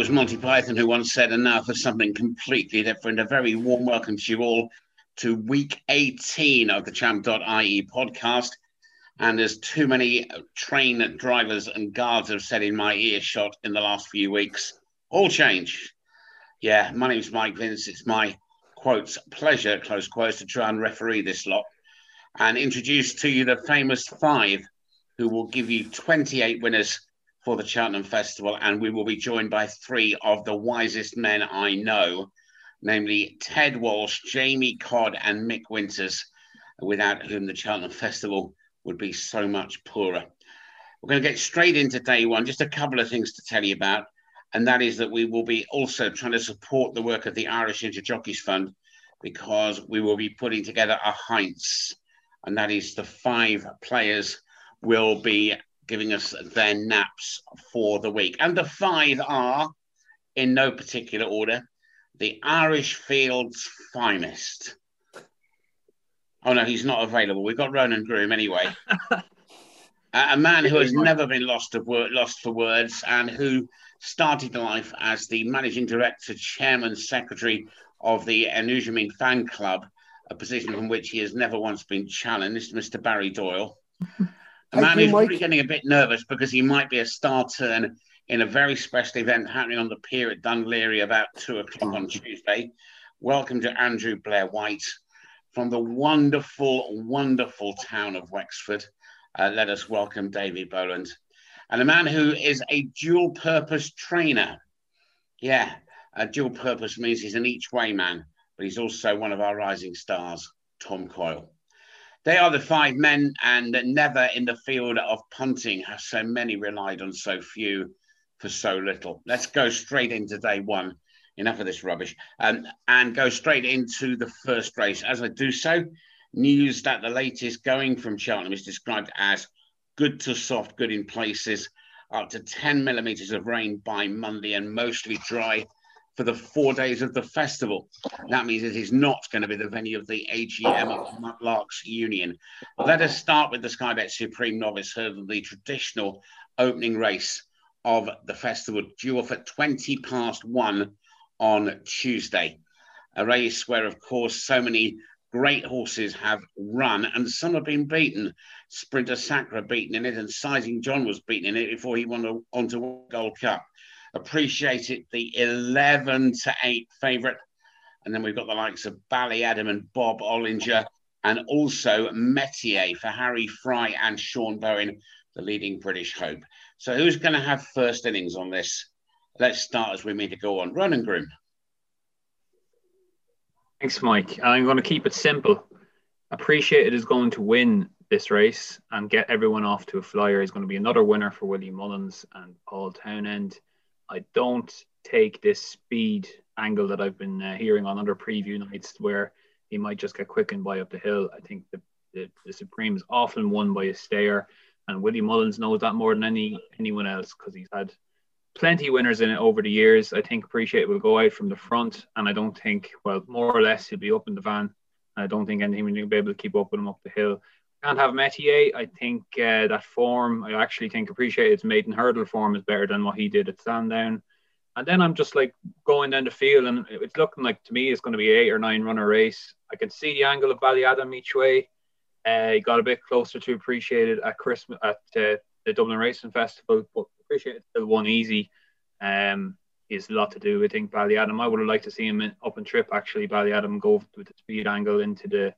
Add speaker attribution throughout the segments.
Speaker 1: was Monty Python who once said, and now for something completely different. A very warm welcome to you all to week 18 of the champ.ie podcast. And there's too many train drivers and guards have said in my earshot in the last few weeks. All change. Yeah, my name's Mike Vince. It's my quotes pleasure, close quotes, to try and referee this lot and introduce to you the famous five who will give you 28 winners for the Cheltenham Festival. And we will be joined by three of the wisest men I know, namely Ted Walsh, Jamie Codd, and Mick Winters, without whom the Cheltenham Festival would be so much poorer. We're going to get straight into day one. Just a couple of things to tell you about. And that is that we will be also trying to support the work of the Irish Injured Jockeys Fund because we will be putting together a Heinz. And that is the five players will be giving us their naps for the week. And the five are, in no particular order, the Irish Field's finest. Oh no, he's not available. We've got Ronan Groome anyway. a man who has never been lost of word, lost for words, and who started life as the managing director, chairman, secretary of the Energumene fan club, a position from which he has never once been challenged, Mr. Barry Doyle. A man who's probably getting a bit nervous because he might be a star turn in a very special event happening on the pier at Laoghaire about two o'clock on Tuesday. Welcome to Andrew Blair White from the wonderful, wonderful town of Wexford. Uh, let us welcome David Boland. And a man who is a dual purpose trainer. Yeah, a dual purpose means he's an each way man, but he's also one of our rising stars, Tom Coyle. They are the five men, and never in the field of punting have so many relied on so few for so little. Let's go straight into day one enough of this rubbish, um, and go straight into the first race. As I do so, news that the latest going from Cheltenham is described as good to soft, good in places, up to 10 millimetres of rain by Monday and mostly dry for the four days of the festival. That means it is not going to be the venue of the AGM of Mudlarks Union. Let us start with the Sky Bet Supreme Novice Hurdle, the traditional opening race of the festival, due off at 20 past one on Tuesday. A race where, of course, so many great horses have run and some have been beaten. Sprinter Sacre beaten in it, and Sizing John was beaten in it before he won on to Gold Cup. Appreciate It the 11 to 8 favourite. And then we've got the likes of Ballyadam and Bob Olinger, and also Metier for Harry Fry and Sean Bowen, the leading British hope. So, who's going to have first innings on this? let's start as we mean to go on. Ronan Groome.
Speaker 2: Thanks, Mike. I'm going to keep it simple. Appreciate It is going to win this race and get everyone off to a flyer. He's going to be another winner for Willie Mullins and Paul Townend. I don't take this speed angle that I've been uh, hearing on other preview nights where he might just get quickened by up the hill. I think the, the, the Supreme is often won by a stayer, and Willie Mullins knows that more than any anyone else because he's had plenty winners in it over the years. I think Appreciate will go out from the front, and I don't think, well, more or less, he'll be up in the van. I don't think anyone will be able to keep up with him up the hill. Can't have Metier. I think uh, that form, I actually think Appreciate its maiden hurdle form is better than what he did at Sandown. And then I'm just like going down the field, and it's looking like to me it's going to be eight or nine runner race. I can see the angle of Ballyadam each way. Uh, he got a bit closer to appreciate it at Christmas at uh, the Dublin Racing Festival, but appreciate it still won easy. Um, has a lot to do. I think Ballyadam. I would have liked to see him in, up and trip actually. Ballyadam go with the speed angle into the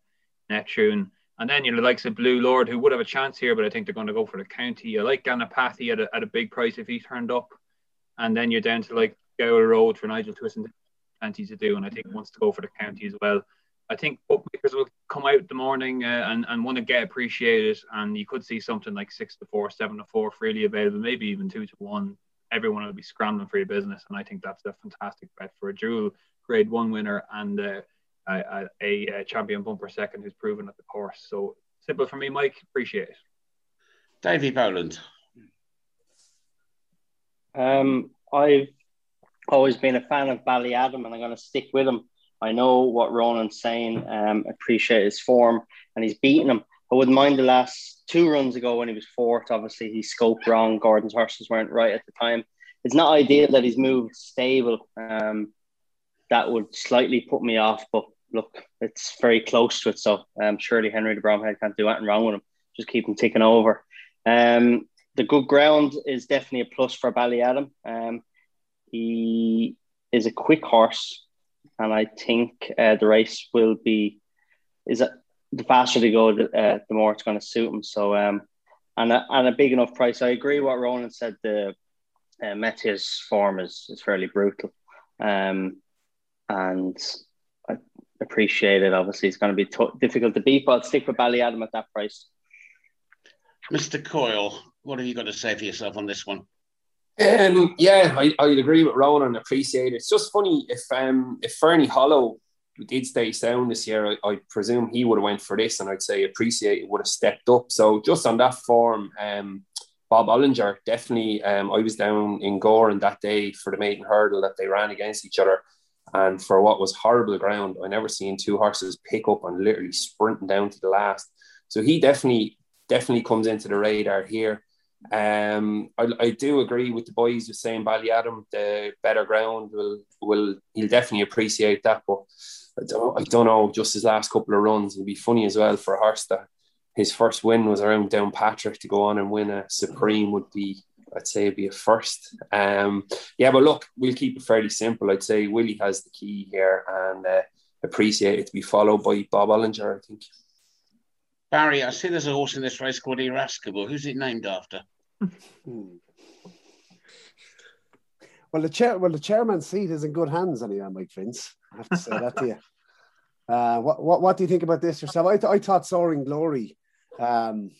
Speaker 2: Neptune. And then you know, the likes of Blue Lord, who would have a chance here, but I think they're going to go for the county. I like Ganapathi at a, at a big price if he turned up. And then you're down to like Gowel Road for Nigel Twiston, plenty to do. And I think wants to go for the county as well. I think bookmakers will come out the morning uh, and, and want to get Appreciate It. And you could see something like six to four, seven to four freely available, maybe even two to one. Everyone will be scrambling for your business. And I think that's a fantastic bet for a dual grade one winner and uh, a, a, a, champion bumper second who's proven at the course. So simple for me, Mike. Appreciate it.
Speaker 1: Davy Boland.
Speaker 3: Um, I've always been a fan of Ballyadam, and I'm going to stick with him. I know what Ronan's saying. Um, appreciate his form, and he's beaten him. I wouldn't mind the last two runs ago when he was fourth. Obviously, he scoped wrong. Gordon's horses weren't right at the time. it's not ideal that he's moved stable. Um, that would slightly put me off, but look, it's very close to it. So um, surely Henry de Bromhead can't do anything wrong with him. Just keep him ticking over. Um, the good ground is definitely a plus for Ballyadam. Um, he is a quick horse, and I think uh, the race will be is a, the faster they go, the, uh, the more it's going to suit him. So, um, and a, and a big enough price. I agree what Ronan said. The uh, Metier's form is is fairly brutal, um, and I appreciate it. Obviously, it's going to be t- difficult to beat, but I'll stick with Ballyadam at that price.
Speaker 1: Mr. Coyle, what have you got to say for yourself on this one?
Speaker 4: Um, yeah, I, I'd agree with Rowan and Appreciate it. It's just funny if um if Ferny Hollow did stay sound this year, I, I, presume he would have went for this, and I'd say appreciate it would have stepped up. So just on that form, um, Bob Olinger definitely. Um, I was down in Gowran that day for the maiden hurdle that they ran against each other, and for what was horrible ground, I never seen two horses pick up and literally sprinting down to the last. So he definitely definitely comes into the radar here. Um, I, I do agree with the boys with saying Ballyadam, the better ground will will he'll definitely appreciate that. But I don't, I don't know, just his last couple of runs, it'd be funny as well for a horse that his first win was around Downpatrick to go on and win a Supreme would be, I'd say, it'd be a first. Um, yeah, but look, we'll keep it fairly simple. I'd say Willie has the key here and uh, appreciate it to be followed by Bob Olinger, I think.
Speaker 1: Barry, I see there's a horse in this race called Irascible. Who's it named after?
Speaker 5: Hmm. Well, the chair, well, the chairman's seat is in good hands anyway, Mike Vince. I have to say that to you. Uh, what, what, what do you think about this yourself? I, th- I thought Soaring Glory. Um,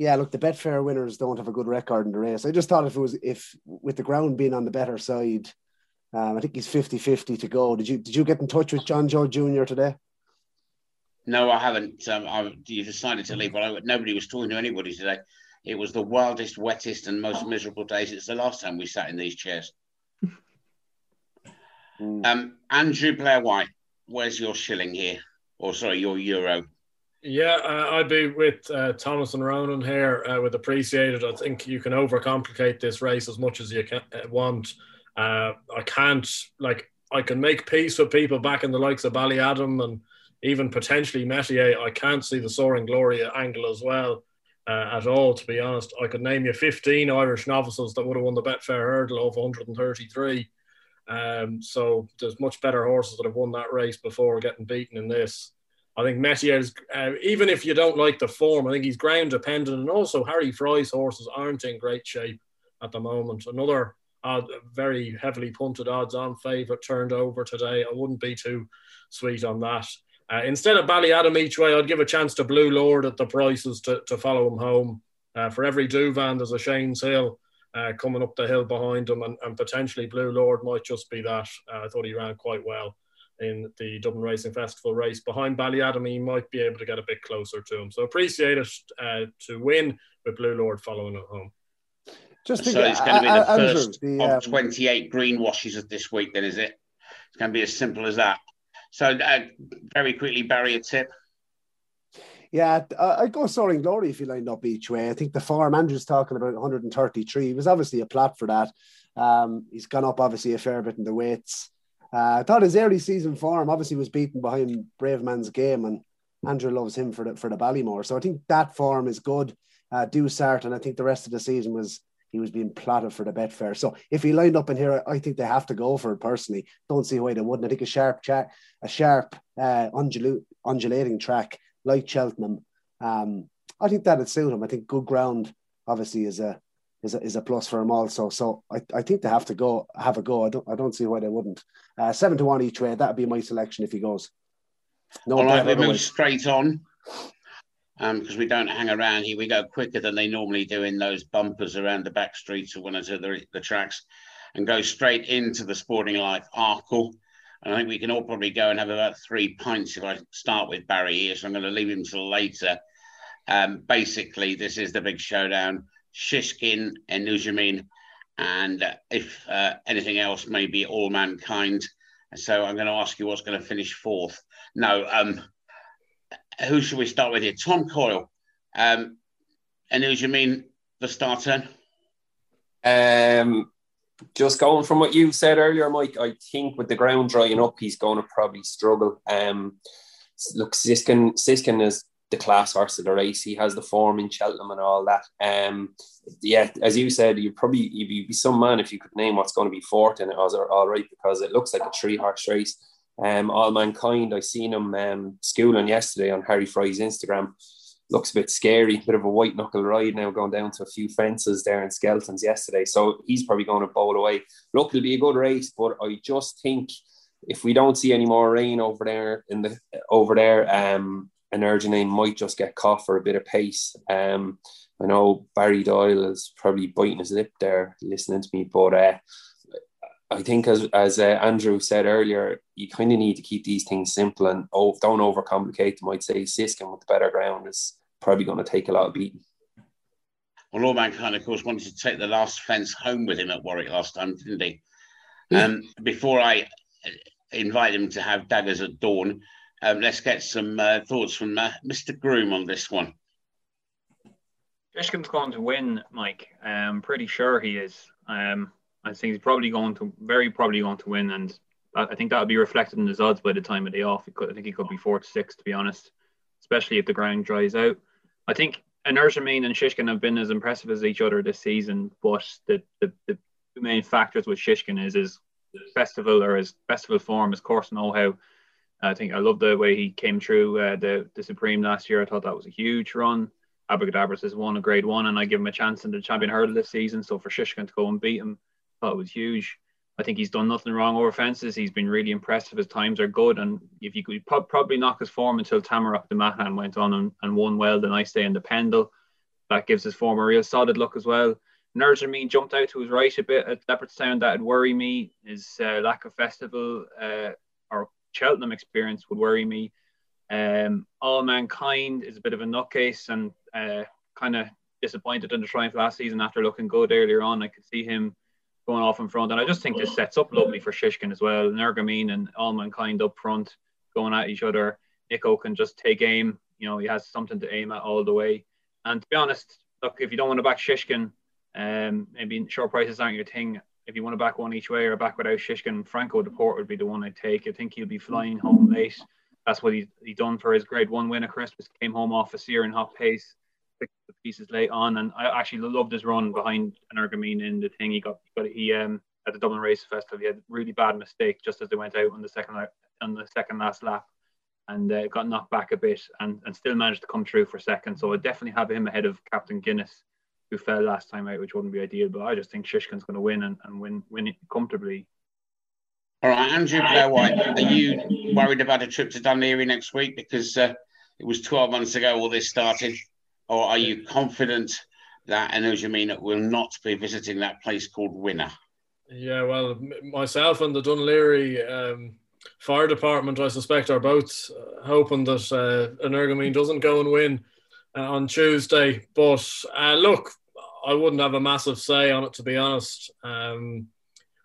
Speaker 5: yeah, look, the Betfair winners don't have a good record in the race. I just thought if it was if with the ground being on the better side, um, I think he's 50-50 to go. Did you did you get in touch with Jonjo Jr. today?
Speaker 1: No, I haven't. Um, I, you decided to leave, but I, nobody was talking to anybody today. It was the wildest, wettest, and most miserable days. It's the last time we sat in these chairs. Hmm. um, Andrew Blair White, where's your shilling here? Or sorry, your euro?
Speaker 6: Yeah, uh, I'd be with uh, Thomas and Ronan here uh, with Appreciate It. I think you can overcomplicate this race as much as you can, uh, want. Uh, I can't like I can make peace with people back in the likes of Ballyadam and even potentially Metier. I can't see the Soaring Gloria angle as well uh, at all. To be honest, I could name you 15 Irish novices that would have won the Betfair hurdle of 133. Um, so there's much better horses that have won that race before getting beaten in this. I think Metier's, uh, even if you don't like the form, I think he's ground dependent. And also, Harry Fry's horses aren't in great shape at the moment. Another uh, very heavily punted odds on favourite turned over today. I wouldn't be too sweet on that. Uh, instead of Ballyadam each way, I'd give a chance to Blue Lord at the prices to, to follow him home. Uh, for every Douvan, there's a Shaneshill uh, coming up the hill behind him, and, and potentially Blue Lord might just be that. Uh, I thought he ran quite well in the Dublin Racing Festival race. Behind Ballyadam, he might be able to get a bit closer to him. So appreciate it uh, to win with Blue Lord following it home.
Speaker 1: Just so it's going to be the first the, um, of 28 green washes of this week, then, is it? It's going to be as simple as that. So, uh, very quickly, Barry, a tip.
Speaker 5: Yeah, I'd go Soaring Glory if you lined up each way. I think the farm Andrew's talking about 133 he was obviously a plot for that. Um, he's gone up obviously a fair bit in the weights. Uh, I thought his early season form obviously was beaten behind Brave Man's Bravemansgame, and Andrew loves him for the for the Ballymore. So I think that form is good. Uh, Dusart, and I think the rest of the season was he was being plotted for the Betfair. So if he lined up in here, I think they have to go for it personally. Don't see why they wouldn't. I think a sharp track, a sharp uh, undulating track like Cheltenham. Um, I think that'd suit him. I think good ground obviously is a is a, is a plus for him also. So I, I think they have to go have a go. I don't I don't see why they wouldn't. Uh, seven to one each way. That'd be my selection if he goes.
Speaker 1: No, All right, we move straight on because um, we don't hang around here. We go quicker than they normally do in those bumpers around the back streets or one of the, the tracks and go straight into the Sporting Life Arkle. And I think we can all probably go and have about three pints if I start with Barry here. So I'm going to leave him till later. Um, basically, this is the big showdown. Shishkin, and Energumene, and if uh, anything else, maybe Allmankind. So I'm going to ask you what's going to finish fourth. No, um, who should we start with here? Tom Coyle. Um, and mean the start turn?
Speaker 4: Um, just going from what you said earlier, Mike, I think with the ground drying up, he's going to probably struggle. Um, look, Shishkin, Shishkin is the class horse of the race. He has the form in Cheltenham and all that. Um, yeah, as you said, you'd probably you'd be some man if you could name what's going to be fourth in it. Was all right because it looks like a three horse race. Um, Allmankind. I seen him um, schooling yesterday on Harry Fry's Instagram. Looks a bit scary, bit of a white knuckle ride now, going down to a few fences there in Skelton's yesterday. So he's probably going to bowl away. Look, it'll be a good race, but I just think if we don't see any more rain over there in the over there, um, Energumene might just get caught for a bit of pace. Um, I know Barry Doyle is probably biting his lip there, listening to me, but uh, I think as as uh, Andrew said earlier, you kind of need to keep these things simple and oh, don't overcomplicate them. I'd say Shishkin with the better ground is probably going to take a lot of beating.
Speaker 1: Well, Allmankind, of course, wanted to take the last fence home with him at Warwick last time, didn't he? Um, before I invite him to have daggers at dawn, um, let's get some uh, thoughts from uh, Mr. Groome on this one.
Speaker 2: Shishkin's going to win, Mike. I'm pretty sure he is. Um, I think he's probably going to, very probably going to win, and I think that'll be reflected in his odds by the time of the off. Could, I think he could be four to six, to be honest, especially if the ground dries out. I think Energumene and Shishkin have been as impressive as each other this season, but the, the, the main factors with Shishkin is his festival or his festival form, his course know how I think I love the way he came through uh, the the Supreme last year. I thought that was a huge run. Abacadabras has won a grade one, and I give him a chance in the champion hurdle this season. So for Shishkin to go and beat him, I thought it was huge. I think he's done nothing wrong over fences. He's been really impressive. His times are good, and if you could probably knock his form until Tamaroc Du Mathan went on and, and won well the nice day in the Pendil, that gives his form a real solid look as well. Energumene jumped out to his right a bit at Leopardstown. That'd worry me. His uh, lack of festival uh, Cheltenham experience would worry me. Um, Allmankind is a bit of a nutcase and uh, kind of disappointed in the triumph last season after looking good earlier on. I could see him going off in front, and I just think this sets up lovely for Shishkin as well. Energumene and Allmankind up front going at each other. Nico can just take aim. You know, he has something to aim at all the way. And to be honest, look, if you don't want to back Shishkin, um, maybe short prices aren't your thing if you want to back one each way or back without Shishkin, Franco De Port would be the one I'd take. I think he'll be flying home late. That's what he he done for his grade one win at Christmas. Came home off a searing hot pace, picked the pieces late on, and I actually loved his run behind Energumene in the thing. He got, But he um at the Dublin Race Festival. He had a really bad mistake just as they went out on the second on the second last lap, and uh, got knocked back a bit, and and still managed to come through for second. So I definitely have him ahead of Captain Guinness who fell last time out, which wouldn't be ideal. But I just think Shishkin's going to win and, and win win it comfortably.
Speaker 1: All right, Andrew Blair White, are you worried about a trip to Dún Laoghaire next week because uh, it was 12 months ago all this started, or are you confident that Energumene will not be visiting that place called Winner?
Speaker 6: Yeah, well, myself and the Dún Laoghaire um, fire department, I suspect, are both uh, hoping that uh, Energumene doesn't go and win uh, on Tuesday. But uh, look, I wouldn't have a massive say on it, to be honest. Um,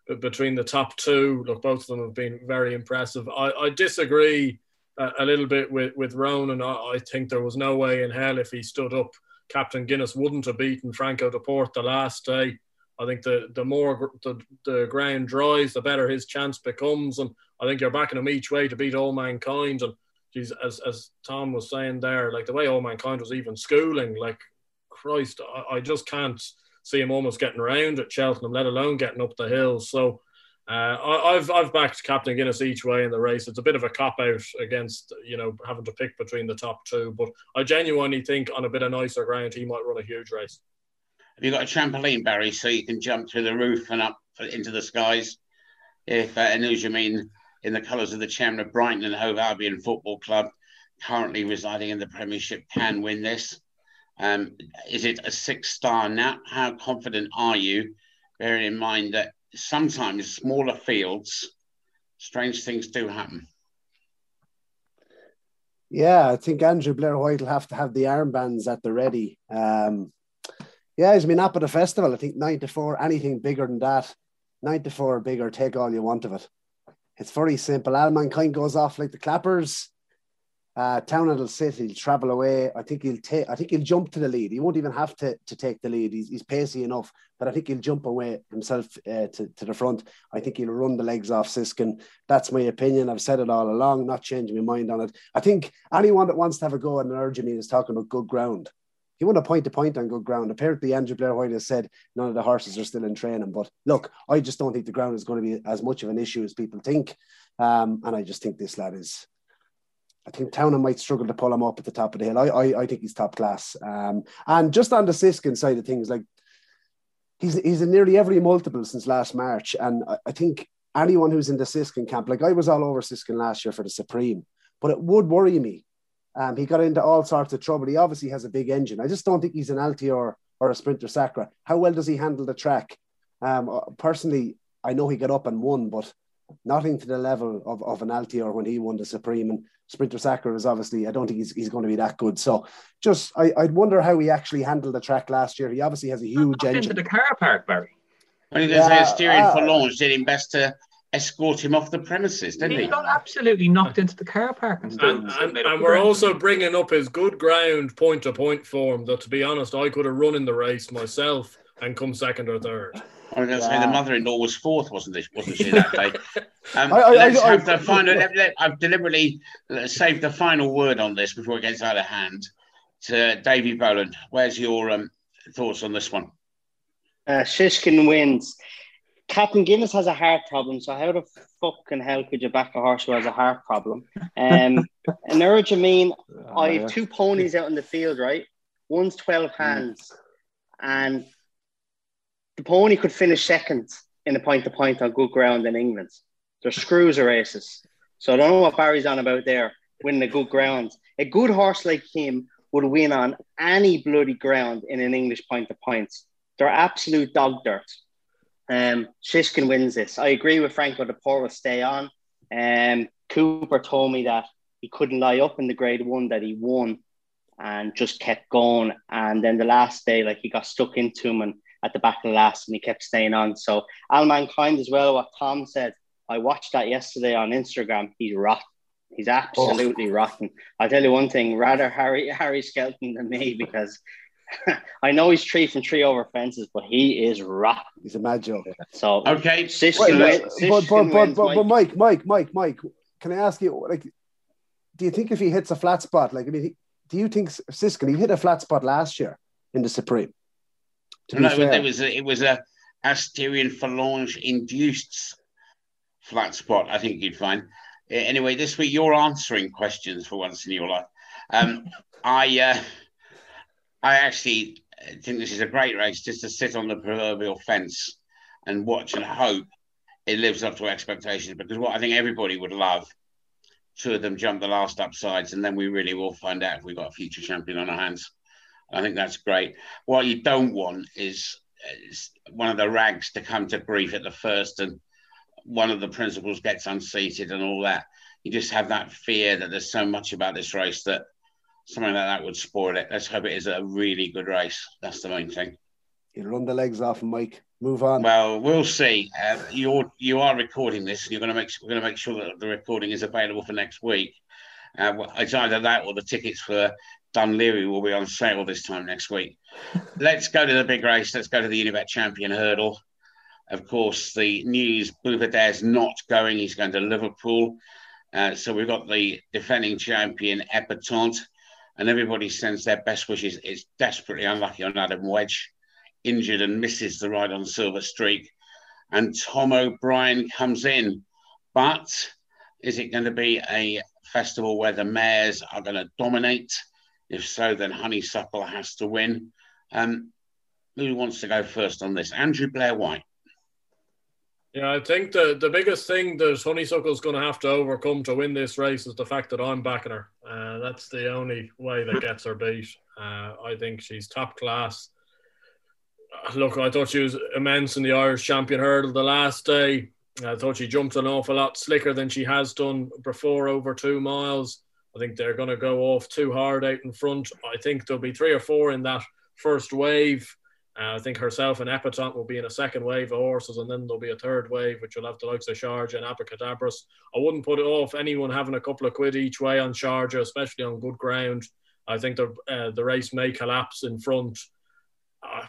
Speaker 6: but between the top two, look, both of them have been very impressive. I, I disagree a, little bit with, with Ronan. I, I, think there was no way in hell if he stood up, Captain Guinness wouldn't have beaten Franco De Port the last day. I think the, the more the, the ground dries, the better his chance becomes. And I think you're backing him each way to beat Allmankind. And geez, as, as Tom was saying there, like the way Allmankind was even schooling, like Christ, I, I, just can't see him almost getting around at Cheltenham, let alone getting up the hill. So uh, I, have I've backed Captain Guinness each way in the race. It's a bit of a cop out against you know having to pick between the top two, but I genuinely think on a bit of nicer ground he might run a huge race.
Speaker 1: Have you got a trampoline, Barry, so you can jump through the roof and up into the skies? If uh, Energumene in the colours of the chairman of Brighton and Hove Albion Football Club, currently residing in the Premiership, can win this. Um, is it a six star nap? How confident are you, bearing in mind that sometimes smaller fields, strange things do happen?
Speaker 5: Yeah, I think Andrew Blair White will have to have the armbands at the ready. Um, yeah, he's been up at the festival. I think 94, anything bigger than that, 94 bigger, take all you want of it. It's very simple. Allmankind goes off like the clappers Uh, Townend will sit. He'll travel away. I think he'll take. I think he'll jump to the lead. He won't even have to, to take the lead. He's, he's pacey enough, but I think he'll jump away himself uh, to, to the front. I think he'll run the legs off Shishkin. That's my opinion. I've said it all along. Not changing my mind on it. I think anyone that wants to have a go at Energumene is talking about good ground. He won a point to point on good ground. Apparently, Andrew Blair White has said none of the horses are still in training. But look, I just don't think the ground is going to be as much of an issue as people think. Um, and I just think this lad is I think Townend might struggle to pull him up at the top of the hill. I I, I think he's top class. Um, and just on the Shishkin side of things, like he's he's in nearly every multiple since last March, and I, I think anyone who's in the Shishkin camp, like I was all over Shishkin last year for the Supreme, but it would worry me. Um, he got into all sorts of trouble. He obviously has a big engine. I just don't think he's an Altior or a Sprinter Sacre. How well does he handle the track? Um, uh, personally, I know he got up and won, but nothing to the level of, of an Altior when he won the Supreme. And Sprinter Sacre is obviously, I don't think he's, he's going to be that good. So just, I, I'd wonder how he actually handled the track last year. He obviously has a huge engine.
Speaker 2: into the car park, Barry.
Speaker 1: When he was
Speaker 5: Yeah,
Speaker 1: steering
Speaker 5: uh,
Speaker 1: for launch, did him best to escort him off the premises, didn't
Speaker 2: He
Speaker 1: he?
Speaker 2: got absolutely knocked into the car park and still,
Speaker 6: And, and, and we're
Speaker 2: ground.
Speaker 6: also bringing up his good ground point to point form that, to be honest, I could have run in the race myself and come second or third.
Speaker 1: I was going to say the mother-in-law was fourth, wasn't it? Wasn't she that day? Um,
Speaker 5: I- I-
Speaker 1: let's
Speaker 5: I-
Speaker 1: have
Speaker 5: I-
Speaker 1: the final. Let, let, I've deliberately uh, saved the final word on this before it gets out of hand. To Davy Boland, where's your um, thoughts on this one?
Speaker 3: Uh, Shishkin wins. Captain Guinness has a heart problem, so how the fucking hell could you back a horse who has a heart problem? Um, Energumene,
Speaker 5: Oh,
Speaker 3: I
Speaker 5: yeah.
Speaker 3: have two ponies out in the field, right? One's 12 hands, and the pony could finish second in a point to point on good ground in England. They're screws of races. So I don't know what Barry's on about there, winning a good ground. A good horse like him would win on any bloody ground in an English point to points. They're absolute dog dirt. Um, Shishkin wins this. I agree with Franco. The poor will stay on. Um, Cooper told me that he couldn't lie up in the grade one that he won and just kept going. And then the last day, like he got stuck into him and at the back of the last and he kept staying on. So Allmankind as well, what Tom said. I watched that yesterday on Instagram. He's rotten. He's absolutely oh. rotten. I'll tell you one thing, rather Harry Harry Skelton than me because I know he's three from three over fences, but he is rotten.
Speaker 5: He's a mad joke.
Speaker 3: So
Speaker 1: Okay,
Speaker 3: Shishkin,
Speaker 5: Wait,
Speaker 3: wins,
Speaker 5: but, but,
Speaker 3: Shishkin
Speaker 5: but,
Speaker 3: wins,
Speaker 5: but, but,
Speaker 3: Mike.
Speaker 5: Mike, Mike, Mike, Mike, can I ask you, like, do you think if he hits a flat spot, like, I mean, he, do you think Shishkin, he hit a flat spot last year in the Supreme? To
Speaker 1: no, it was a, it was a Asterian phalange induced flat spot. I think you'd find. Uh, Anyway, this week you're answering questions for once in your life. Um, I uh, I actually think this is a great race just to sit on the proverbial fence and watch and hope it lives up to expectations. Because what I think everybody would love, two of them jump the last upsides, and then we really will find out if we've got a future champion on our hands. I think that's great. What you don't want is, is one of the rags to come to grief at the first, and one of the principals gets unseated and all that. You just have that fear that there's so much about this race that something like that would spoil it. Let's hope it is a really good race. That's the main thing.
Speaker 5: He'll run the legs off Mike. Move on.
Speaker 1: Well, we'll see. Uh, you're you are recording this. You're going to make we're going to make sure that the recording is available for next week. Uh, it's either that or the tickets for Dún Laoghaire will be on sale this time next week. Let's go to the big race. Let's go to the Unibet Champion Hurdle. Of course, the news: Buveur D'Air's not going. He's going to Liverpool. Uh, so we've got the defending champion Epatante, and everybody sends their best wishes. It's desperately unlucky on Adam Wedge injured and misses the ride on Silver Streak. And Tom O'Brien comes in. But is it going to be a festival where the mares are going to dominate? If so, then Honeysuckle has to win. Um, who wants to go first on this? Andrew Blair White.
Speaker 6: Yeah, I think the, the biggest thing that Honeysuckle's going to have to overcome to win this race is the fact that I'm backing her. Uh, that's the only way that gets her beat. Uh, I think she's top class. Look, I thought she was immense in the Irish champion hurdle the last day. I thought she jumped an awful lot slicker than she has done before over two miles. I think they're going to go off too hard out in front. I think there'll be three or four in that first wave. Uh, I think herself and Epatante will be in a second wave of horses, and then there'll be a third wave, which will have the likes of Sharjah and Abacadabras. I wouldn't put it off anyone having a couple of quid each way on Sharjah, especially on good ground. I think the uh, the race may collapse in front. Uh,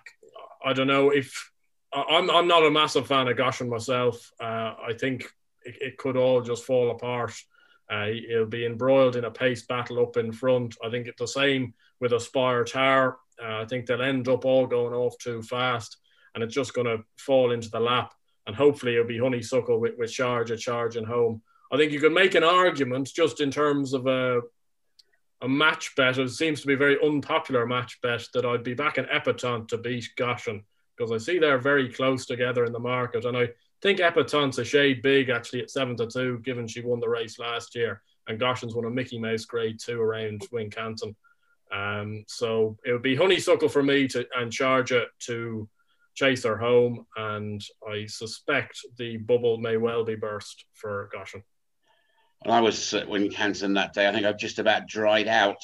Speaker 6: I don't know if I'm I'm not a massive fan of Goshen myself. Uh, I think it, it, could all just fall apart. Uh, he'll be embroiled in a pace battle up in front. I think it's the same with Aspire Tower. Uh, I think they'll end up all going off too fast, and it's just going to fall into the lap. And hopefully, it'll be honeysuckle with, with Sharjah charging home. I think you could make an argument just in terms of a a match bet. It seems to be a very unpopular match bet that I'd be back in Epatante to beat Goshen because I see they're very close together in the market, and I think Epatante's a shade big actually at seven to two, given she won the race last year, and Goshen's won a Mickey Mouse Grade Two around Wincanton. Um, so it would be honeysuckle for me to and Sharjah to chase her home, and I suspect the bubble may well be burst for Goshen.
Speaker 1: Well, I was at Wincanton that day. I think I've just about dried out.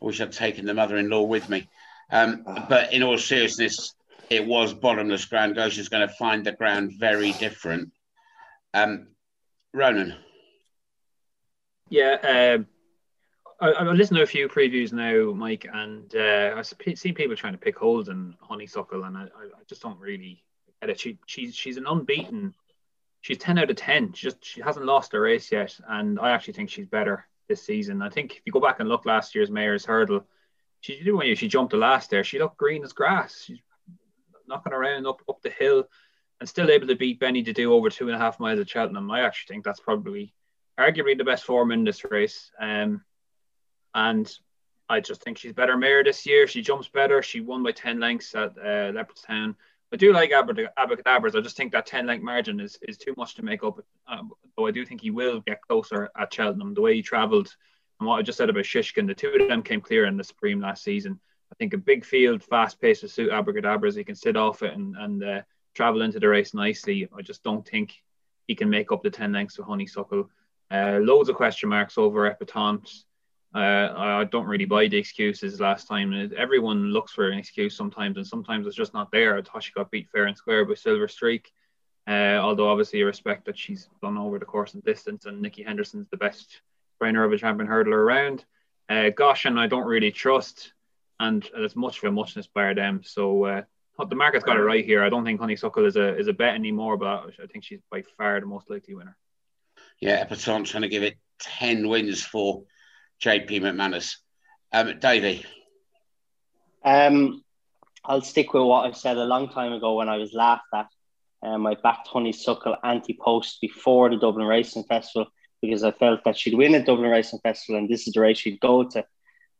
Speaker 1: I wish I'd taken the mother-in-law with me. Um, but in all seriousness, it was bottomless ground. Goshen's going to find the ground very different. Um, Ronan.
Speaker 2: Yeah, um, I, I listened to a few previews now, Mike, and uh, I see people trying to pick holes in Honeysuckle, and I, I just don't really get it. She, she's she's an unbeaten. She's ten out of ten. She just she hasn't lost a race yet, and I actually think she's better this season. I think if you go back and look last year's Mares' Hurdle, she did when she jumped the last there. She looked green as grass. She's knocking around up up the hill, and still able to beat Benie Des Dieux over two and a half miles at Cheltenham. I actually think that's probably arguably the best form in this race. Um, and I just think she's better mare this year. She jumps better. She won by 10 lengths at uh, Leopardstown. I do like Abacadabras. I just think that 10 length margin is, is too much to make up. Um, though I do think he will get closer at Cheltenham. The way he travelled and what I just said about Shishkin, the two of them came clear in the Supreme last season. I think a big field, fast pace to suit Abacadabras. He can sit off it and, and uh, travel into the race nicely. I just don't think he can make up the 10 lengths of Honeysuckle. Uh, loads of question marks over Epatante. Uh, I don't really buy the excuses last time. Everyone looks for an excuse sometimes, and sometimes it's just not there. I thought she got beat fair and square by Silver Streak. Uh, although obviously I respect that she's done over the course and distance, and Nicky Henderson's the best trainer of a champion hurdler around. Uh, Goshen, I don't really trust, and it's much of a muchness by them. So uh, the market's got it right here. I don't think Honeysuckle is a is a bet anymore, but I think she's by far the most likely winner.
Speaker 1: Yeah, Epatante trying to give it ten wins for JP McManus. Um, Davey.
Speaker 3: Um, I'll stick with what I said a long time ago when I was laughed at. Um, I backed Honeysuckle anti post before the Dublin Racing Festival because I felt that she'd win a Dublin Racing Festival and this is the race she'd go to.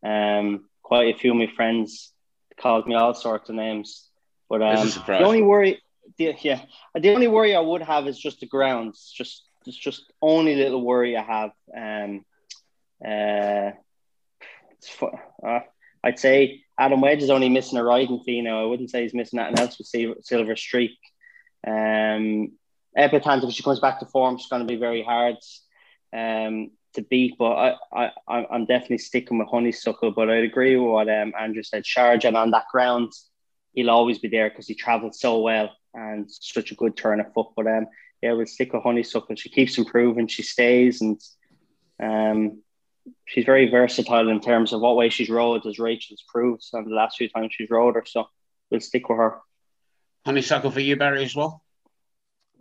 Speaker 3: Um, quite a few of my friends called me all sorts of names, but um, the only worry, the, yeah, the only worry I would have is just the grounds. Just, it's just only little worry I have. Um, uh, uh, I'd say Adam Wedge is only missing a riding fee now. I wouldn't say he's missing anything else with Silver Streak. Um, Epatante, if she comes back to form, she's going to be very hard um, to beat. But I, I, I'm definitely sticking with Honeysuckle. But I'd agree with what um, Andrew said. Sharjah on that ground, he'll always be there because he travels so well and such a good turn of foot. But um, yeah, we'll stick with Honeysuckle. She keeps improving. She stays and um, she's very versatile in terms of what way she's rode, as Rachael's proved on the last few times she's rode her. So we'll stick with her.
Speaker 1: Honeysuckle for you, Barry, as well.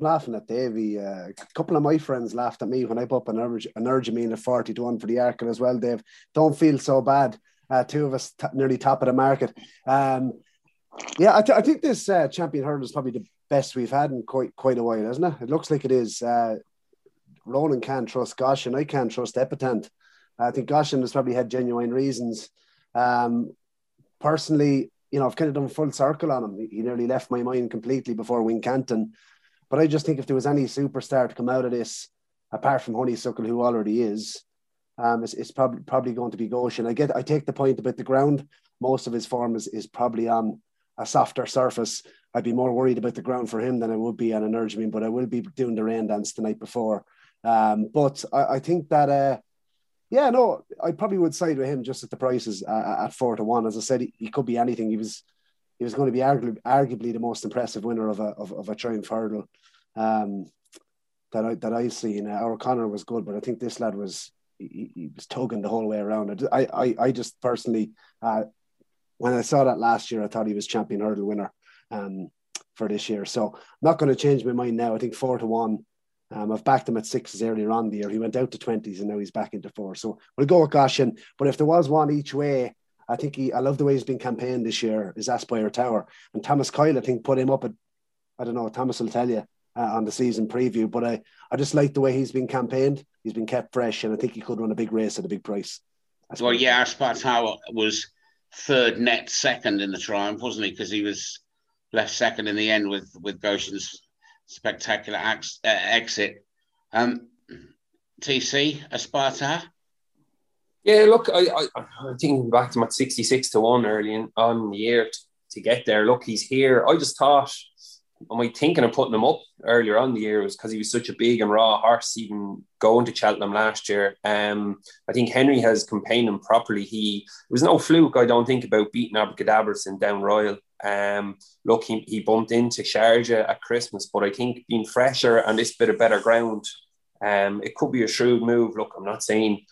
Speaker 5: Laughing at Davey. Uh, a couple of my friends laughed at me when I put up an, urge, an Energumene at 40 to 1 for the Arkle as well, Dave. Don't feel so bad. Uh, two of us t- nearly top of the market. Um, yeah, I, th- I think this uh, champion hurdle is probably the best we've had in quite quite a while, isn't it? It looks like it is. Uh, Ronan can't trust Gosh, and I can't trust Epatante. I think Goshen has probably had genuine reasons. Um, personally, you know, I've kind of done full circle on him. He nearly left my mind completely before Wincanton. But I just think if there was any superstar to come out of this, apart from Honeysuckle, who already is, um, it's, it's probably probably going to be Goshen. I get, I take the point about the ground. Most of his form is, is probably on a softer surface. I'd be more worried about the ground for him than I would be on an Energumene, but I will be doing the rain dance the night before. Um, but I, I think that uh, yeah, no, I probably would side with him just at the prices uh, at four to one. As I said, he, he, could be anything. He was he was going to be arguably, arguably the most impressive winner of a of, of a triumph hurdle um, that I that I've seen. Uh, O'Connor was good, but I think this lad was he, he was tugging the whole way around. I I, I just personally uh, when I saw that last year, I thought he was champion hurdle winner um, for this year. So I'm not going to change my mind now. I think four to one. Um, I've backed him at sixes earlier on the year. He went out to twenties and now he's back into four. So we'll go with Goshen. But if there was one each way, I think he. I love the way he's been campaigned this year. Is Aspire Tower and Thomas Coyle? I think put him up at. I don't know. Thomas will tell you uh, on the season preview, but I I just like the way he's been campaigned. He's been kept fresh, and I think he could run a big race at a big price.
Speaker 1: well, yeah, Aspire Tower was third net second in the triumph, wasn't he? Because he was left second in the end with with Goshen's spectacular ex- uh, exit. Um, TC Aspire Tower.
Speaker 4: Yeah, look, I, I, I think back to my 66 to 1 early in, on the year to, to get there. Look, he's here. I just thought, am I thinking of putting him up earlier on the year was because he was such a big and raw horse, even going to Cheltenham last year. Um, I think Henry has campaigned him properly. He it was no fluke, I don't think, about beating Abacadabras in Down Royal. Um, look, he, he bumped into Sharjah at Christmas, but I think being fresher and this bit of better ground, um, it could be a shrewd move. Look, I'm not saying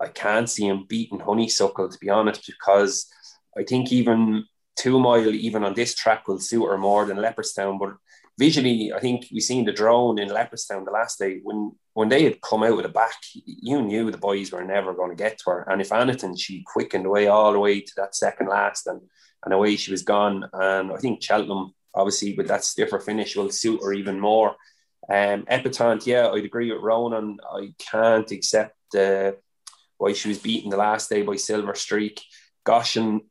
Speaker 4: I can't see him beating Honeysuckle to be honest, because I think even two mile, even on this track, will suit her more than Leopardstown. But visually, I think we seen the drone in Leopardstown the last day when when they had come out of the back. You knew the boys were never going to get to her, and if anything, she quickened away all the way to that second last, and and away she was gone. And I think Cheltenham, obviously, with that stiffer finish, will suit her even more. Um, Epatante, yeah, I'd agree with Ronan. I can't accept the why she was beaten the last day by Silver Streak. Goshen,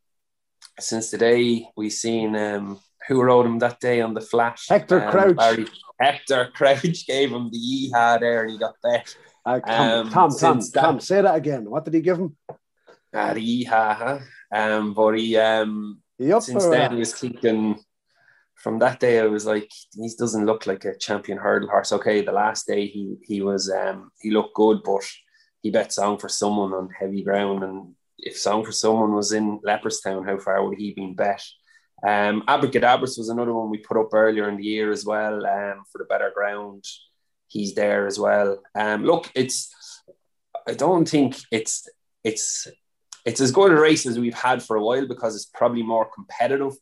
Speaker 4: since the day we seen um, who rode him that day on the flat.
Speaker 5: Hector um, Crouch. Barry,
Speaker 4: Hector Crouch gave him the yeehaw there and he got that.
Speaker 5: Uh, um, Tom, Tom, Tom, Tom, say that again. What did he give him?
Speaker 4: Uh, the yeehaw, huh? Um, but he, um, he since then he was kicking. From that day, I was like, he doesn't look like a champion hurdle horse. Okay, the last day he he was um, he looked good, but he bet Song for Someone on heavy ground. And if Song for Someone was in Leopardstown, how far would he been bet? Um, Abacadabras was another one we put up earlier in the year as well um, for the better ground. He's there as well. Um, look, it's I don't think it's it's it's as good a race as we've had for a while because it's probably more competitive.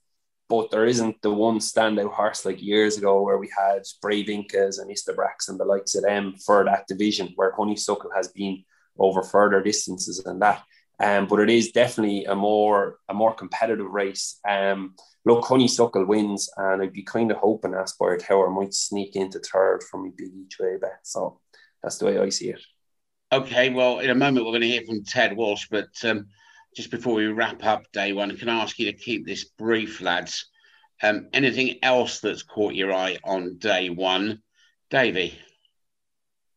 Speaker 4: But there isn't the one standout horse like years ago where we had Brave Incas and Istabraq and the likes of them for that division, where Honeysuckle has been over further distances than that. Um, but it is definitely a more a more competitive race. Um, look, Honeysuckle wins, and I'd be kind of hoping Aspire Tower might sneak into third from a big each way bet. So that's the way I see it.
Speaker 1: Okay, well, in a moment we're going to hear from Ted Walsh, but um, just before we wrap up day one, can I ask you to keep this brief, lads? Um, anything else that's caught your eye on day one, Davey?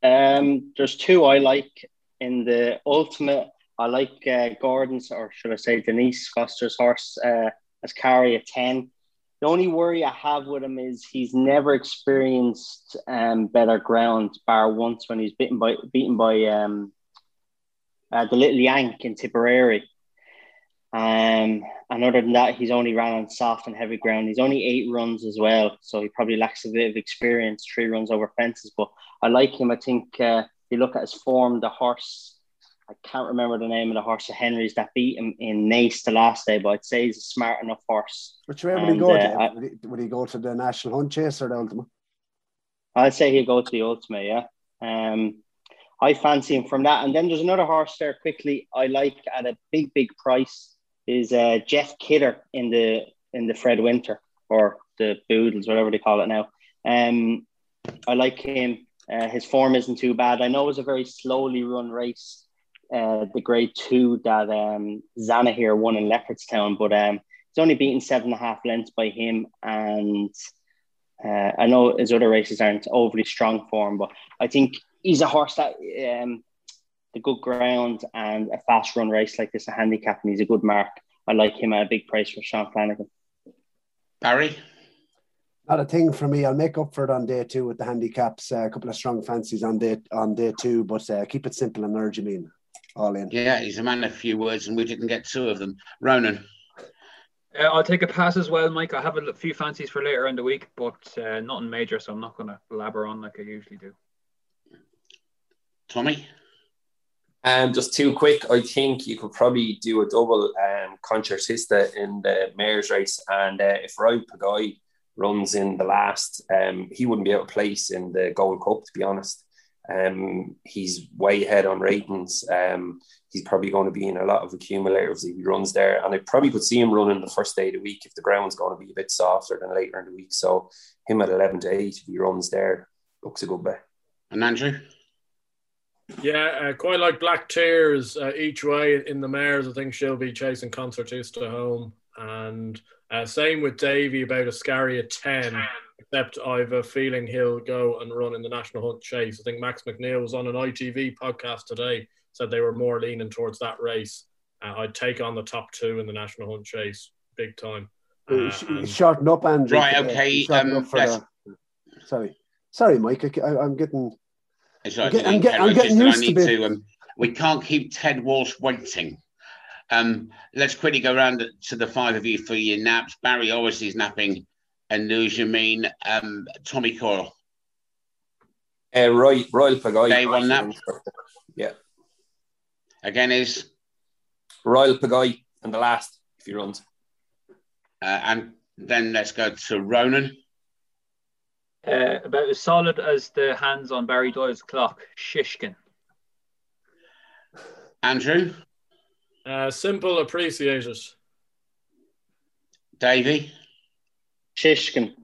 Speaker 3: Um, there's two I like in the ultimate, I like uh, Gordon's, or should I say Denise Foster's horse uh, Escaria Ten. The only worry I have with him is he's never experienced um, better ground, bar once when he's beaten by beaten by um, uh, the little Yank in Tipperary. Um, and other than that, he's only ran on soft and heavy ground. He's only eight runs as well, so he probably lacks a bit of experience, three runs over fences. But I like him. I think uh, you look at his form, the horse, I can't remember the name of the horse of Henry's that beat him in Naas the last day, but I'd say he's a smart enough horse.
Speaker 5: Which way would he go uh, to? I, would, he, would he go to the National Hunt Chase or the Ultimate?
Speaker 3: I'd say he'll go to the Ultimate, yeah. Um, I fancy him from that. And then there's another horse there quickly I like at a big, big price is uh, Jeff Kidder in the in the Fred Winter or the Boodles, whatever they call it now. Um, I like him. Uh, his form isn't too bad. I know it was a very slowly run race, uh, the grade two that um, Zanahiyr won in Leopardstown, but um, he's only beaten seven and a half lengths by him. And uh, I know his other races aren't overly strong for him, but I think he's a horse that um, the good ground and a fast run race like this, a handicap, and he's a good mark. I like him at a big price for Sean Flanagan.
Speaker 1: Barry?
Speaker 5: not a thing for me. I'll make up for it on day two with the handicaps. Uh, a couple of strong fancies on day on day two, but uh, keep it simple and urge mean all in.
Speaker 1: Yeah, he's a man of few words, and we didn't get two of them. Ronan.
Speaker 2: Uh, I'll take a pass as well, Mike. I have a few fancies for later in the week, but uh, nothing major, so I'm not going to blabber on like I usually do.
Speaker 1: Tommy?
Speaker 4: Um, just too quick, I think you could probably do a double um, concertista in the mayor's race. And uh, if Royale Pagaille runs in the last, um, he wouldn't be able to place in the Gold Cup, to be honest. Um, he's way ahead on ratings. Um, he's probably going to be in a lot of accumulators if he runs there. And I probably could see him running the first day of the week if the ground's going to be a bit softer than later in the week. So him at 11 to 8, if he runs there, looks a good bet.
Speaker 1: And Andrew?
Speaker 6: Yeah, uh, quite like Black Tears uh, each way in the mares. I think she'll be chasing Concertista home. And uh, same with Davy about Escaria 10, except I have a feeling he'll go and run in the National Hunt Chase. I think Max McNeil was on an ITV podcast today, said they were more leaning towards that race. Uh, I'd take on the top two in the National Hunt Chase, big time.
Speaker 5: Uh, and... Shorten up, Andrew.
Speaker 1: Right, okay. Um,
Speaker 5: the... Sorry. Sorry, Mike. I, am getting
Speaker 1: I'm, get, I'm, get, I'm getting used to, to um, we can't keep Ted Walsh waiting. Um, let's quickly go around to the five of you for your naps. Barry obviously is napping, and Energumene, um, Tommy Coyle.
Speaker 4: Uh, Roy, Royale Pagaille.
Speaker 1: Day one nap.
Speaker 4: Yeah.
Speaker 1: Again is
Speaker 4: Royale Pagaille and the last if he runs.
Speaker 1: Uh, and then let's go to Ronan.
Speaker 2: Uh, about as solid as the hands on Barry Doyle's clock, Shishkin.
Speaker 1: Andrew?
Speaker 6: Uh, simple, Appreciate It.
Speaker 1: Davy?
Speaker 3: Shishkin.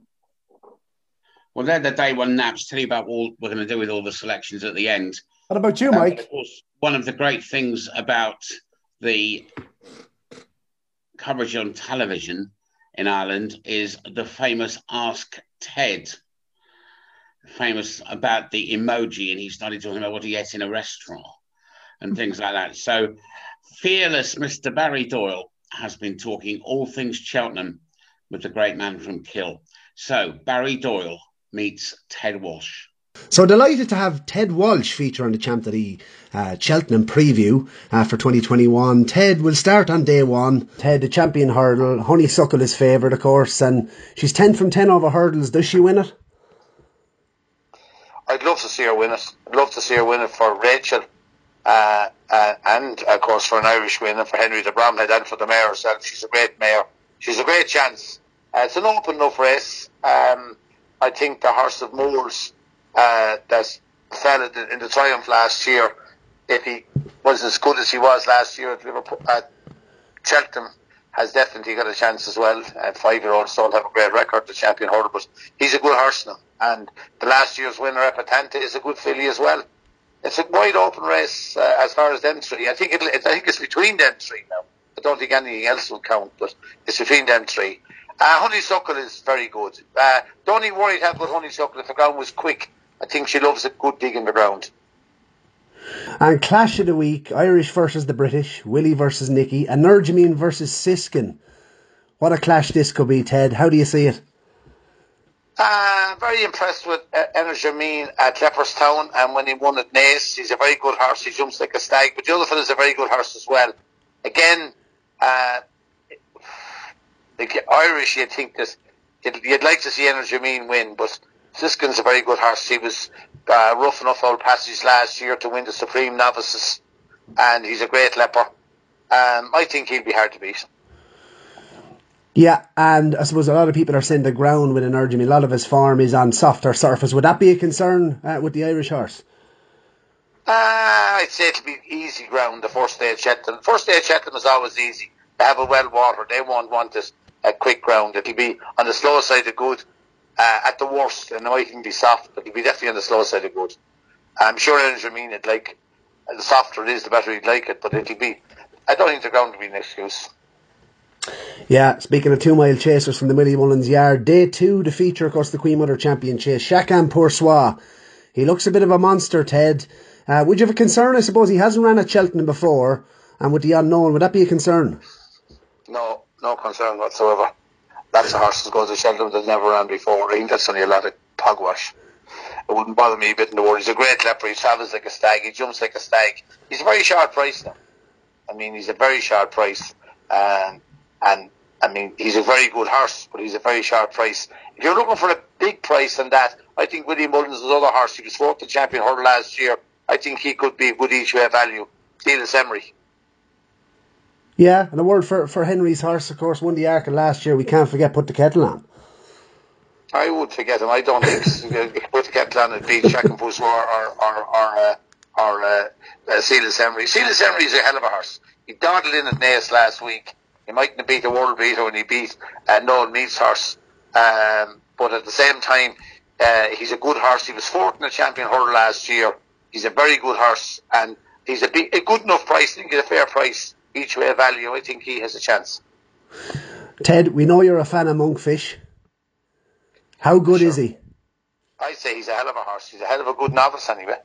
Speaker 1: Well, they're the day one naps. Tell you about what we're going to do with all the selections at the end.
Speaker 5: What about you, Mike?
Speaker 1: of course, one of the great things about the coverage on television in Ireland is the famous Ask Ted famous about the emoji and he started talking about what he ate in a restaurant and hmm. things like that. So, fearless Mr. Barry Doyle has been talking all things Cheltenham with the great man from Kill. So, Barry Doyle meets Ted Walsh.
Speaker 5: So delighted to have Ted Walsh feature on the Champ.ie uh, Cheltenham preview uh, for 2021. Ted will start on day one. Ted, the champion hurdle. Honeysuckle is favourite, of course, and she's 10 from 10 over hurdles. Does she win it?
Speaker 7: I'd love to see her win it. I'd love to see her win it for Rachael, uh, uh, and of course for an Irish win and for Henry de Bromhead and for the mare herself. She's a great mare. She's a great chance. Uh, it's an open enough race. Um, I think the horse of Moore's uh, that fell in the, Triumph last year, if he was as good as he was last year at Liverpool, at Cheltenham, has definitely got a chance as well. Uh, five year olds don't have a great record, the champion hurdle, but he's a good horse now. And the last year's winner, Epatante, is a good filly as well. It's a wide open race uh, as far as them three. I think it, I think it's between them three now. I don't think anything else will count, but it's between them three. Uh, Honeysuckle is very good. Uh, don't even worry about Honeysuckle if the ground was quick. I think she loves a good dig in the ground.
Speaker 5: And clash of the week: Irish versus the British, Willie versus Nicky, Energumene versus Shishkin. What a clash this could be, Ted. How do you see it?
Speaker 7: Uh, very impressed with uh, Energumene at Leopardstown and when he won at Naas. He's a very good horse. He jumps like a stag. But the other one is a very good horse as well. Again, uh, the Irish, you'd think that you'd, you'd like to see Energumene win, but Shishkin's a very good horse. He was uh, rough enough old passage last year to win the Supreme Novices, and he's a great leaper. Um, I think he'll be hard to beat.
Speaker 5: Yeah, and I suppose a lot of people are saying the ground with Energumene. A lot of his form is on softer surface. Would that be a concern uh, with the Irish horse?
Speaker 7: Uh, I'd say it'll be easy ground the first day at Cheltenham. First day at Cheltenham is always easy. They have a well water. They won't want this a quick ground. It'll be on the slow side of good. Uh, at the worst, and know it can be soft, but it'll be definitely on the slow side of good. I'm sure Energumene it like the softer it is, the better he'd like it. But it'll be. I don't think the ground will be an excuse.
Speaker 5: Yeah, speaking of two mile chasers from the Willie Mullins yard, day two, the feature, across the Queen Mother Champion chase, Chacun Pour Soi. He looks a bit of a monster, Ted. Uh, would you have a concern? I suppose he hasn't ran at Cheltenham before, and with the unknown, would that be a concern?
Speaker 7: No, no concern whatsoever. That's of horses go to Cheltenham that never ran before. I think that's only a lot of pogwash. It wouldn't bother me a bit in the world. He's a great leaper. He travels like a stag. He jumps like a stag. He's a very sharp price now. I mean, he's a very sharp price. And I mean, he's a very good horse, but he's a very sharp price. If you're looking for a big price on that, I think William Mullins' is another horse, he was fourth the champion hurdle last year. I think he could be a good each way value. Cilaos Emery.
Speaker 5: Yeah, and a word for, for Henry's horse, of course, won the Arkle last year. We can't forget put the kettle on.
Speaker 7: I would forget him. I don't think put the kettle on and beat Chacun Pour Soi or or or or, uh, or uh, uh, Emery. Cilaos Emery is a hell of a horse. He dawdled in at Naas last week. He mightn't beat the world beater when he beat uh, Noel Meade's horse, um, but at the same time, uh, he's a good horse. He was fourth in the champion hurdle last year. He's a very good horse, and he's a, a good enough price. I think a fair price each way value. I think he has a chance.
Speaker 5: Ted, we know you're a fan of Monkfish. How good sure. is he?
Speaker 7: I'd say he's a hell of a horse. He's a hell of a good novice anyway.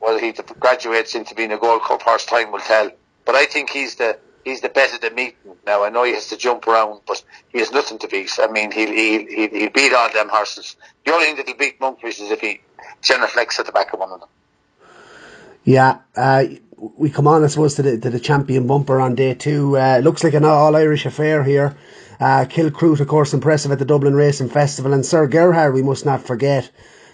Speaker 7: Whether he graduates into being a Gold Cup horse, time will tell. But I think he's the he's the best of the meeting. Now I know he has to jump around, but he has nothing to beat. I mean, he'll he'll he'll, he'll beat all them horses. The only thing that he'll beat Monkfish is if he genuflects at the back of one of them.
Speaker 5: Yeah, uh, we come on, I suppose, to the, to the champion bumper on day two. Uh, looks like an all Irish affair here. Uh, of course, impressive at the Dublin Racing Festival, and Sir Gerhard, we must not forget.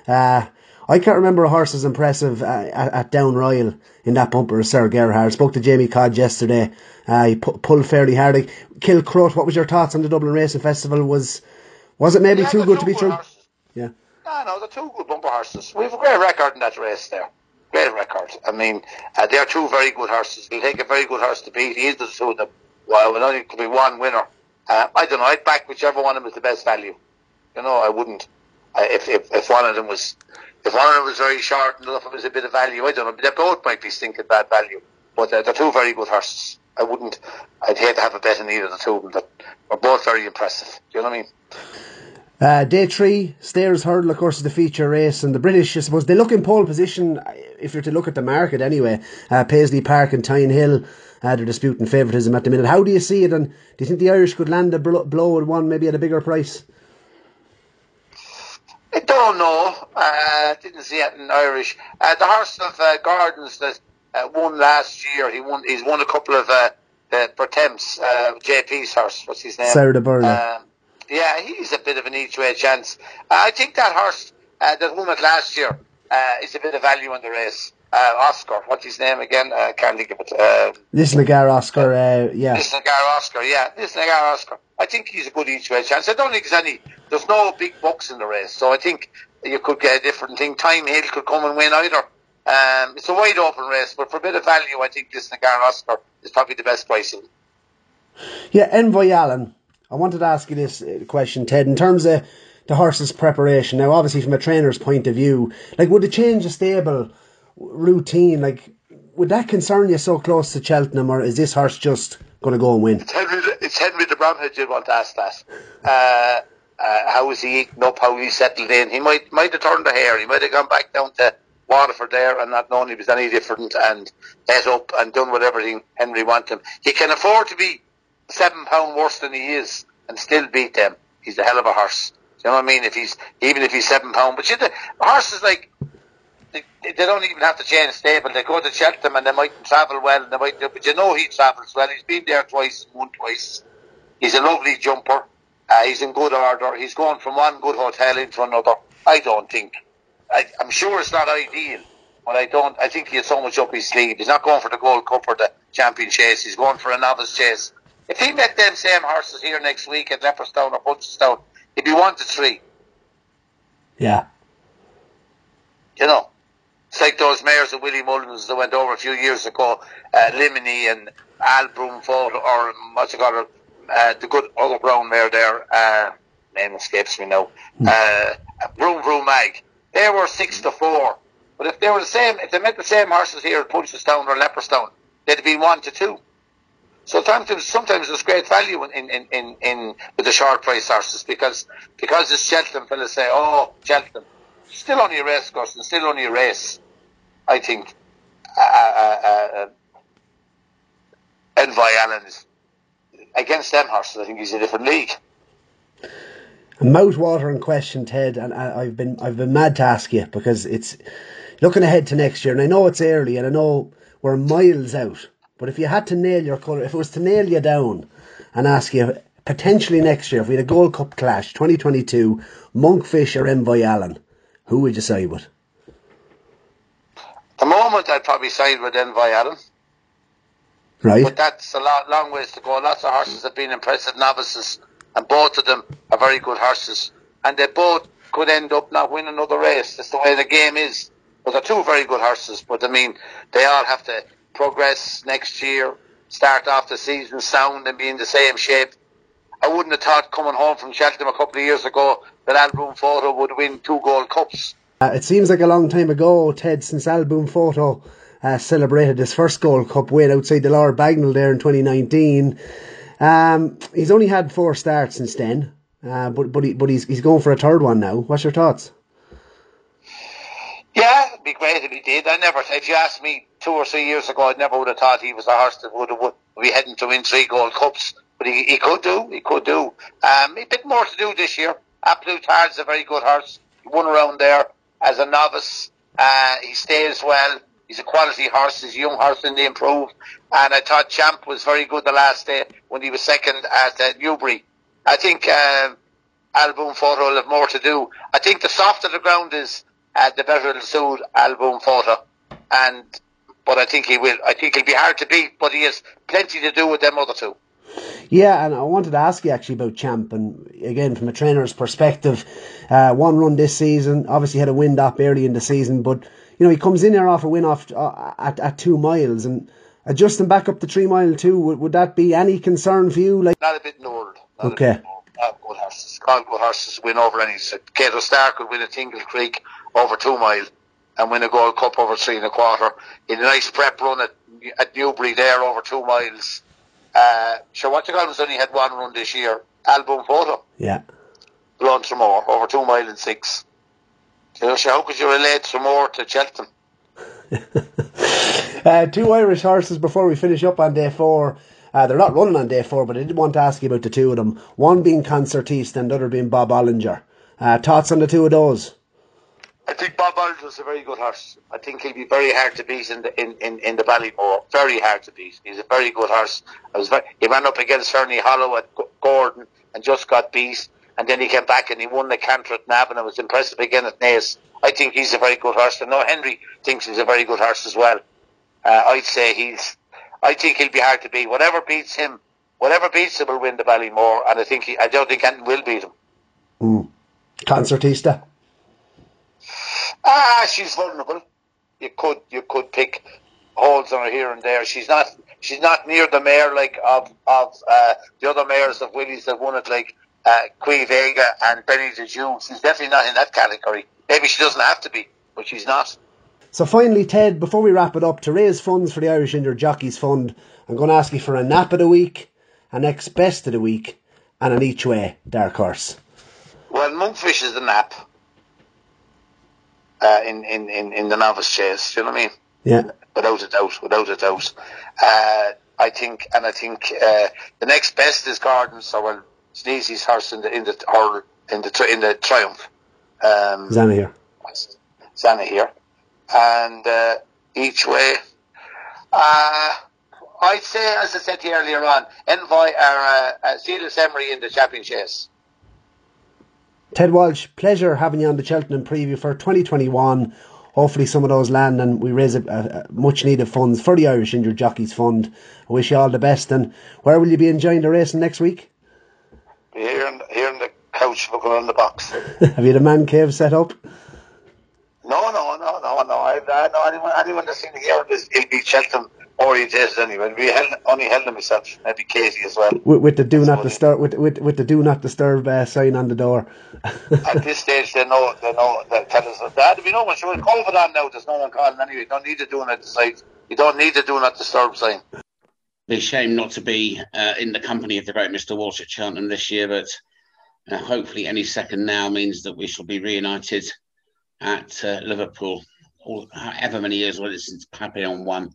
Speaker 5: Uh, I can't remember a horse as impressive uh, at, at Down Royal in that bumper as Sir Gerhard. I spoke to Jamie Codd yesterday. Uh, he pu- pulled fairly hard. Kilcruit, what was your thoughts on the Dublin Racing Festival? Was was it maybe
Speaker 7: yeah,
Speaker 5: too good to be true?
Speaker 7: Horses.
Speaker 5: Yeah.
Speaker 7: No, no, the two good bumper horses. We have a great record in that race there. Great record. I mean, uh, they're two very good horses. It'll take a very good horse to beat either the two of them. Well, it only could be one winner. Uh, I don't know. I'd back whichever one of them is the best value. You know, I wouldn't. Uh, if, if if one of them was if one of them was very short and the other was a bit of value, I don't know. They both might be stinking bad value, but uh, they're two very good horses. I wouldn't. I'd hate to have a bet on either of the two of them. That are both very impressive. Do you know what I mean?
Speaker 5: Uh, day three, Stayers' Hurdle, of course, is the feature race, and the British, I suppose, they look in pole position, if you're to look at the market anyway. Uh, Paisley Park and Thyme Hill, uh, they're disputing favouritism at the minute. How do you see it, and do you think the Irish could land a blow at one, maybe at a bigger price?
Speaker 7: I don't know. Uh, didn't see it in Irish. Uh, the horse of uh, Gardens that uh, won last year, he won. He's won a couple of uh, uh, JP's horse. What's his name?
Speaker 5: Sire Du Berlais.
Speaker 7: Um, yeah, he's a bit of an each way chance. I think that horse uh, that won it last year uh, is a bit of value in the race. Uh, Oscar, what's his name again? I can't think of it. Uh,
Speaker 5: Lisnagar Oscar, uh, yeah.
Speaker 7: Lisnagar Oscar, yeah. Lisnagar Oscar. I think he's a good each way chance. I don't think there's any, there's no big bucks in the race, so I think you could get a different thing. Thyme Hill could come and win either. Um, it's a wide open race, but for a bit of value, I think Lisnagar Oscar is probably the best pricing.
Speaker 5: Yeah, Envoy Allen I wanted to ask you this uh, question, Ted, in terms of the horse's preparation. Now, obviously, from a trainer's point of view, like, would it change the stable routine? Like, would that concern you so close to Cheltenham, or is this horse just going to go and win?
Speaker 7: It's Henry, it's Henry de Bromhead did want to ask that. Uh, uh, how is he eating up? How he settled in? He might might have turned the hair. He might have gone back down to Waterford there and not known he was any different and set up and done whatever Henry wanted him. He can afford to be seven pound worse than he is and still beat them. He's a hell of a horse. Do you know what I mean? If he's even if he's seven pound, but you the horse is like they, they don't even have to change stable. They go to Cheltenham and they mightn't travel well. And they might, but you know he travels well. He's been there twice won twice. He's a lovely jumper. Uh, he's in good order. He's going from one good hotel into another. I don't think. I, I'm sure it's not ideal, but I don't. I think he has so much up his sleeve. He's not going for the Gold Cup or the Champion Chase. He's going for a novice chase. If he met them same horses here next week at Leopardstown or Punchestown, he'd be one to three.
Speaker 5: Yeah.
Speaker 7: You know, it's like those mares of Willie Mullins that went over a few years ago, uh, Limini and Al Broomfold, or what's it called, uh, the good other brown mare there, uh, name escapes me now, mm. uh, Vroum Vroum Mag. They were six to four. But if they were the same, if they met the same horses here at Punchestown or Leopardstown, they'd be one to two. So sometimes, sometimes there's great value in, in, in, in with the short price horses because because it's Cheltenham fellas say, oh, Cheltenham, still only a race course and still only a race. I think uh, uh, uh, Envoy Allen is against them horses. I think he's a different league.
Speaker 5: Mouth-watering question, Ted, and I've been I've been mad to ask you because it's looking ahead to next year, and I know it's early, and I know we're miles out but if you had to nail your colour, if it was to nail you down and ask you potentially next year, if we had a Gold Cup clash, 2022, Monkfish or Envoy-Allen, who would you side with?
Speaker 7: The moment I'd probably side with Envoy-Allen.
Speaker 5: Right.
Speaker 7: But that's a lot, long ways to go. Lots of horses have been impressive novices, and both of them are very good horses. And they both could end up not winning another race. That's the way the game is. But they're two very good horses. But I mean, they all have to progress next year, start off the season sound and be in the same shape. I wouldn't have thought coming home from Cheltenham a couple of years ago that Al Boum Photo would win two gold cups.
Speaker 5: Uh, it seems like a long time ago, Ted, since Al Boum Photo uh, celebrated his first Gold Cup win outside the Lord Bagenal there in 2019. Um, he's only had four starts since then, uh, but but, he, but he's, he's going for a third one now. What's your thoughts?
Speaker 7: Yeah, it'd be great if he did. I never, if you asked me two or three years ago, I never would have thought he was a horse that would be heading to win three Gold Cups. But he, he could do, he could do. Um, a bit more to do this year. A Plus Tard's a very good horse. He won around there as a novice. Uh, he stays well. He's a quality horse. He's a young horse in the improve. And I thought Champ was very good the last day when he was second at uh, Newbury. I think um, Al Boum Photo will have more to do. I think the softer the ground is, uh, the better it'll suit Al Boum Photo. And but I think he will. I think he'll be hard to beat, but he has plenty to do with them other two.
Speaker 5: Yeah, and I wanted to ask you actually about Champ, and again from a trainer's perspective, uh, one run this season. Obviously had a wind up early in the season, but you know he comes in there off a win off uh, at at two miles and adjusting back up to three mile two. Would, would that be any concern for you? Like
Speaker 7: not a bit in the world. Not
Speaker 5: Okay.
Speaker 7: A bit in the world. Not good horses. Good horses win over any. Kauto Star could win a Tingle Creek over two mile and win a Gold Cup over three and a quarter in a nice prep run at at Newbury there over two miles. Uh, sure, what you call only had one run this year. Al Boum Photo.
Speaker 5: yeah.
Speaker 7: Tramore over two mile and six. You know, so how could you relate some more to Cheltenham?
Speaker 5: uh, two Irish horses before we finish up on day four. Uh, they're not running on day four, but I did want to ask you about the two of them. One being Concertista and the other being Bob Olinger. Uh, thoughts on the two of those?
Speaker 7: I think Bob Aldridge is a very good horse. I think he'll be very hard to beat in the in, in, in the Ballymore. Very hard to beat. He's a very good horse. I was very, he ran up against Ferny Hollow at Gowran and just got beat. And then he came back and he won the canter at Navan and I was impressive again at Naas. I think he's a very good horse. And no, Henry thinks he's a very good horse as well. Uh, I'd say he's. I think he'll be hard to beat. Whatever beats him, whatever beats him will win the Ballymore. And I think he, I don't think Kenton will beat him.
Speaker 5: Mm. Concertista.
Speaker 7: Ah, she's vulnerable. You could you could pick holes on her here and there. She's not she's not near the mare like of of uh, the other mares of Willie's that won it like uh, Quevega and Benie Des Dieux. She's definitely not in that category. Maybe she doesn't have to be, but she's not.
Speaker 5: So finally, Ted, before we wrap it up, to raise funds for the Irish Injured Jockeys Fund, I'm going to ask you for a nap of the week, a next best of the week, and an each way dark horse.
Speaker 7: Well, Monkfish is the nap uh, in, in, in, in the novice chase. Do you know what I mean?
Speaker 5: Yeah.
Speaker 7: without a doubt, without a doubt. Uh, I think, and I think uh, the next best is Gordon. So well, Sneezy's horse in the in the or in the in the Triumph. Um,
Speaker 5: Zanahiyr.
Speaker 7: Zana here, and uh, each way. Uh, I'd say, as I said to you earlier on, Envoy or uh, uh, Cilaos Emery in the champion chase.
Speaker 5: Ted Walsh, pleasure having you on the Cheltenham preview for 2021. Hopefully, some of those land and we raise a, a, a much needed funds for the Irish Injured Jockeys Fund. I wish you all the best. And where will you be enjoying the racing next week?
Speaker 7: Here in, here in the couch, looking on the box.
Speaker 5: Have you the man cave set up?
Speaker 7: No, no, no, no, no. I, I know anyone, anyone that's in here is it'll be Cheltenham oriented anyway. We held, only held them myself, maybe Katie as well.
Speaker 5: With, with the do
Speaker 7: That's
Speaker 5: not
Speaker 7: what
Speaker 5: disturb with, with with the do not disturb uh, sign on the door.
Speaker 7: At this stage, they know, they know, they tell us that there be no one. Sure, COVID on now. There's no one calling anyway. You don't need to do it at the site. You don't need to do not disturb sign.
Speaker 1: Be a shame not to be uh, in the company of the great Mr. Walsh at Cheltenham this year, but uh, hopefully any second now means that we shall be reunited at uh, Liverpool, all, however many years well, since Papillon won.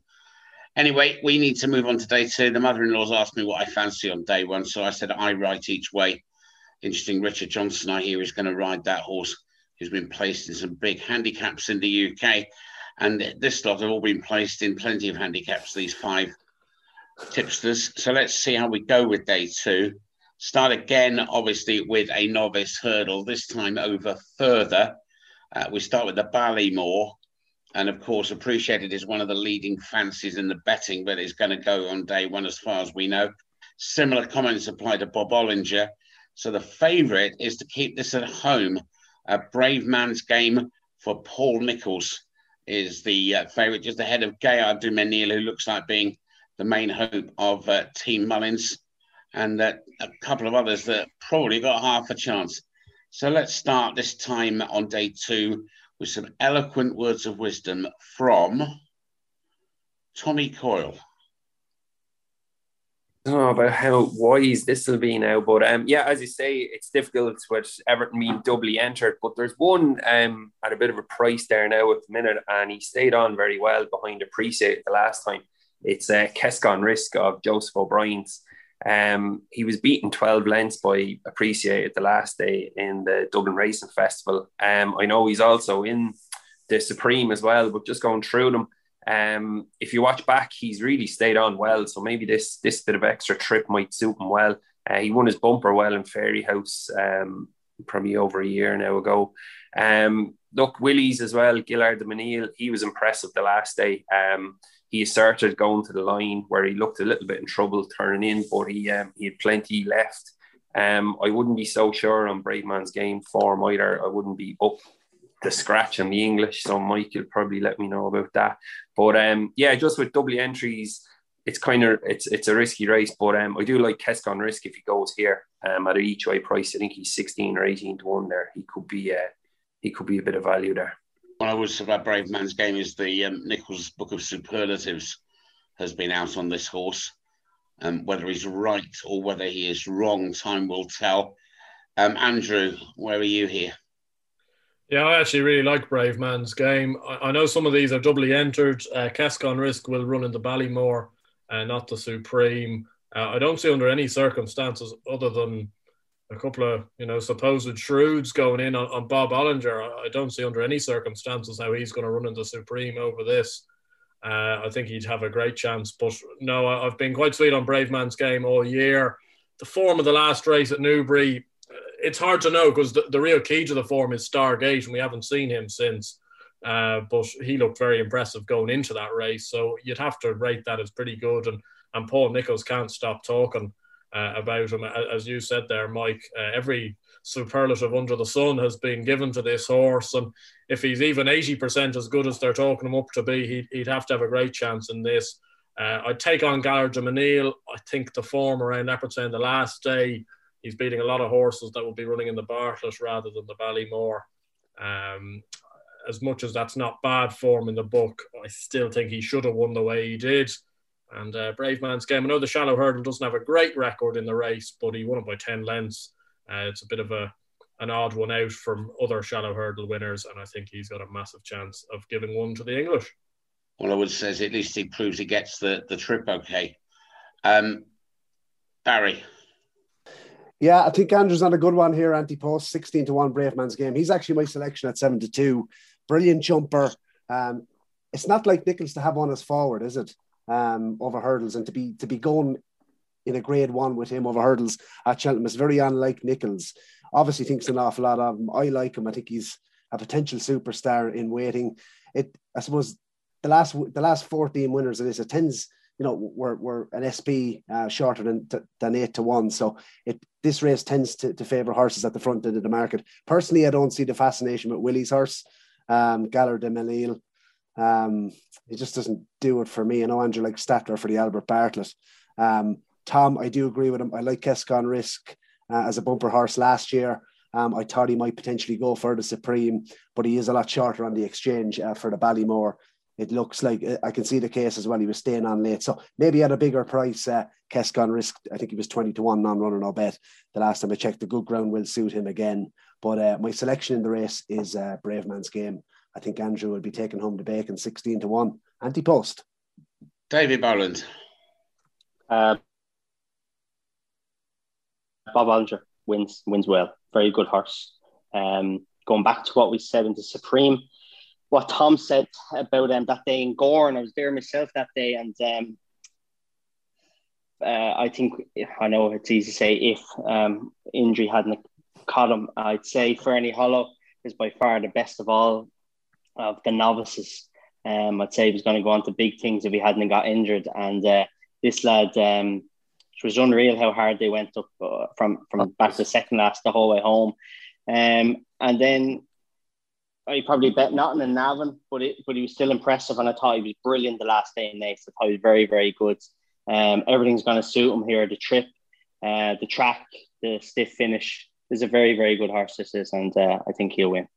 Speaker 1: Anyway, we need to move on to day two. The mother-in-law's asked me what I fancy on day one, so I said I write each way. Interesting, Richard Johnson, I hear, is going to ride that horse who's been placed in some big handicaps in the UK. And this lot have all been placed in plenty of handicaps, these five tipsters. So let's see how we go with day two. Start again, obviously, with a novice hurdle, this time over further. Uh, we start with the Ballymore. And of course, Appreciate It is one of the leading fancies in the betting, but it's going to go on day one as far as we know. Similar comments apply to Bob Olinger. So the favourite is to keep this at home. A Bravemansgame for Paul Nicholls is the uh, favourite, just ahead of Gaillard du Mesnil, who looks like being the main hope of uh, Team Mullins and uh, a couple of others that probably got half a chance. So let's start this time on day two with some eloquent words of wisdom from Tommy Coyle.
Speaker 4: I don't know about how wise this will be now, but um, yeah, as you say, it's difficult with Everton being doubly entered. But there's one um, at a bit of a price there now at the minute, and he stayed on very well behind the Appreciate the last time. It's uh, Kescon Risk of Joseph O'Brien's. Um, he was beaten 12 lengths by Appreciate the last day in the Dublin Racing Festival. Um, I know he's also in the Supreme as well, but just going through them, um, if you watch back, he's really stayed on well. So maybe this this bit of extra trip might suit him well. Uh, he won his bumper well in Fairyhouse um, probably over a year now ago. Um, look, Willys as well, Gaillard du Mesnil, he was impressive the last day. Um, he started going to the line where he looked a little bit in trouble turning in, but he um, he had plenty left. Um, I wouldn't be so sure on Bravemansgame form either. I wouldn't be up the scratch in the English, so Mike you'll probably let me know about that. But um, yeah, just with double entries, it's kind of it's it's a risky race. But um, I do like Kescon Risk if he goes here um, at a each way price. I think he's sixteen or eighteen to one there. He could be uh, he could be a bit of value there
Speaker 1: what I would say about Bravemansgame is the um, Nicholls Book of Superlatives has been out on this horse. Um, whether he's right or whether he is wrong, time will tell. Um, Andrew, where are you here?
Speaker 6: Yeah, I actually really like Bravemansgame. I, I know some of these are doubly entered. Uh, Kescon Risk will run in the Ballymore, uh, not the Supreme. Uh, I don't see under any circumstances other than a couple of you know supposed shrewds going in on, on Bob Olinger. I, don't see under any circumstances how he's going to run into Supreme over this. Uh, I think he'd have a great chance. But no, I, have been quite sweet on Bravemansgame all year. The form of the last race at Newbury, uh, it's hard to know because the, the real key to the form is Stargate, and we haven't seen him since. Uh, but he looked very impressive going into that race. So you'd have to rate that as pretty good. And, and Paul Nicholls can't stop talking uh, about him. As you said there, Mike, uh, every superlative under the sun has been given to this horse. And if he's even 80% as good as they're talking him up to be, he'd, he'd have to have a great chance in this. Uh, I'd take on du Mesnil. I think the form around Leopardstown the last day, he's beating a lot of horses that will be running in the Bartlett rather than the Ballymore. Um, as much as that's not bad form in the book, I still think he should have won the way he did. And uh, Bravemansgame. I know the Challow hurdle doesn't have a great record in the race, but he won it by 10 lengths. Uh, it's a bit of a an odd one out from other Challow hurdle winners, and I think he's got a massive chance of giving one to the English.
Speaker 1: Well, I would say at least he proves he gets the, the trip okay. Um, Barry.
Speaker 5: Yeah, I think Andrew's on a good one here. Anti post 16 to 1 Bravemansgame. He's actually my selection at 7 to 2. Brilliant jumper. Um, it's not like Nicholls to have one as forward, is it? Um, over hurdles and to be to be going in a grade one with him over hurdles at Cheltenham is very unlike Nicholls. Obviously, thinks an awful lot of him. I like him. I think he's a potential superstar in waiting. It, I suppose, the last the last fourteen winners of this it tends, you know, were, were an SP uh, shorter than than eight to one. So it this race tends to, to favour horses at the front end of the market. Personally, I don't see the fascination with Willie's horse, um, Gaillard du Mesnil. Um, it just doesn't do it for me. I know Andrew like Stattler for the Albert Bartlett. Um, Tom, I do agree with him. I like Kescon Risk uh, as a bumper horse last year. Um, I thought he might potentially go for the Supreme, but he is a lot shorter on the exchange uh, for the Ballymore. It looks like uh, I can see the case as well. He was staying on late, so maybe at a bigger price. Uh, Kescon Risk, I think he was twenty to one non-runner. No bet. The last time I checked, the good ground will suit him again. But uh, my selection in the race is uh, Bravemansgame. I think Andrew will be taking home the bacon 16 to 1. Anti post.
Speaker 1: David Boland.
Speaker 3: Uh, Bob Olinger wins wins well. Very good horse. Um, going back to what we said in the Supreme, what Tom said about um, that day in Gowran, I was there myself that day, and um, uh, I think I know it's easy to say if um, injury hadn't caught him. I'd say Ferny Hollow is by far the best of all of the novices. Um, I'd say he was going to go on to big things if he hadn't got injured. And uh, this lad, um, it was unreal how hard they went up uh, from from back to second last the whole way home. Um, and then I probably bet nothing in Navan, but it, but he was still impressive, and I thought he was brilliant the last day in Naas. I thought he was very very good. Um, everything's going to suit him here. The trip, uh, the track, the stiff finish is a very very good horse. This is, and uh, I think he'll win.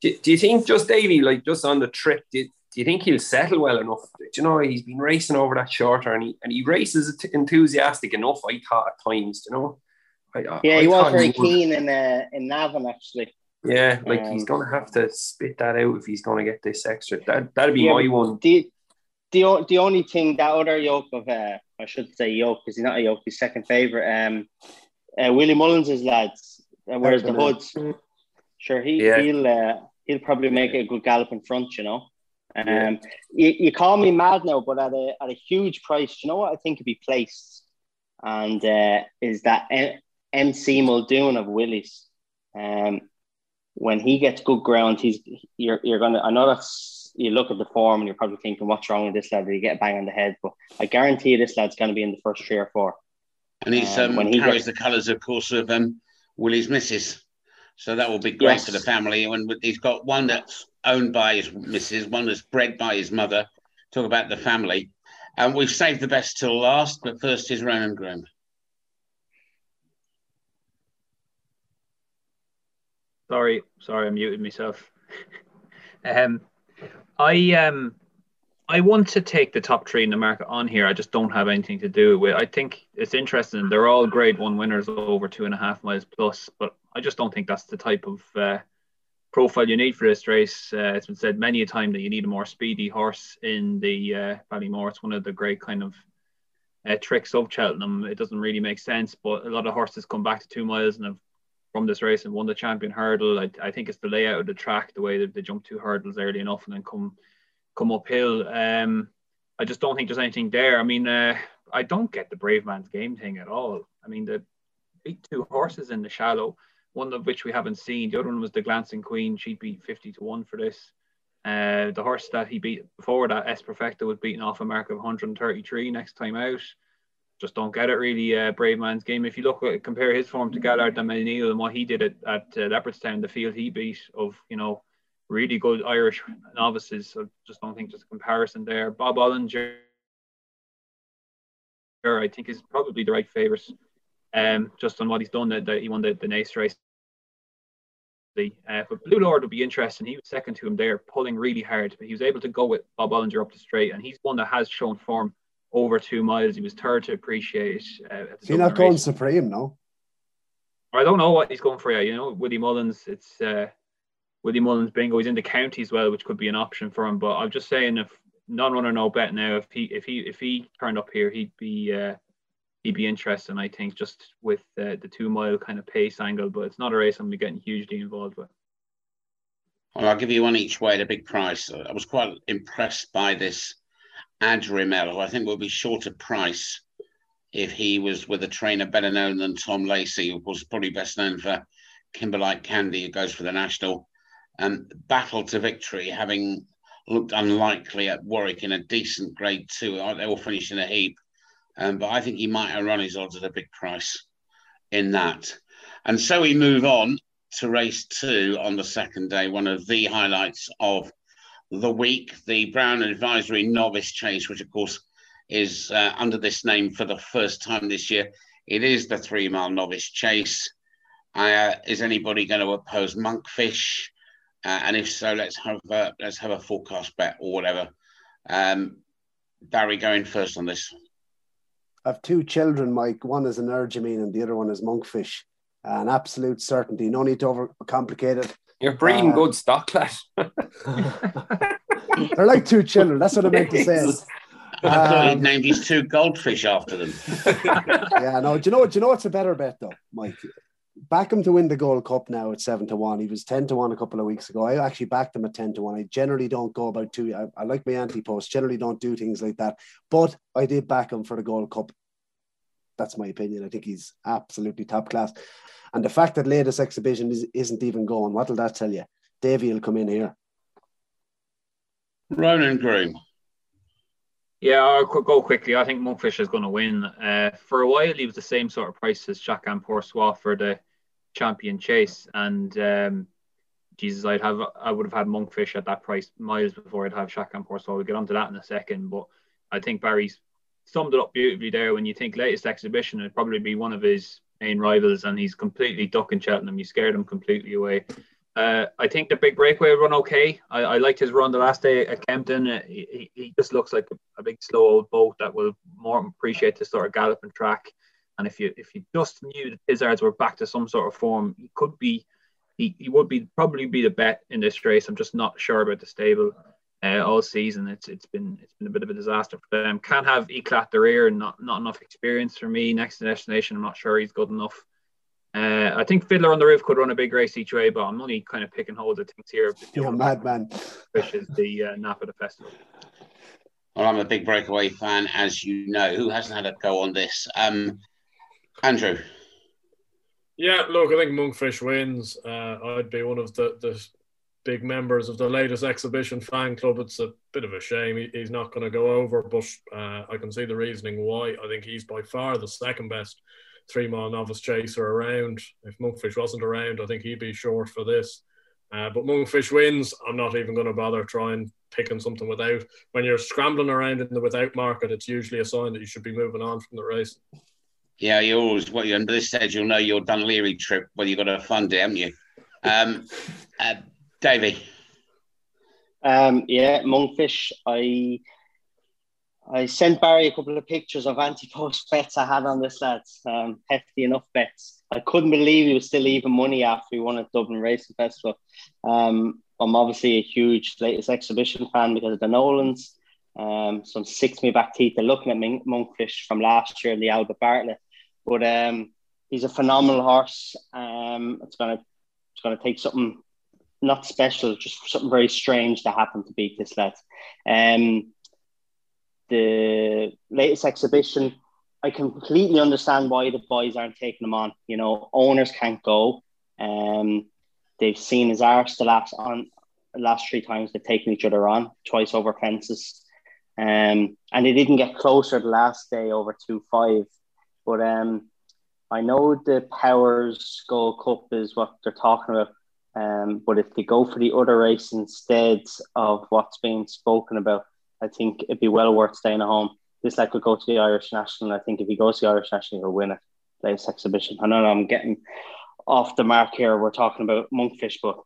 Speaker 4: Do, do you think just Davy, like just on the trip, do, do you think he'll settle well enough? Do you know he's been racing over that shorter, and he and he races enthusiastic enough. I thought at times, you know.
Speaker 3: I, yeah, I he was very he keen in uh, in Navan actually.
Speaker 4: Yeah, like um, he's gonna have to spit that out if he's gonna get this extra. That that'd be yeah, my one.
Speaker 3: The, the the only thing that other yoke of uh, I should say yoke because he's not a yoke, he's second favorite. Um, uh, Willie Mullins' lads, uh, whereas the hoods. Sure, he yeah. he'll uh, he'll probably make a good gallop in front. You know. Um, yeah. you, you call me mad now, but at a at a huge price, you know what I think could be placed, and uh, is that M- MC Muldoon of Willie's. Um, when he gets good ground, he's you're you're gonna. I know that's you look at the form and you're probably thinking, what's wrong with this lad? Did he get a bang on the head? But I guarantee you, this lad's going to be in the first three or four.
Speaker 1: And he's um, um, when he carries gets... the colours, of course, of um, Willie's missus. So that will be great yes. for the family. When he's got one that's owned by his missus, one that's bred by his mother. Talk about the family. And we've saved the best till last, but first is Ronan Groome.
Speaker 2: Sorry, sorry, I muted myself. um, I um, I want to take the top three in the market on here. I just don't have anything to do with. I think it's interesting. They're all Grade One winners over two and a half miles plus, but I just don't think that's the type of uh, profile you need for this race. Uh, it's been said many a time that you need a more speedy horse in the uh, Ballymore. It's one of the great kind of uh, tricks of Cheltenham. It doesn't really make sense, but a lot of horses come back to two miles and have from this race and won the champion hurdle. I, I think it's the layout of the track, the way that they jump two hurdles early enough and then come come uphill. Um, I just don't think there's anything there. I mean, uh, I don't get the Bravemansgame thing at all. I mean, the beat two horses in the Challow, one of which we haven't seen. The other one was the Glancing Queen. She beat 50 to 1 for this. Uh, the horse that he beat before that, S Perfecta, was beaten off a mark of 133 next time out just don't get it really. Uh, Bravemansgame. If you look at compare his form to Gaillard Du Mesnil and what he did at, at uh, Leopardstown, the field he beat of you know really good Irish novices. So just don't think there's a comparison there. Bob Olinger, I think, is probably the right favourite. Um, just on what he's done, that, that he won the, the Naas race. Uh, but Blue Lord would be interesting. He was second to him there, pulling really hard, but he was able to go with Bob Olinger up the straight, and he's one that has shown form over two miles. He was third to appreciate. Uh,
Speaker 5: Is he not going race. supreme, no?
Speaker 2: I don't know what he's going for. You know, Willie Mullins. It's uh, Willie Mullins bingo. He's in the county as well, which could be an option for him. But I'm just saying, if non runner no bet now, if he if he if he turned up here, he'd be uh, he'd be interesting. I think just with uh, the two mile kind of pace angle. But it's not a race I'm getting hugely involved with.
Speaker 1: Well, I'll give you one each way at a big price. I was quite impressed by this Adrimel, who I think will be short of price if he was with a trainer better known than Tom Lacey, who was probably best known for Kimberlite Candy, who goes for the national. Um, battle to victory, having looked unlikely at Warwick in a decent grade two. They all finished in a heap. Um, but I think he might have run his odds at a big price in that. And so we move on to race two on the second day, one of the highlights of the week, the Brown Advisory Novice Chase, which of course is uh, under this name for the first time this year. It is the three mile novice chase. Uh, is anybody going to oppose Monkfish? Uh, and if so, let's have a, let's have a forecast bet or whatever. Um, Barry, going first on this.
Speaker 5: I have two children, Mike. One is an Energumene and the other one is Monkfish. An absolute certainty. No need to overcomplicate it.
Speaker 4: You're breeding uh, good stock, lad.
Speaker 5: they're like two children. That's what I meant to say.
Speaker 1: I thought he'd um, named his two goldfish after them.
Speaker 5: yeah, no. Do you know? Do you know what's a better bet though, Mike? Back him to win the Gold Cup now at seven to one. He was ten to one a couple of weeks ago. I actually backed him at ten to one. I generally don't go about two. I, I like my anti post. Generally, don't do things like that. But I did back him for the Gold Cup that's my opinion. I think he's absolutely top class. And the fact that latest exhibition is, isn't even going, what will that tell you? Davy will come in here.
Speaker 1: Ronan Groome.
Speaker 2: Yeah, I'll go quickly. I think Monkfish is going to win. Uh, for a while, he was the same sort of price as Chacun Pour Soi for the champion chase, and um, Jesus, I'd have I would have had Monkfish at that price miles before I'd have Chacun Pour Soi. We'll get onto that in a second, but I think Barry's summed it up beautifully there. When you think latest exhibition, it'd probably be one of his main rivals, and he's completely ducking Cheltenham. You scared him completely away. Uh, I think the big breakaway run okay. I, I liked his run the last day at Kempton. Uh, he, he just looks like a, a, big slow old boat that will more appreciate the sort of galloping track. And if you if you just knew that Tizzards were back to some sort of form, he could be he, he would be probably be the bet in this race. I'm just not sure about the stable uh, all season. It's it's been it's been a bit of a disaster for them. Can't have Eclat the rear and not not enough experience for me. Next to destination, I'm not sure he's good enough. Uh, I think Fiddler on the Roof could run a big race each way, but I'm only kind of picking hold of things here.
Speaker 5: You're a madman.
Speaker 2: Which is the uh, Napa the festival.
Speaker 1: Well, I'm a big breakaway fan, as you know. Who hasn't had a go on this? Um, Andrew.
Speaker 6: Yeah, look, I think Monkfish wins. Uh, I'd be one of the, the big members of the latest exhibition fan club. It's a bit of a shame he, he's not going to go over, but uh, I can see the reasoning why. I think he's by far the second best three mile novice chaser around. If Monkfish wasn't around, I think he'd be short for this. Uh, but Monkfish wins. I'm not even going to bother trying picking something without. When you're scrambling around in the without market, it's usually a sign that you should be moving on from the race.
Speaker 1: Yeah, you always, well, at this stage, you'll know your Laoghaire trip, whether you've got a fund, it, haven't you? Um, uh, Davey.
Speaker 3: Um, yeah, Monkfish. I I sent Barry a couple of pictures of anti-post bets I had on this lads. Um, hefty enough bets. I couldn't believe he was still even money after he won at Dublin Racing Festival. Um, I'm obviously a huge latest exhibition fan because of the Nolans. Um, some six me back teeth. They're looking at Monkfish from last year, in the Albert Bartlett. But um, he's a phenomenal horse. Um, it's gonna it's gonna take something not special, just something very strange to happen to beat this lad. Um, the latest exhibition, I completely understand why the boys aren't taking them on. You know, owners can't go. Um, they've seen his arse the last on last three times they've taken each other on twice over fences. Um, and they didn't get closer the last day over two five. But um, I know the Powers Gold Cup is what they're talking about. Um, but if they go for the other race instead of what's being spoken about, I think it'd be well worth staying at home. This like could go to the Irish National. I think if he goes to the Irish National, he'll win it. Place exhibition. I know I'm getting off the mark here. We're talking about Monkfish, but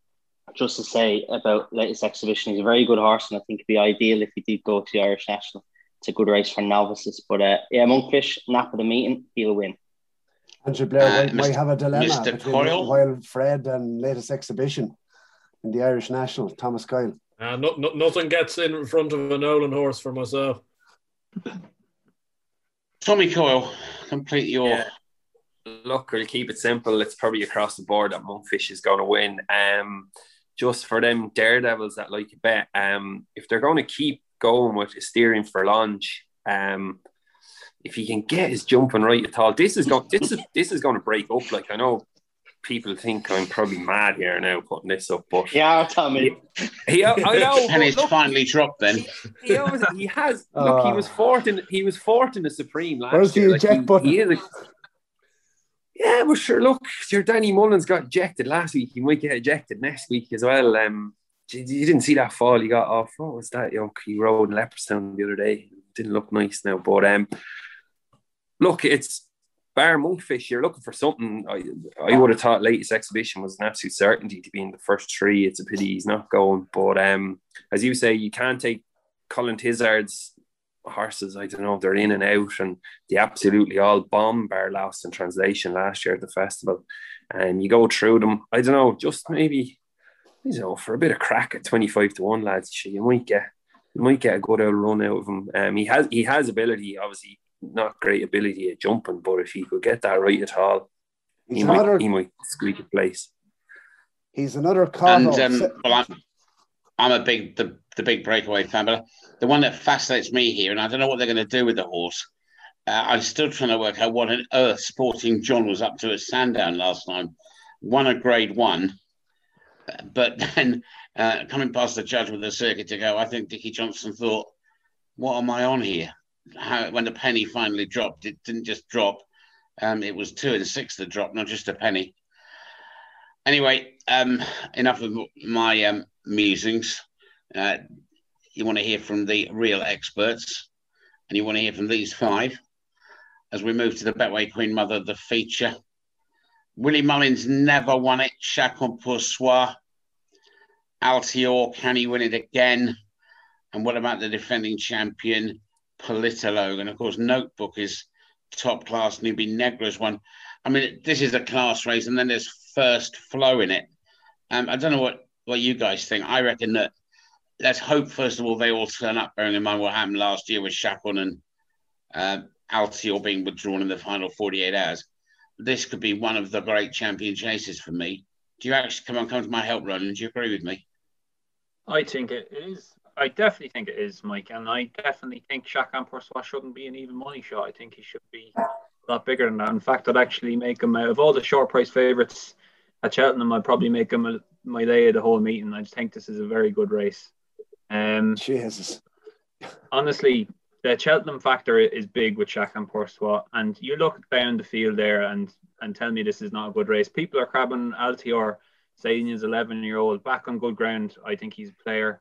Speaker 3: just to say about latest exhibition, he's a very good horse, and I think it'd be ideal if he did go to the Irish National. It's a good race for novices. But uh, yeah, Monkfish, nap of the meeting, he'll win.
Speaker 5: Andrew Blair uh, might, might, have a dilemma Mr. between Coyle. Wild Fred and latest exhibition in the Irish National, Thomas Coyle.
Speaker 6: Uh, no, no, nothing gets in front of a Nolan horse for myself.
Speaker 1: Tommy Coyle, complete your. Yeah.
Speaker 4: Look, we'll keep it simple. It's probably across the board that Monkfish is going to win. Um, just for them daredevils that like to bet, um, if they're going to keep going with Asterion Forlonge, um, if he can get his jumping right at all, this is going this is this is going to break up. Like I know people think I'm probably mad here now putting this up, but
Speaker 3: yeah, Tommy.
Speaker 4: He, he I know,
Speaker 1: and he's finally dropped. Then
Speaker 4: he, always, he has. Look, he was ah. fourth in he was fourth in the Supreme last Where's year. The eject like, button? He, he is a, yeah, well, sure. Look, your Danny Mullins got ejected last week. He might get ejected next week as well. Um, you didn't see that fall he got off. What was that? You know, he rode in Leopardstown the other day. Didn't look nice now, but um, look, it's bar monkfish, you're looking for something. I, I would have thought latest exhibition was an absolute certainty to be in the first three. It's a pity he's not going. But um, as you say, you can't take Colin Tizzard's horses. I don't know, they're in and out, and they absolutely all bomb bar lost in translation last year at the festival. And you go through them. I don't know, just maybe, you know, for a bit of crack at 25 to 1, lads, you might get you might get a good old run out of him. Um, he has he has ability, obviously not great ability at jumping, but if he could get that right at all, he, another, might, he might squeak a place.
Speaker 5: He's another card.
Speaker 1: And um, well, I'm, I'm a big the, the big breakaway fan, but the one that fascinates me here, and I don't know what they're going to do with the horse, uh, I'm still trying to work out what on earth Sporting John was up to at Sandown last time. Won a grade one, but then uh, coming past the judge with the circuit to go, I think Dickie Johnson thought, "What am I on here?" How, when the penny finally dropped, it didn't just drop; um, it was two and six that dropped, not just a penny. Anyway, um, enough of my um, musings. Uh, you want to hear from the real experts, and you want to hear from these five as we move to the Betway Queen Mother, the feature. Willie Mullins never won it. Chacun pour soi. Altior, can he win it again? And what about the defending champion, Politologue? And of course, Notebook is top class. Nube Negra's one. I mean, this is a class race, and then there's first flow in it. Um, I don't know what, what you guys think. I reckon that let's hope, first of all, they all turn up, bearing in mind what happened last year with Chacun and uh, Altior being withdrawn in the final 48 hours. This could be one of the great champion chases for me. Do you actually come on, come to my help, Ronan? Do you agree with me?
Speaker 2: I think it is. I definitely think it is, Mike, and I definitely think Chacun pour shouldn't be an even money shot. I think he should be a lot bigger than that. In fact, I'd actually make him out of all the short price favourites at Cheltenham. I'd probably make him a, my lay of the whole meeting. I just think this is a very good race. Um,
Speaker 5: Jesus.
Speaker 2: honestly, the Cheltenham factor is big with Chacun pour soi, and you look down the field there and and tell me this is not a good race. People are crabbing Altior, saying he's 11 year old back on good ground. I think he's a player.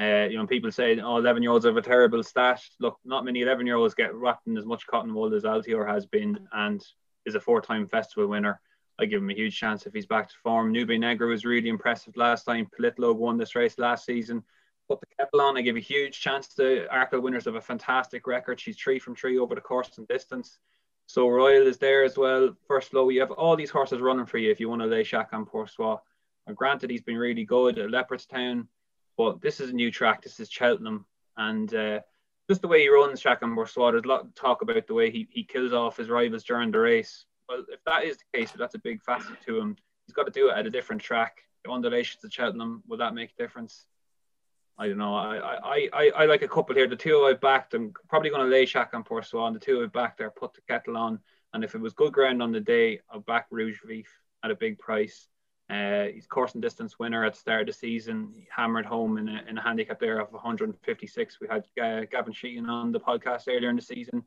Speaker 2: Uh, you know, people say, oh, 11 year olds have a terrible stat. Look, not many 11 year olds get wrapped in as much cotton wool as Altior has been and is a four time festival winner. I give him a huge chance if he's back to form. Nube Negra was really impressive last time. Politologue won this race last season put the kettle on. I give a huge chance to Arkle winners of a fantastic record. She's three from three over the course and distance. Sceau Royal is there as well. First low, you have all these horses running for you if you want to lay Chacun pour soi. And granted, he's been really good at Leopardstown, but this is a new track. This is Cheltenham. And uh, just the way he runs Chacun pour soi, there's a lot of talk about the way he, he kills off his rivals during the race. Well, if that is the case, that's a big facet to him. He's got to do it at a different track. The undulations at Cheltenham, will that make a difference? I don't know. I, I, I, I like a couple here. The two I've backed, I'm probably going to lay Chacun pour soi. The two I've backed there, put the kettle on. And if it was good ground on the day, I'll back Rouge Vif at a big price. Uh, he's course and distance winner at the start of the season. He hammered home in a, in a handicap there of 156. We had uh, Gavin Sheehan on the podcast earlier in the season.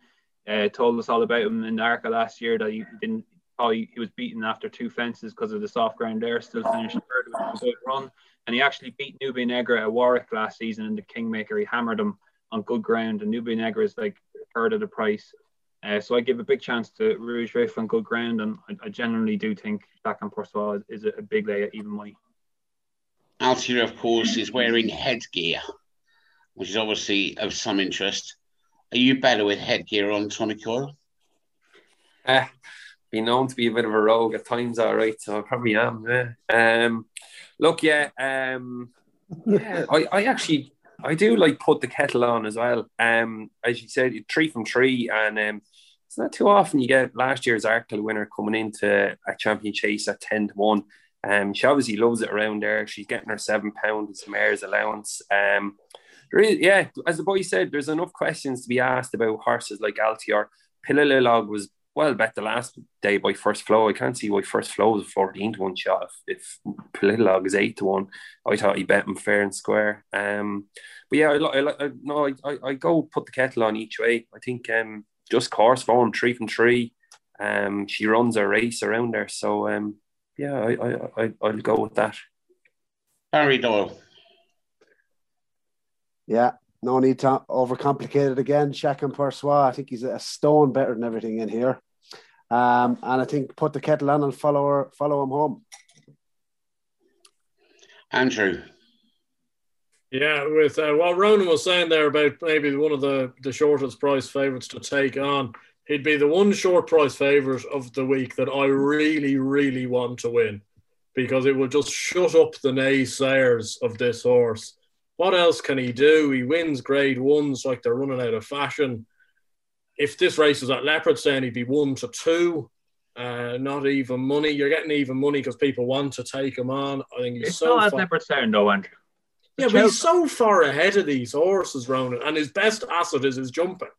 Speaker 2: Uh, told us all about him in the Arkle last year that he didn't. Probably he was beaten after two fences because of the soft ground there. Still finished third with a good run and he actually beat Nube Negra at Warwick last season in the Kingmaker. He hammered him on good ground, and Nube Negra is like a third of the price. Uh, so I give a big chance to Rouge Vif on good ground, and I, I generally do think Chacun pour soi is, is a big lay at even money.
Speaker 1: Altior, of course, is wearing headgear, which is obviously of some interest. Are you better with headgear on, Tommy Coyle?
Speaker 4: Uh, be known to be a bit of a rogue at times, all right, so I probably am. Yeah. Um, look, yeah, um, yeah, I, I actually I do like put the kettle on as well. Um, as you said, three from three, and um, it's not too often you get last year's Arkle winner coming into a champion chase at ten to one. Um, she obviously loves it around there. She's getting her seven pounds mare's allowance. Um, really, yeah, as the boy said, there's enough questions to be asked about horses like Altior. Politologue was well bet the last day by first flow. I can't see why first flow is a 14 to 1 shot if, if Politologue is 8 to 1. I thought he bet him fair and square. Um, but yeah, I, I, I, no, I, I go put the kettle on each way. I think um, just course phone, three from three. Um, she runs a race around there. So um, yeah, I, I, I, I'll go with that.
Speaker 1: Barry Doyle.
Speaker 5: Yeah, no need to overcomplicate it again. Chacun pour soi. I think he's a stone better than everything in here. Um, and I think put the kettle on and follow her, follow him home.
Speaker 1: Andrew.
Speaker 6: Yeah, with uh, what Ronan was saying there about maybe one of the, the shortest price favourites to take on, he'd be the one short price favourite of the week that I really, really want to win because it will just shut up the naysayers of this horse what else can he do? He wins grade ones like they're running out of fashion. If this race was at Leopardstown, he'd be one to two. Uh, not even money. You're getting even money because people want to take him on. I think he's
Speaker 2: it's
Speaker 6: so.
Speaker 2: Not far... Leopardstown, though, Andrew.
Speaker 6: Yeah, but he's so far ahead of these horses, Ronan, and his best asset is his jumping.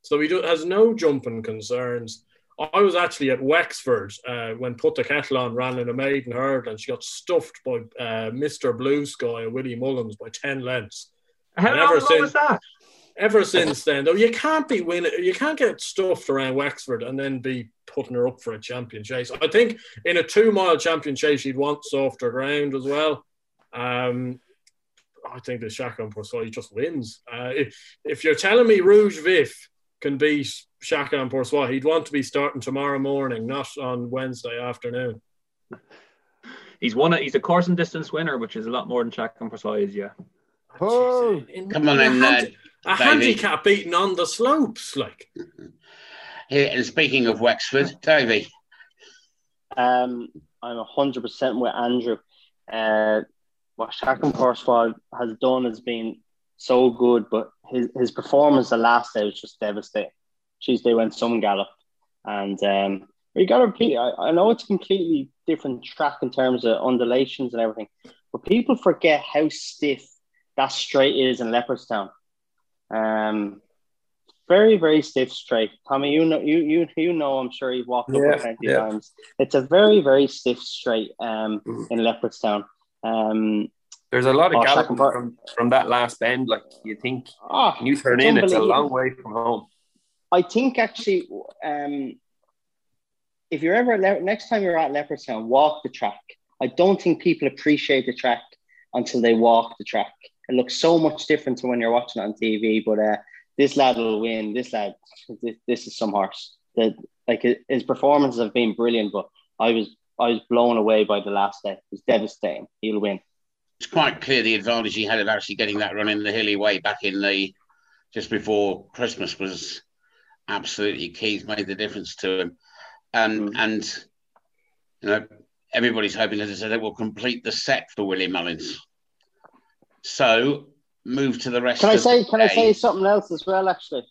Speaker 6: so he do, has no jumping concerns. I was actually at Wexford uh, when Put the Kettle on ran in a maiden hurdle and she got stuffed by uh, Mr. Blue Sky and Willie Mullins by 10 lengths.
Speaker 2: How
Speaker 6: And
Speaker 2: long
Speaker 6: ever since-
Speaker 2: was that?
Speaker 6: Ever since then, though, you can't be winning, you can't get stuffed around Wexford and then be putting her up for a champion chase. I think in a two mile champion chase, you'd want softer ground as well. Um, I think the and Pour Soi just wins. Uh, if, if you're telling me Rouge Vif can beat Chacun Pour Soi, he'd want to be starting tomorrow morning, not on Wednesday afternoon.
Speaker 2: He's won it. He's a course and distance winner, which is a lot more than Chacun Pour Soi is. Yeah.
Speaker 5: Oh.
Speaker 6: In-
Speaker 1: Come on
Speaker 6: in
Speaker 1: in,
Speaker 6: a,
Speaker 1: uh,
Speaker 6: hand- a handicap beating on the slopes, like.
Speaker 1: Here, and speaking of Wexford, Davey,
Speaker 3: Um, I'm hundred percent with Andrew. Uh, what Chacun Pour Soi has done has been so good, but his, his performance the last day was just devastating. Tuesday went some gallop, and um, you got to repeat. I, I know it's a completely different track in terms of undulations and everything, but people forget how stiff that straight is in Leopardstown. Um, very very stiff straight. Tommy, you know you you you know. I'm sure you've walked up
Speaker 4: Yeah,
Speaker 3: it plenty
Speaker 4: yeah.
Speaker 3: times. It's a very very stiff straight um,
Speaker 4: Mhm.
Speaker 3: in Leopardstown. Um,
Speaker 4: There's a lot of
Speaker 3: Oh,
Speaker 4: galloping from, from that last bend. Like you think, when you turn
Speaker 3: It's
Speaker 4: in, it's a long way from home.
Speaker 3: I think actually, um, if you're ever Le- next time you're at Leopardstown, walk the track. I don't think people appreciate the track until they walk the track. It looks so much different to when you're watching it on TV. But uh, this lad will win. This lad, this, this is some horse. That like his- his performances have been brilliant, but I was I was blown away by the last day. It was devastating. He'll win.
Speaker 1: It's quite clear the advantage he had of actually getting that run in the hilly way back in the just before Christmas was absolutely key. It's made the difference to him, and
Speaker 3: Mm.
Speaker 1: and you know everybody's hoping, as I said, it will complete the set for Willie Mullins. So move to the rest.
Speaker 3: Can I say? Can I say something else as well? Actually,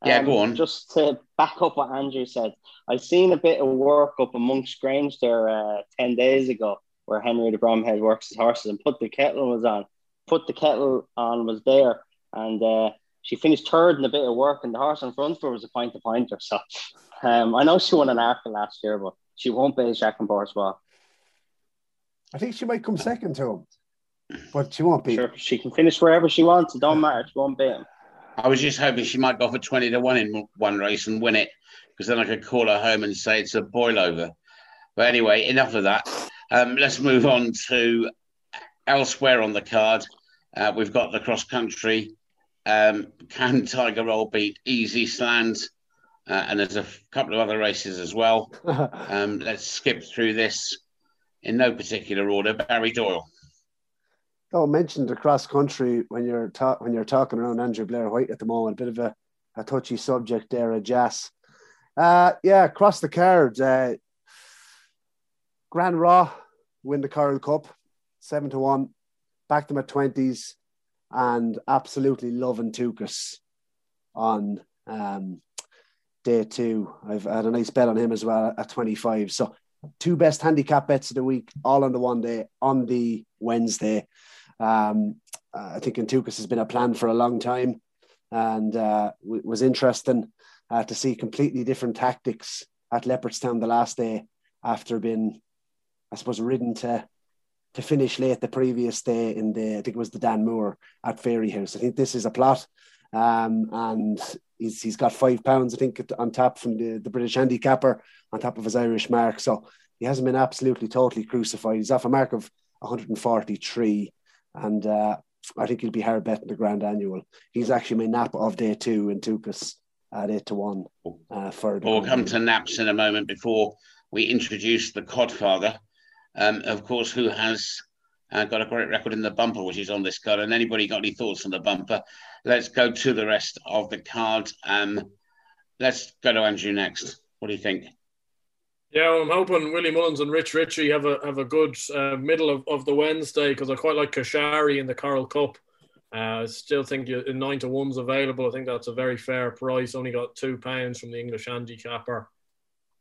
Speaker 3: Um,
Speaker 1: Yeah, go on.
Speaker 3: Just to back up what Andrew said, I've seen a bit of work up amongst Grange there uh, ten days ago, where Henry de Bromhead works his horses, and put the kettle was on. Put the kettle on was there, and uh, she finished third in a bit of work, and the horse in front of her was a point to pointer. So, um, I know she won an Arkle last year, but she won't be Chacun Pour Soi.
Speaker 5: I think she might come second to him, but she won't be.
Speaker 3: Sure, she can finish wherever she wants. It don't matter. She won't beat him.
Speaker 1: I was just hoping she might go for 20 to 1 in one race and win it, because then I could call her home and say it's a boil over. But anyway, enough of that. Um, let's move on to elsewhere on the card. Uh, we've got the cross country. Um, can Tiger Roll beat Easysland? Uh, and there's a f- couple of other races as well. Um, let's skip through this in no particular order. Barry Doyle.
Speaker 5: Oh, mentioned the cross country when you're ta- when you're talking around Andrew Blair White at the moment. A bit of a, a touchy subject there, a jazz. Uh, yeah, across the cards. Uh, Grand Roi win the Coral Cup, seven to one. Back them at twenties, and absolutely loving Tukas on um, day two. I've had a nice bet on him as well at twenty five. So two best handicap bets of the week, all on the one day on the Wednesday. Um, I think Antukas has been a plan for a long time, and uh, was interesting uh, to see completely different tactics at Leopardstown the last day after being, I suppose, ridden to to finish late the previous day in the I think it was the Dan Moore at Fairyhouse. I think this is a plot, um, and he's he's got five pounds I think on top from the the British handicapper on top of his Irish mark. So he hasn't been absolutely totally crucified. He's off a mark of 143, and uh, I think he'll be hard betting the Grand Annual. He's actually my nap of day two in Tukas at eight to one uh, for.
Speaker 1: We'll come to naps in a moment before we introduce the Codfather, um, of course, who has uh, got a great record in the bumper, which is on this card. And anybody got any thoughts on the bumper? Let's go to the rest of the card. Um, let's go to Andrew next. What do you think?
Speaker 6: Yeah, well, I'm hoping Willie Mullins and Rich Ritchie have a have a good uh, middle of, of the Wednesday because I quite like Kashari in the Coral Cup. Uh, I still think you, nine to one's available. I think that's a very fair price. Only got two pounds from the English handicapper.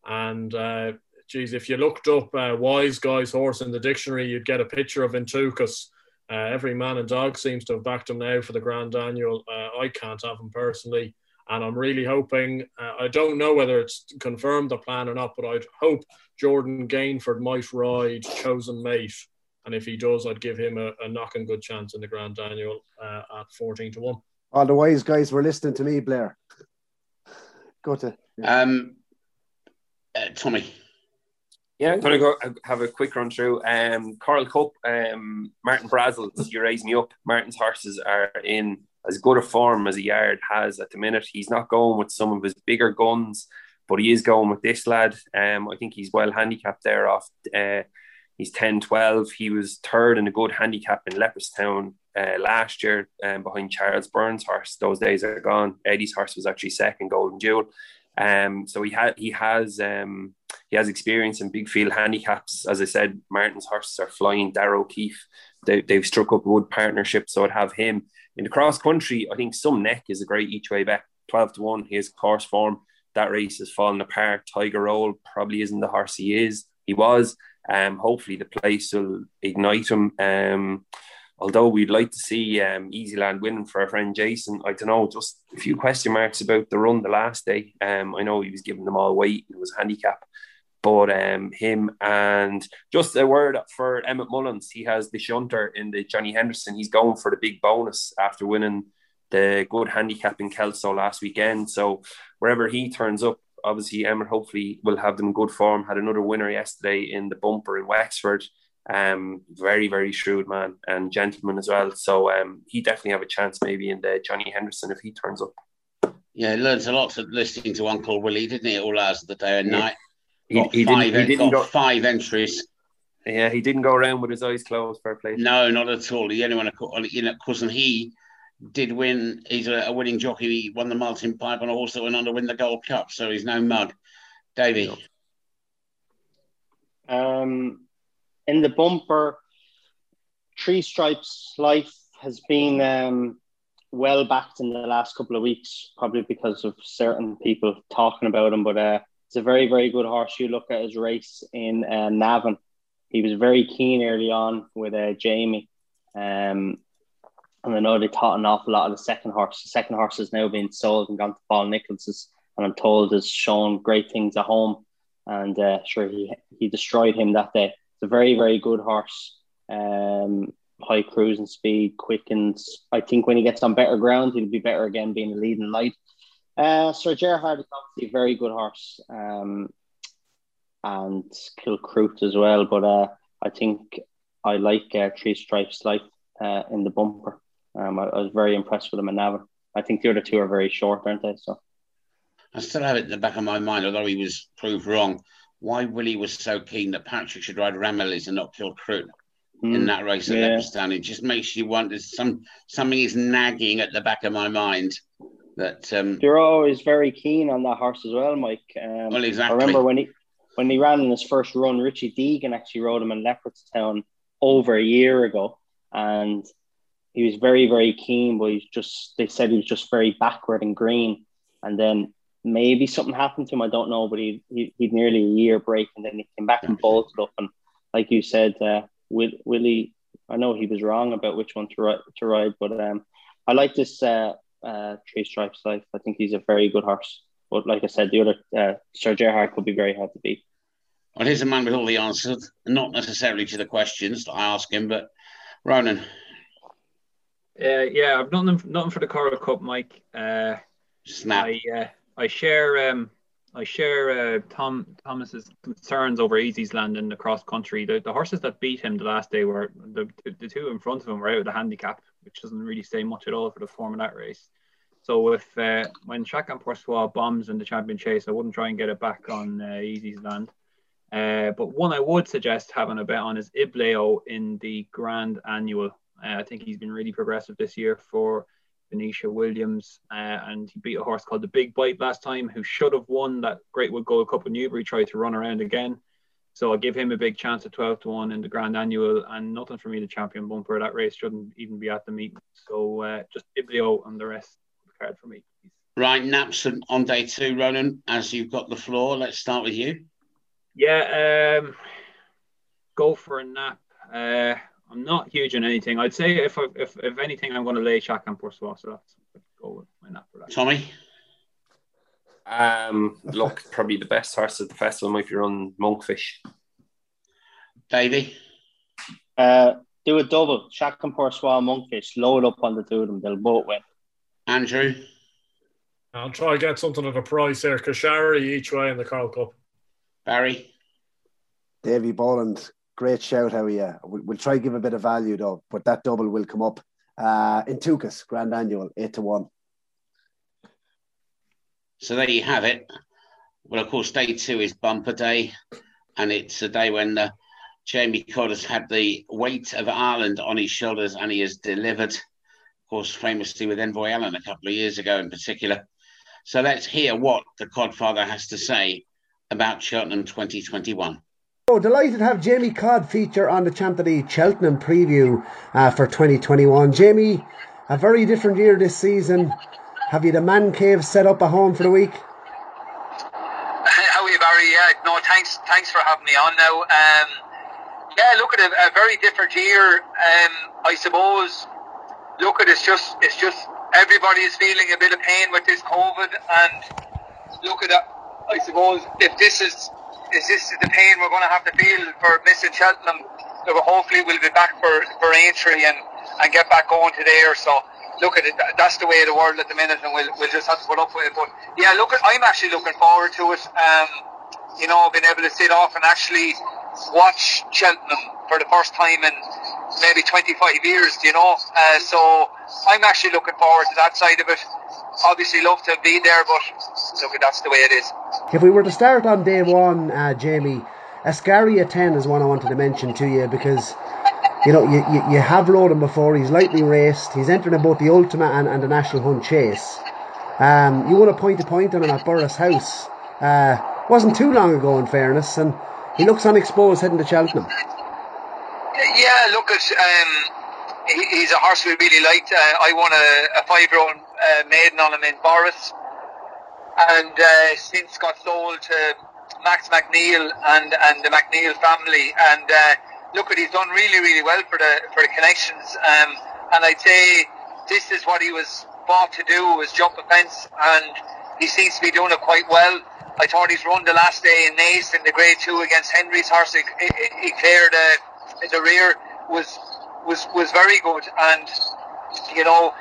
Speaker 6: And uh, geez, if you looked up uh, Wise Guy's horse in the dictionary, you'd get a picture of Ventucus. Uh, every man and dog seems to have backed him now for the Grand Annual. Uh, I can't have him personally. And I'm really hoping, uh, I don't know whether it's confirmed the plan or not, but I'd hope Jordan Gainford might ride Chosen Mate. And if he does, I'd give him a, a knocking good chance in the Grand Annual uh, at 14 to 1.
Speaker 5: All the wise guys were listening to me, Blair. Go to.
Speaker 1: Um, uh, Tommy.
Speaker 4: Yeah, I'm going to go have a quick run through. Um, Coral Cup, um, Martin Brassil, you raise me up. Martin's horses are in as good a form as a yard has at the minute. He's not going with some of his bigger guns, but he is going with this lad. Um, I think he's well handicapped there off. Uh, he's 10 12. He was third in a good handicap in Leopardstown uh, last year um, behind Charles Byrnes' horse. Those days are gone. Eddie's horse was actually second, Golden Jewel. Um, so he had he has um, he has experience in big field handicaps. As I said, Martin's horses are flying. Darragh Keefe, they, they've struck up a good partnership, so I'd have him in the cross country. I think some neck is a great each way bet. Twelve to one, his course form. That race has fallen apart. Tiger Roll probably isn't the horse he is. He was. Um, hopefully the place will ignite him. Um, although we'd like to see um, Easysland winning for our friend Jason, I don't know, just a few question marks about the run the last day. Um, I know he was giving them all weight, it was a handicap, but um, him and just a word for Emmett Mullins, he has the shunter in the Johnny Henderson. He's going for the big bonus after winning the good handicap in Kelso last weekend. So wherever he turns up, obviously Emmett hopefully will have them good form. Had another winner yesterday in the bumper in Wexford. Um, very, very shrewd man and gentleman as well. So um, he definitely have a chance maybe in the Johnny Henderson if he turns up.
Speaker 1: Yeah, he learns a lot of listening to Uncle Willie, didn't he? All hours of the day and
Speaker 4: Yeah.
Speaker 1: night.
Speaker 4: He,
Speaker 1: Got
Speaker 4: he
Speaker 1: five,
Speaker 4: didn't, he didn't
Speaker 1: got
Speaker 4: go,
Speaker 1: five entries.
Speaker 4: yeah, he didn't go around with his eyes closed. Fair play.
Speaker 1: No, not at all. The only one, you know, of course, and he did win. He's a, a winning jockey. He won the Martin Pipe and also went on to win the Gold Cup. So he's no mug. Davey.
Speaker 3: Um, in the bumper, Three Stripes Life has been um, well backed in the last couple of weeks, probably because of certain people talking about him. But uh, it's a very, very good horse. You look at his race in uh, Navan. He was very keen early on with uh, Jamie. Um, and I know they taught an awful lot of the second horse. The second horse has now been sold and gone to Paul Nicholls's, and I'm told has shown great things at home. And uh, sure, he he destroyed him that day. It's a very, very good horse. Um, high cruising speed, quickens. I think when he gets on better ground, he'll be better again, being a leading light. Uh, Sir Gerhard is obviously a very good horse, um, and Kilcruit as well. But uh, I think I like uh, Three Stripes Life uh, in the bumper. Um, I, I was very impressed with him in Navan. I think the other two are very short, aren't they? So
Speaker 1: I still have it in the back of my mind, although he was proved wrong. Why Willie was so keen that Patrick should ride Ramillies and not kill in
Speaker 3: mm,
Speaker 1: that race at
Speaker 3: yeah.
Speaker 1: Leopardstown. It just makes you wonder. Some something is nagging at the back of my mind that. Um,
Speaker 3: they're always very keen on that horse as well, Mike. Um,
Speaker 1: well,
Speaker 3: I remember when he when he ran in his first run, Richie Deegan actually rode him in Leopardstown over a year ago, and he was very very keen. But he's just they said he was just very backward and green, and then maybe something happened to him. I don't know, but he, he he'd nearly a year break, and then he came back and bolted up. And like you said, uh, Will, Willie, I know he was wrong about which one to ride, to ride, but um, I like this uh, uh, Three Stripes Life. I think he's a very good horse. But like I said, the other uh, Sir Gerhard could be very hard to beat.
Speaker 1: Well, here's a man with all the answers, not necessarily to the questions that I ask him, but Ronan.
Speaker 2: Uh, yeah, I've nothing nothing for the Coral Cup, Mike. Uh,
Speaker 1: Snap.
Speaker 2: I uh, I share um I share uh, Tom Thomas's concerns over Easysland in the cross country. The, the horses that beat him the last day were the, the two in front of him were out of the handicap, which doesn't really say much at all for the form of that race. So if uh, when Chacun Pour Soi bombs in the champion chase, I wouldn't try and get it back on uh, Easysland. Uh, but one I would suggest having a bet on is Ibleo in the Grand Annual. Uh, I think he's been really progressive this year for Venetia Williams, uh, and he beat a horse called the Big Bite last time, who should have won that Greatwood Gold Cup in Newbury. Tried to run around again, so I'll give him a big chance at twelve to one in the Grand Annual, and nothing for me the champion bumper. That race shouldn't even be at the meet. So uh, just Ibleo and the rest of the card for me. Please.
Speaker 1: Right, naps on- on day two, Ronan, as you've got the floor. Let's start with you.
Speaker 2: Yeah, um, go for a nap. Uh, I'm not huge on anything. I'd say if I, if if anything, I'm going to lay Chacun Pour Soi. So that's go with my nap for that.
Speaker 1: Tommy?
Speaker 4: Um, look, probably the best horse at the festival might be run Monkfish.
Speaker 1: Davy?
Speaker 3: Uh, do a double. Chacun Pour Soi, Monkfish. Load up on the two of them. They'll both win.
Speaker 1: Andrew?
Speaker 6: I'll try and get something at a price here. Kashari each way in the Coral Cup.
Speaker 1: Barry?
Speaker 5: Davy Boland, great shout how you. We'll, we'll try give a bit of value though, but that double will come up. Uh, in Tukas, Grand Annual, 8 to 1.
Speaker 1: So there you have it. Well, of course, day two is bumper day, and it's a day when uh, Jamie Codd has had the weight of Ireland on his shoulders and he has delivered, of course, famously with Envoy Allen a couple of years ago in particular. So let's hear what the Codfather has to say about Cheltenham 2021.
Speaker 5: Oh, delighted to have Jamie Codd feature on the Champ the Cheltenham preview uh, for 2021. Jamie, a very different year this season. Have you the man cave set up at home for the week?
Speaker 8: How are you, Barry? Yeah, no, thanks, thanks for having me on now. Um, yeah, look at a, a very different year. Um, I suppose. Look at it's just, it's just everybody is feeling a bit of pain with this COVID, and look at that. I suppose if this is, is this the pain we're going to have to feel for missing Cheltenham, look, hopefully we'll be back for for Aintree and and get back going to there. So look at it. That's the way of the world at the minute, and we'll, we'll just have to put up with it. But yeah, look, I'm actually looking forward to it. Um, you know, being able to sit off and actually watch Cheltenham for the first time in maybe 25 years. You know, uh, so I'm actually looking forward to that side of it. Obviously, love to be there, but look, that's the way it is.
Speaker 5: If we were to start on day one, uh, Jamie, Escaria 10 is one I wanted to mention to you because you know, you, you, you have rode him before. He's lightly raced. He's entered in both the Ultima and, and the National Hunt Chase. Um, you won a point to point on him at Borris House. Uh, wasn't too long ago, in fairness, and he looks unexposed heading to Cheltenham.
Speaker 8: Yeah, look at um, he, he's a horse we really liked. Uh, I won a, a five-year-old uh, maiden on him in Borris, and uh, since got sold to Max McNeill and and the McNeill family, and uh, look at he's done really really well for the for the connections. Um, and I'd say this is what he was bought to do was jump a fence. And he seems to be doing it quite well. I thought he's run the last day in Naas in the grade two against Henry's horse. He, he, he cleared uh, the rear was was was very good and you know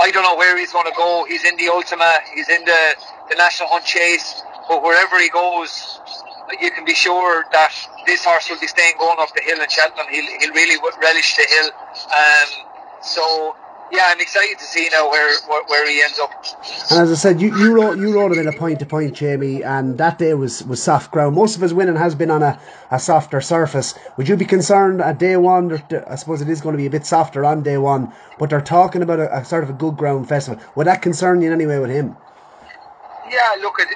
Speaker 8: I don't know where he's going to go he's in the Ultima he's in the, the National Hunt Chase but wherever he goes you can be sure that this horse will be staying going up the hill in Cheltenham. He'll, he'll really relish the hill. Um, so yeah, I'm excited to see now where, where, where he ends up.
Speaker 5: And as I said, you you rode you rode him in a point to point, Jamie, and that day was, was soft ground. Most of his winning has been on a, a softer surface. Would you be concerned at day one? I suppose it is going to be a bit softer on day one, but they're talking about a, a sort of a good ground festival. Would that concern you in any way with him?
Speaker 8: Yeah, look at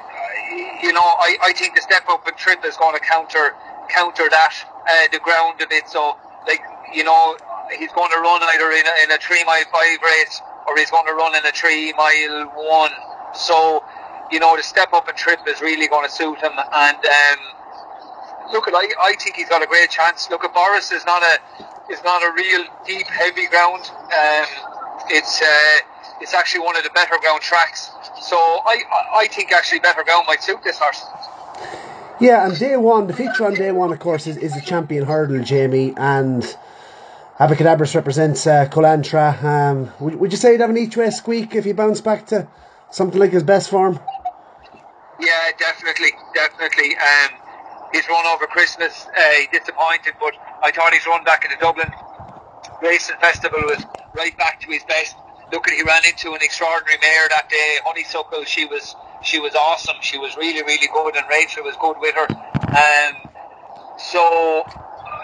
Speaker 8: you know, I, I think the step up and trip is going to counter counter that uh, the ground a bit. So like you know, he's going to run either in a, in a three mile five race or he's going to run in a three mile one. So you know, the step up and trip is really going to suit him. And um, look at I, I think he's got a great chance. Look at Borris is not a is not a real deep heavy ground. Um, it's uh, it's actually one of the better ground tracks. So I, I think actually better ground might suit this horse.
Speaker 5: Yeah, and day one, the feature on day one, of course, is, is the champion hurdle, Jamie, and Abacadabras represents uh, Cullentra. Um, would, would you say he'd have an each way squeak if he bounced back to something like his best form?
Speaker 8: Yeah, definitely, definitely. Um, his run over Christmas, uh, disappointed, but I thought his run back in the Dublin Racing Festival was right back to his best look he ran into an extraordinary mare that day. Honeysuckle, she was she was awesome. She was really really good, and Rachael was good with her. Um, so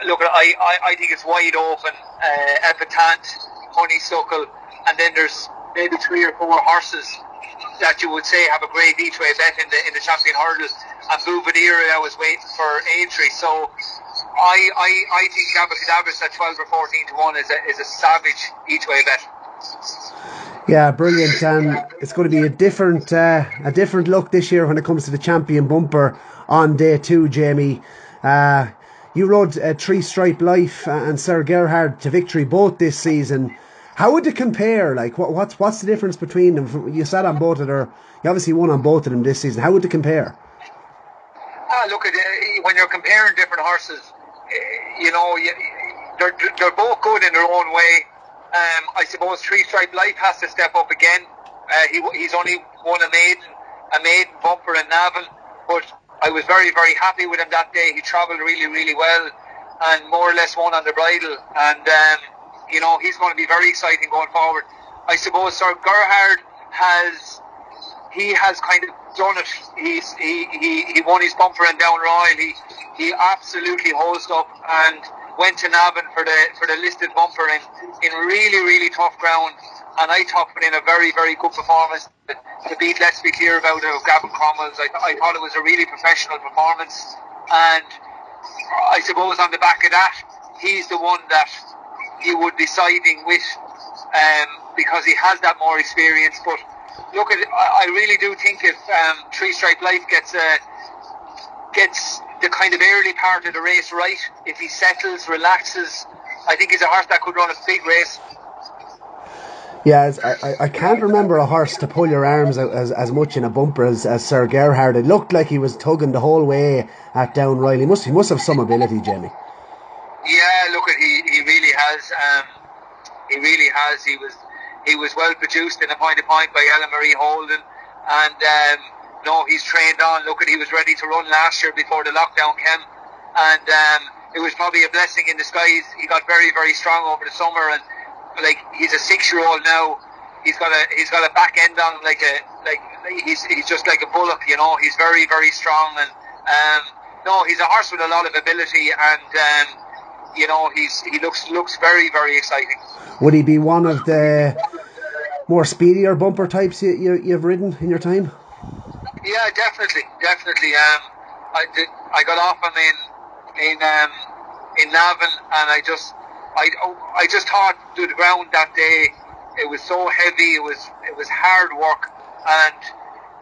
Speaker 8: look, I, I, I think it's wide open. Uh, Epatante, Honeysuckle, and then there's maybe three or four horses that you would say have a great each way bet in the in the champion hurdle. And Bouvier, I was waiting for entry. So I I, I think Abacadabras at twelve or fourteen to one is a is a savage each way bet.
Speaker 5: Yeah, brilliant, and it's going to be a different uh, a different look this year when it comes to the champion bumper on day two, Jamie. Uh, you rode uh, Three Stripe Life and Sir Gerhard to victory both this season. How would it compare? Like, what, what's what's the difference between them? You sat on both of them. You obviously won on both of them this season. How would it compare?
Speaker 8: Ah, look it, when you're comparing different horses. eh, You know, they're they're both good in their own way. Um, I suppose Three Stripe Life has to step up again. Uh, he he's only won a maiden a maiden bumper in Navan, but I was very very happy with him that day. He travelled really really well, and more or less won on the bridle. And um, you know he's going to be very exciting going forward. I suppose Sir Gerhard has he has kind of done it. He's he, he, he won his bumper and down Royal. He he absolutely hosed up and went to Navan for the for the listed bumper in, in really really tough ground. And I thought put in a very very good performance to, beat. Let's be clear about it. Of Gavin Cromwell's. I, I thought it was a really professional performance. And I suppose on the back of that, he's the one that you would be siding with um, because he has that more experience. But look at I, I really do think if um, Three Stripe Life gets a gets the kind of early part of the race right, if he settles, relaxes, I think he's a horse that could run a big race.
Speaker 5: Yeah, I, I- can't remember a horse to pull your arms out as, as much in a bumper as, as Sir Gerhard. It looked like he was tugging the whole way at Down Royal. He must he must have some ability, Jamie.
Speaker 8: Yeah, look he he really has. Um, he really has. He was he was well produced in a point to point by Ellen Marie Holden, and um, no, he's trained on. Look at he was ready to run last year before the lockdown came, and um, it was probably a blessing in disguise. He got very very strong over the summer, and like he's a six year old now. He's got a he's got a back end on like a like he's he's just like a bullock, you know. He's very very strong, and um, no, he's a horse with a lot of ability, and um, you know he's he looks looks very very exciting.
Speaker 5: Would he be one of the more speedier bumper types you, you, you've ridden in your time?
Speaker 8: Yeah, definitely, definitely. Um, I did, I got off him in in um, in Navan, and I just I I just thought to the ground that day. It was so heavy. It was it was hard work, and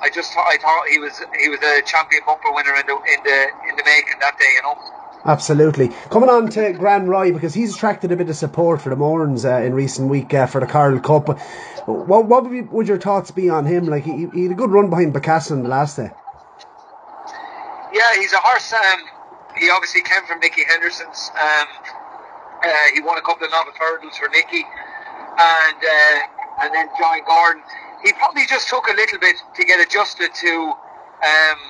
Speaker 8: I just thought I thought he was he was a champion bumper winner in the in the in the making that day. You know.
Speaker 5: Absolutely. Coming on to Grand Roi because he's attracted a bit of support for the Morns uh, in recent week uh, for the Coral Cup. What what would, be, would your thoughts be on him? Like he, he had a good run behind Bacassin the last day.
Speaker 8: Yeah, he's a horse. Um, he obviously came from Nicky Henderson's. Um, uh, he won a couple of novice hurdles for Nicky, and uh, and then John Gordon. He probably just took a little bit to get adjusted to um,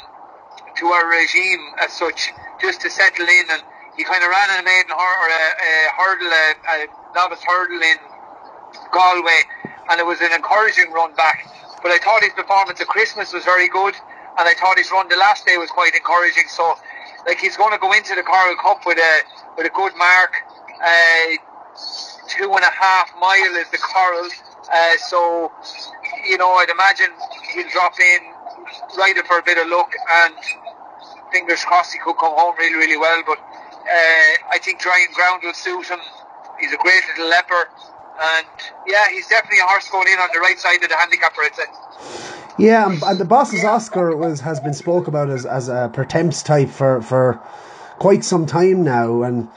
Speaker 8: to our regime as such, just to settle in. And he kind of ran in a maiden hur- or a, a hurdle, a, a novice hurdle in Galway, and it was an encouraging run back. But I thought his performance at Christmas was very good, and I thought his run the last day was quite encouraging. So, like he's going to go into the Coral Cup with a with a good mark. Uh, two and a half mile is the Coral, uh, so you know I'd imagine he'll drop in, ride it for a bit of luck, and fingers crossed he could come home really really well. But uh, I think drying ground will suit him. He's a great little leaper. And yeah, he's definitely a horse going in on the right side of the handicapper, I'd say.
Speaker 5: Yeah, and, the boss's Oscar was has been spoke about as, as a Pertemps type for, for quite some time now. And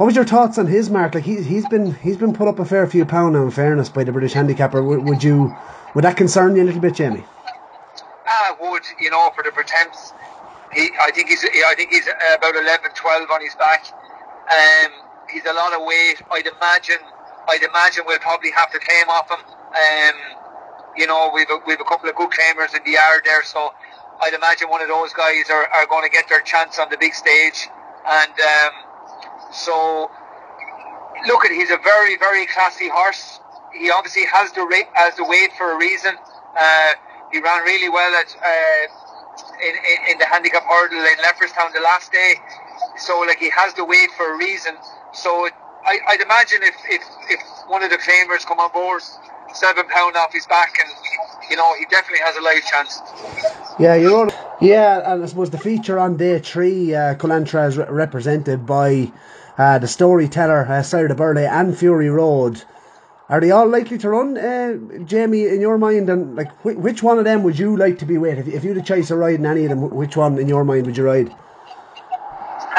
Speaker 5: what was your thoughts on his mark? Like he he's been he's been put up a fair few pound now, in fairness, by the British handicapper. Would, would you would that concern you a little bit, Jamie?
Speaker 8: Ah, would you know for the Pertemps? He, I think he's, I think he's about 11, 12 on his back. Um, he's a lot of weight. I'd imagine, I'd imagine we'll probably have to claim off him. Um, you know, we've a, we've a couple of good claimers in the yard there, so I'd imagine one of those guys are, are going to get their chance on the big stage. And um, so, look at, he's a very, very classy horse. He obviously has the rate, the weight for a reason. Uh, he ran really well at uh, in, in, in the handicap hurdle in Leopardstown the last day. So like he has the weight for a reason. So it, I, I'd imagine if, if if one of the claimers come on board, seven pound off his back, and you know he definitely has a live chance.
Speaker 5: Yeah, you're know. Yeah, and I suppose the feature on day three, uh, Cullentra is re- represented by uh, the storyteller, uh, Du Berlais and Fury Road. Are they all likely to run, uh, Jamie, in your mind? And like, wh- which one of them would you like to be with? If, if you had a choice of riding any of them, which one in your mind would you ride?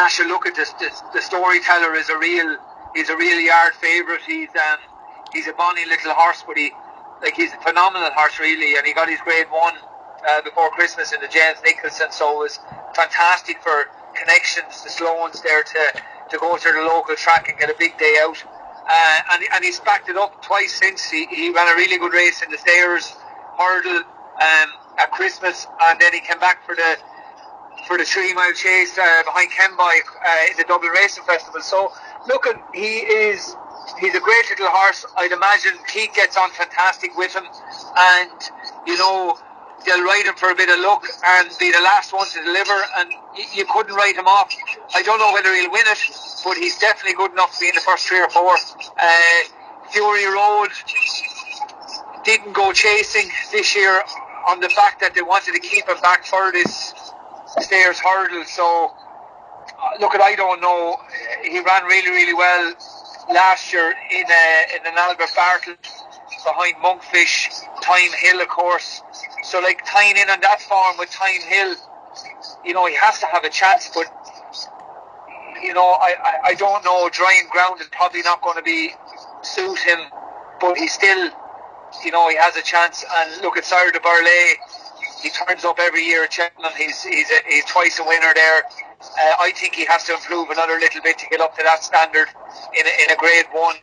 Speaker 8: Should look at this, this. The storyteller is a real, he's a real yard favourite. He's um, he's a bonny little horse, but he like he's a phenomenal horse really, and he got his grade one uh, before Christmas in the James Nicholson, so it was fantastic for connections, the Sloans there to to go to the local track and get a big day out. Uh, and, and he's backed it up twice since. He, he ran a really good race in the Stayers' Hurdle um, at Christmas, and then he came back for the for the three mile chase uh, behind Kemboy uh, in the Dublin Racing Festival. So, look, at he is he's a great little horse. I'd imagine Keith gets on fantastic with him, and you know they'll ride him for a bit of luck and be the last one to deliver, and you couldn't write him off. I don't know whether he'll win it, but he's definitely good enough to be in the first three or four. Uh, Fury Road didn't go chasing this year on the fact that they wanted to keep him back for this Stayers' Hurdle. So, uh, look at I don't know. He ran really, really well last year in a, uh, in an Albert Bartlett behind Monkfish, Thyme Hill, of course. So, like tying in on that form with Thyme Hill, you know, he has to have a chance. But you know, I, I, I don't know. Drying ground is probably not going to be suit him, but he still, you know, he has a chance. And look at Sire Du Berlais. He turns up every year at Cheltenham. He's he's a, he's twice a winner there. Uh, I think he has to improve another little bit to get up to that standard in a, in a grade one.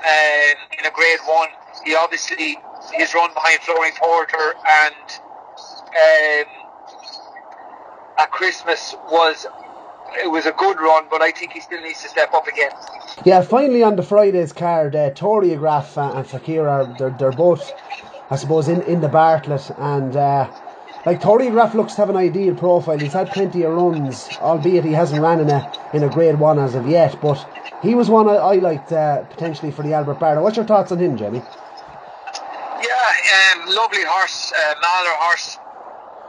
Speaker 8: Um, in a grade one, he obviously his run behind Flooring Porter and um, at Christmas was it was a good run, but I think he still needs to step up again.
Speaker 5: Yeah, finally on the Friday's card, uh, Toriograph and Fakir are they're, they're both, I suppose, in, in the Bartlett and. Uh, like Toriograph looks to have an ideal profile. He's had plenty of runs, albeit he hasn't ran in a in a grade one as of yet. But he was one I, I liked uh, potentially for the Albert Barra. What's your thoughts on him, Jamie?
Speaker 8: Yeah, um, lovely horse, uh, Mahler horse.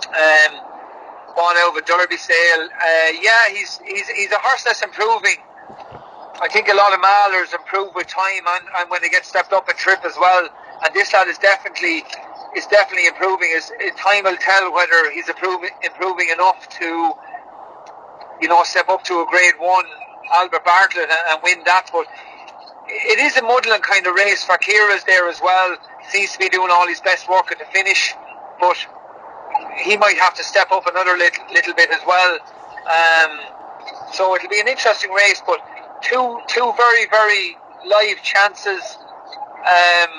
Speaker 8: Um, of a Derby sale. Uh, yeah, he's he's he's a horse that's improving. I think a lot of Mahlers improve with time and, and when they get stepped up a trip as well. And this lad is definitely is definitely improving. Is time will tell whether he's improving improving enough to you know step up to a Grade One Albert Bartlett and, and win that. But it is a muddling kind of race. for Kira's there as well. Seems to be doing all his best work at the finish, but he might have to step up another little, little bit as well. Um, so it'll be an interesting race, but two two very very live chances. Um,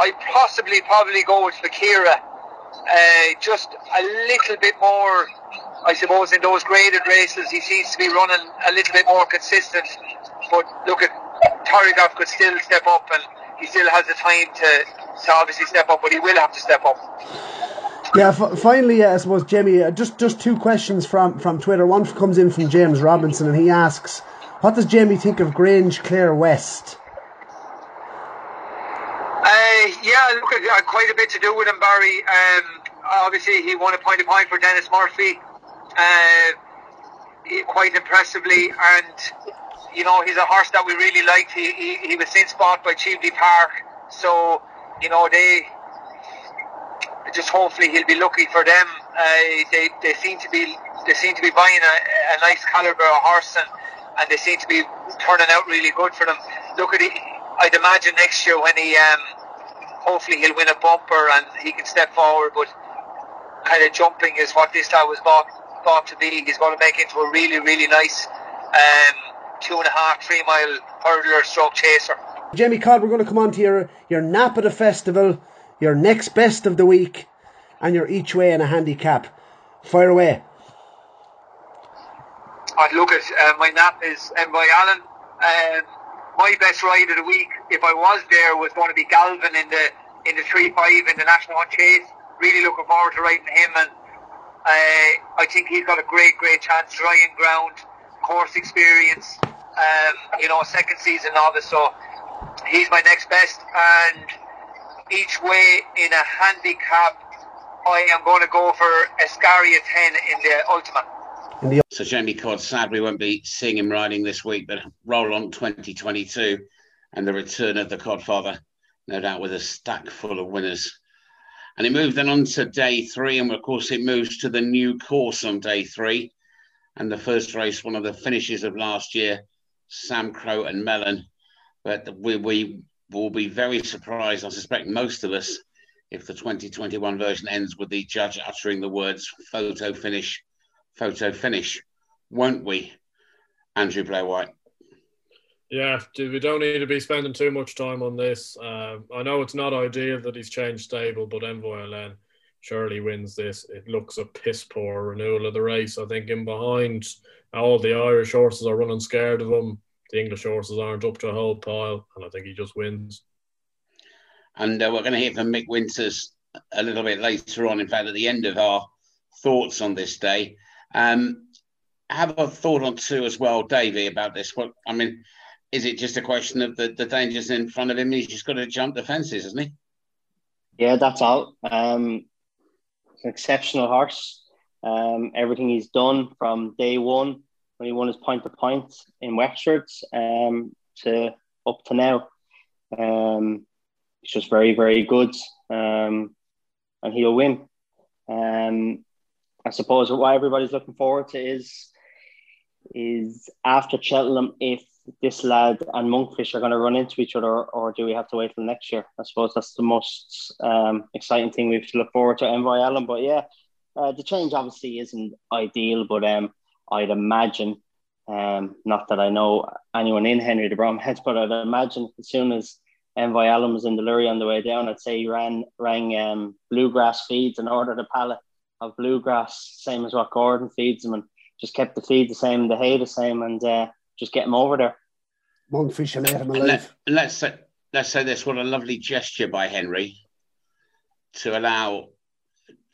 Speaker 8: I possibly probably go with Fakira. Uh, just a little bit more, I suppose, in those graded races, he seems to be running a little bit more consistent. But look at Toriograph could still step up, and he still has the time to, to obviously step up, but he will have to step up.
Speaker 5: Yeah, f- finally, uh, I suppose, Jamie, uh, just just two questions from, from Twitter. One comes in from James Robinson, and he asks, "What does Jamie think of Grange Clare West?"
Speaker 8: Uh, yeah, look, uh, quite a bit to do with him, Barry. Um, obviously, he won a point of point for Dennis Murphy, uh, quite impressively, and you know he's a horse that we really liked. He he, he was since bought by Cheveley Park, so you know they just hopefully he'll be lucky for them. Uh, they they seem to be they seem to be buying a, a nice caliber of horse and, and they seem to be turning out really good for them. Look at it. I'd imagine next year when he um, hopefully he'll win a bumper and he can step forward, but kind of jumping is what this guy was bought bought to be. He's going to make into a really really nice um, two and a half three mile hurdler stroke chaser.
Speaker 5: Jamie Codd, we're going to come on to your your nap at a festival your next best of the week, and your each way in a handicap. Fire away.
Speaker 8: I'd look at uh, my nap is by Allen. Um, my best ride of the week, if I was there, was going to be Galvin in the in the three five in the national hunt chase. Really looking forward to riding him, and uh, I think he's got a great, great chance. Drying ground, course experience. Um, you know, second season novice, so he's my next best. And each way in a handicap, I am going to go for Escaria 10 in the Ultima.
Speaker 1: So Jamie Codd, sad we won't be seeing him riding this week, but roll on 2022 and the return of the Codfather, no doubt with a stack full of winners. And it moved then on to day three, and of course it moves to the new course on day three. And the first race, one of the finishes of last year, Samcro and Melon. But we, we will be very surprised. I suspect most of us if the 2021 version ends with the judge uttering the words photo finish, photo finish, won't we, Andrew Blair White?
Speaker 6: Yeah, we don't need to be spending too much time on this. Uh, I know it's not ideal that he's changed stable, but Envoy Allen surely wins this. It looks a piss poor renewal of the race. I think in behind, all the Irish horses are running scared of him. The English horses aren't up to a whole pile, and I think he just wins.
Speaker 1: And uh, we're going to hear from Mick Winters a little bit later on, in fact, at the end of our thoughts on this day. Um, have a thought on two as well, Davey, about this. What I mean, is it just a question of the, the dangers in front of him? He's just got to jump the fences, isn't he?
Speaker 3: Yeah, that's all. Um, an exceptional horse. Um, everything he's done from day one when he won his point to point in Wexford um, to up to now. Um, he's just very, very good, um, and he'll win. Um, I suppose what everybody's looking forward to is is after Cheltenham if this lad and Monkfish are going to run into each other, or do we have to wait till next year? I suppose that's the most um, exciting thing we have to look forward to Envoy Allen. But yeah, uh, the change obviously isn't ideal, but um, I'd imagine, um, not that I know anyone in Henry de Bromhead, but I'd imagine as soon as Envoy Allen was in the lurry on the way down. I'd say he ran rang um, bluegrass feeds and ordered a pallet of bluegrass, same as what Gordon feeds him, and just kept the feed the same, the hay the same, and uh, just get him over there.
Speaker 5: Monkfish and let him alive.
Speaker 1: Let, let's say, let's say this: what a lovely gesture by Henry to allow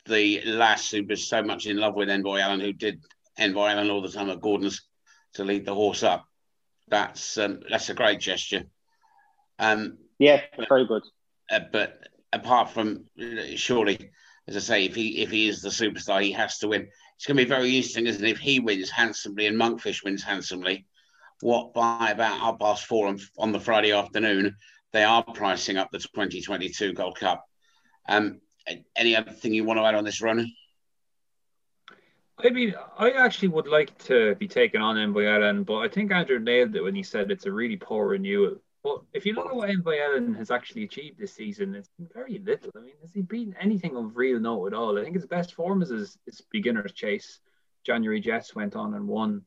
Speaker 1: the lass who was so much in love with Envoy Allen, who did Envoy Allen all the time at Gordon's, to lead the horse up. That's um, that's a great gesture. Um,
Speaker 3: yeah, very good.
Speaker 1: Uh, but apart from surely, as I say, if he if he is the superstar, he has to win. It's going to be very interesting, isn't it? If he wins handsomely and Monkfish wins handsomely, what by about half past four on, on the Friday afternoon, they are pricing up the 2022 Gold Cup. Um, any other thing you want to add on this, Ronan?
Speaker 2: I mean, I actually would like to be taken on Envoy Allen, but I think Andrew nailed it when he said it's a really poor renewal. But if you look at what Envoy Allen has actually achieved this season, it's very little. I mean, has he beaten anything of real note at all? I think his best form is his, his beginner's chase. January Jets went on and won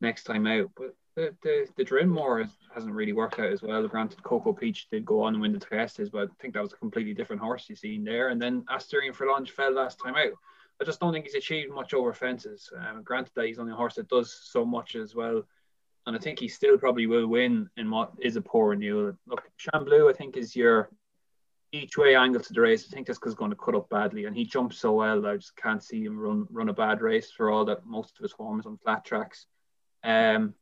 Speaker 2: next time out. But the the, the Drinmore hasn't really worked out as well. Granted, Coco Peach did go on and win the Trestes, but I think that was a completely different horse you seen there. And then Asterion Forlonge fell last time out. I just don't think he's achieved much over fences. Um, granted that he's only a horse that does so much as well and I think he still probably will win in what is a poor renewal. Look, Shan Blue, I think, is your each way angle to the race. I think this is going to cut up badly, and he jumps so well. That I just can't see him run run a bad race for all that. Most of his form is on flat tracks. Um,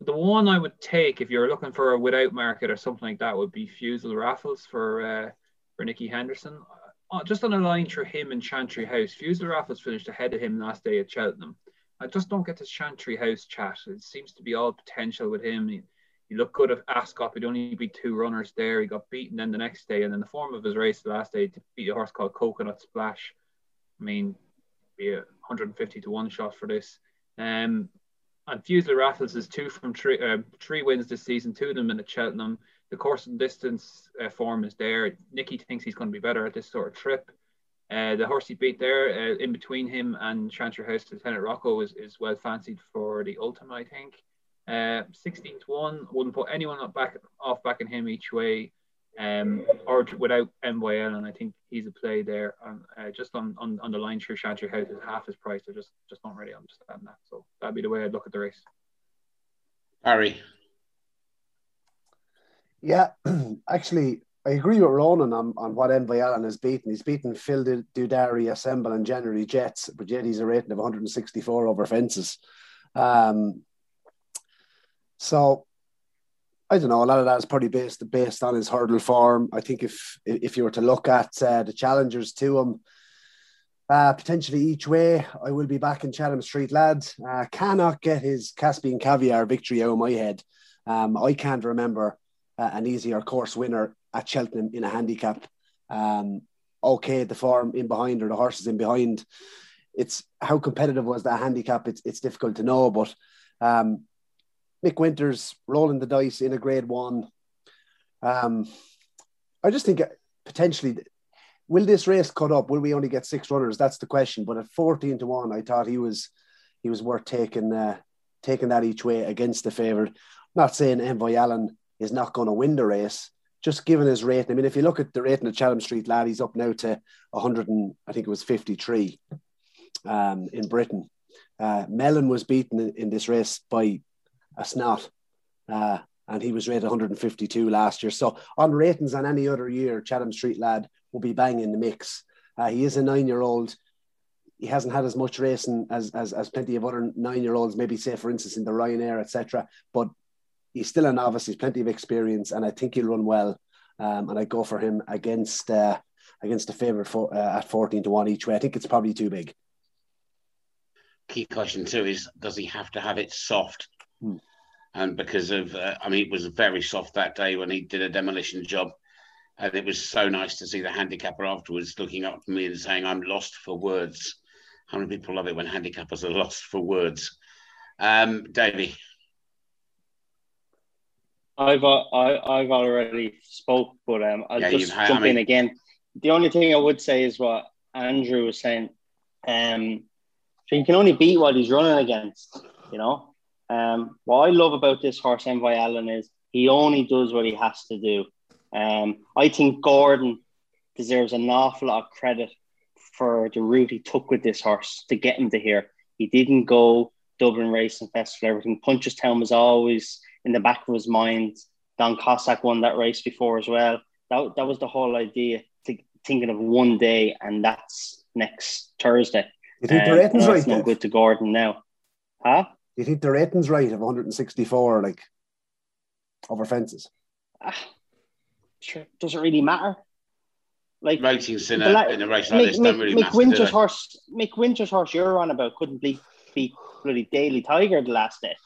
Speaker 2: the one I would take if you're looking for a without market or something like that would be Fusil Raffles for uh, for Nicky Henderson. Uh, just on a line through him and Chantry House. Fusil Raffles finished ahead of him last day at Cheltenham. I just don't get the Chantry House chat. It seems to be all potential with him. He, he looked good at Ascot. He'd only beat two runners there. He got beaten then the next day, and then the form of his race the last day to beat a horse called Coconut Splash. I mean, be a 150 to one shot for this. Um, and Fusil Raffles is two from three, uh, three wins this season, two of them in the Cheltenham. The course and distance uh, form is there. Nicky thinks he's going to be better at this sort of trip. Uh, the horse he beat there, uh, in between him and Chantry House, Lieutenant Rocco, is, is well fancied for the Ultima, I think. Uh, 16 to 1, wouldn't put anyone back off backing him each way, um, or without MYL, and I think he's a play there. Um, uh, just on, on, on the line through Chantry House is half his price. I just just don't really understand that. So that'd be the way I'd look at the race.
Speaker 1: Harry.
Speaker 5: Yeah, actually, I agree with Ronan on, on what Envoy Allen has beaten. He's beaten Phil Dudari, Assemble, and January Jets, but yet he's a rating of 164 over fences. Um, so I don't know. A lot of that is probably based based on his hurdle form. I think if if you were to look at uh, the challengers to him, uh, potentially each way, I will be back in Chatham Street, lad. Uh, cannot get his Caspian Caviar victory out of my head. Um, I can't remember uh, an easier course winner at Cheltenham in a handicap. Um, okay, the form in behind or the horses in behind. It's how competitive was that handicap? It's it's difficult to know, but um, Mick Winters rolling the dice in a Grade One. Um, I just think potentially, will this race cut up? Will we only get six runners? That's the question. But at fourteen to one, I thought he was he was worth taking uh, taking that each way against the favourite. Not saying Envoy Allen is not going to win the race, just given his rating. I mean, if you look at the rating of Chatham Street Lad, he's up now to 100 and I think it was 53 um, in Britain. Uh, Melon was beaten in, in, this race by a snot, uh, and he was rated 152 last year. So on ratings on any other year, Chatham Street Lad will be banging the mix. Uh, he is a nine-year-old. He hasn't had as much racing as, as, as plenty of other nine-year-olds, maybe say for instance in the Ryanair, etc. But he's still a novice. He's plenty of experience, and I think he'll run well. Um, and I go for him against uh, against the favourite for, uh, at fourteen to one each way. I think it's probably too big.
Speaker 1: Key question too is: Does he have to have it soft? Hmm. And because of, uh, I mean, it was very soft that day when he did a demolition job, and it was so nice to see the handicapper afterwards looking up at me and saying, "I'm lost for words." How many people love it when handicappers are lost for words? Um, Davey.
Speaker 3: I've uh, I, I've already spoke, but um, I'll yeah, just jump I mean, in again. The only thing I would say is what Andrew was saying. Um, so you can only beat what he's running against. You know, um, what I love about this horse, Envoy Allen, is he only does what he has to do. Um, I think Gordon deserves an awful lot of credit for the route he took with this horse to get him to here. He didn't go Dublin Racing Festival, everything. Punchestown was always in the back of his mind. Don Cossack won that race before as well. That, that was the whole idea, to, thinking of one day, and that's next Thursday.
Speaker 5: You think um, rating's right?
Speaker 3: No good to Gordon now. Huh?
Speaker 5: You think the rating's right of 164, like over fences? Ah,
Speaker 3: sure. Does it really matter?
Speaker 1: Like ratings in a, in a race like Mick, this don't really Mick matter.
Speaker 3: Winter's horse, Mick Winter's horse, you're on about couldn't beat beat bloody Daly Tiger the last day.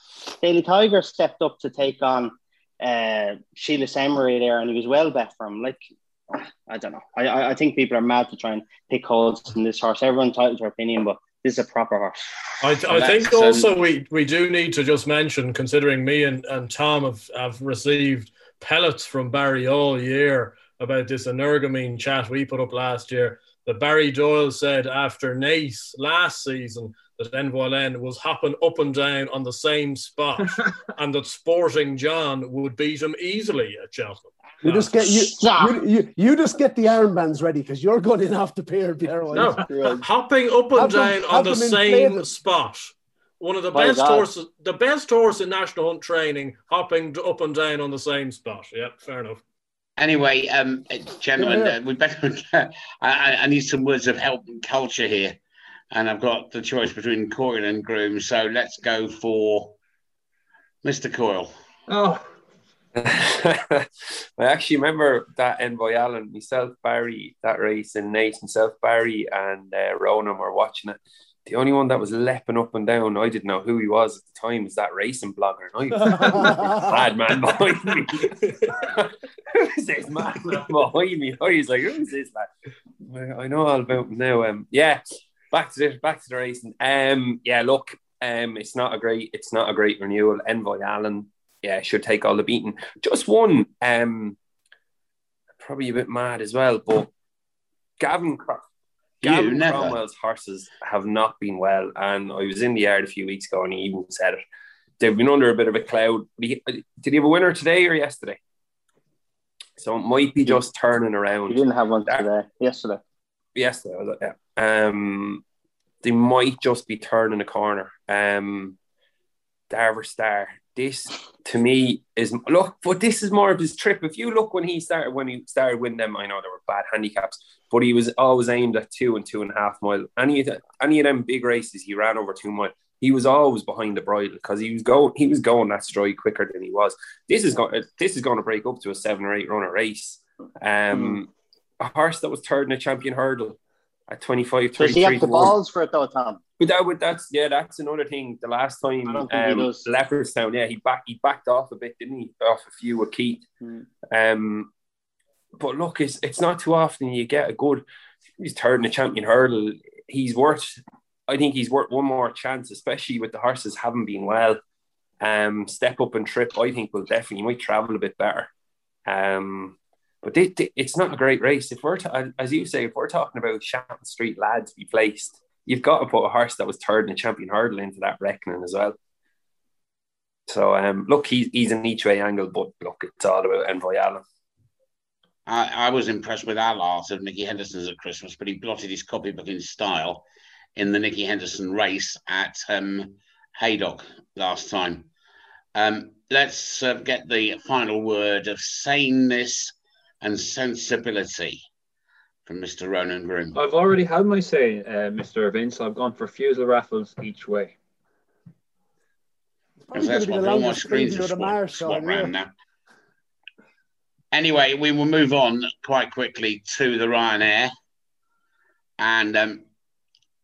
Speaker 3: Daly Tiger stepped up to take on uh, Cilaos Emery there, and he was well bet from. Like, I don't know. I, I think people are mad to try and pick holes in this horse. Everyone entitled to their opinion, but this is a proper horse.
Speaker 6: I, I think also we, we do need to just mention, considering me and, and Tom have, have received pellets from Barry all year about this Energumene chat we put up last year, that Barry Doyle said after Naas last season that Envoy was hopping up and down on the same spot, and that Sporting John would beat him easily at Cheltenham.
Speaker 5: You just get you, you, you, you just get the armbands ready because you're going in off the pair, Pierre.
Speaker 6: No, hopping up and have down them, on the same inflated. spot. One of the My best God. horses, the best horse in national hunt training, hopping up and down on the same spot. Yeah, fair enough.
Speaker 1: Anyway, um, gentlemen, yeah. uh, we better. I, I, need some words of help and culture here and I've got the choice between Coyle and Groome. So let's go for Mr. Coyle.
Speaker 2: Oh.
Speaker 4: I actually remember that Envoy Allen, myself, Barry, that race in Nathan, South Barry, and uh, Ronan were watching it. The only one that was leaping up and down, I didn't know who he was at the time, was that racing blogger. And I mad man behind me. who's this man behind me? I was like, who's this man? I know all about him now. Um, yeah, back to the back to the racing. Um, yeah, look, um, it's not a great, it's not a great renewal. Envoy Allen, yeah, should take all the beating. Just one, um, probably a bit mad as well, but Gavin, Gavin Cromwell's horses have not been well, and I was in the yard a few weeks ago, and he even said it. They've been under a bit of a cloud. Did he, did he have a winner today or yesterday? So it might be just turning around.
Speaker 3: He didn't have one today. Yesterday.
Speaker 4: Yesterday? Yeah um, they might just be turning a corner. Um, Darver Star. This to me is look, but this is more of his trip. If you look when he started when he started winning them, I know there were bad handicaps, but he was always aimed at two and two and a half mile. Any of the, any of them big races, he ran over two mile. He was always behind the bridle because he was going he was going that stride quicker than he was. This is going this is going to break up to a seven or eight runner race. Um, mm. a horse that was third in a champion hurdle at 25, 33. Does he
Speaker 3: have the balls for it though, Tom?
Speaker 4: But that would that's yeah, that's another thing. The last time um, Leopardstown, yeah, he back he backed off a bit, didn't he? Off a few with Keith. Hmm. Um, but look, it's it's not too often you get a good. He's third in the champion hurdle. He's worth. I think he's worth one more chance, especially with the horses haven't been well. Um, step up and trip. I think will definitely might travel a bit better. Um, but they, they, it's not a great race. If we're, ta- as you say, if we're talking about Shannon Street lads be placed, you've got to put a horse that was third in the champion hurdle into that reckoning as well. So um, look, he's he's an each way angle, but look, it's all about Envoy Allen.
Speaker 1: I, I was impressed with our art of Nicky Henderson's at Christmas, but he blotted his copybook in style in the Nicky Henderson race at um, Haydock last time. Um, let's uh, get the final word of saneness and sensibility from Mr. Ronan Groome.
Speaker 2: I've already had my say, uh, Mr. Vince. I've gone for Fusil Raffles each way.
Speaker 1: Because that's what all my screens are swap, swap round now. Anyway, we will move on quite quickly to the Ryanair. And um,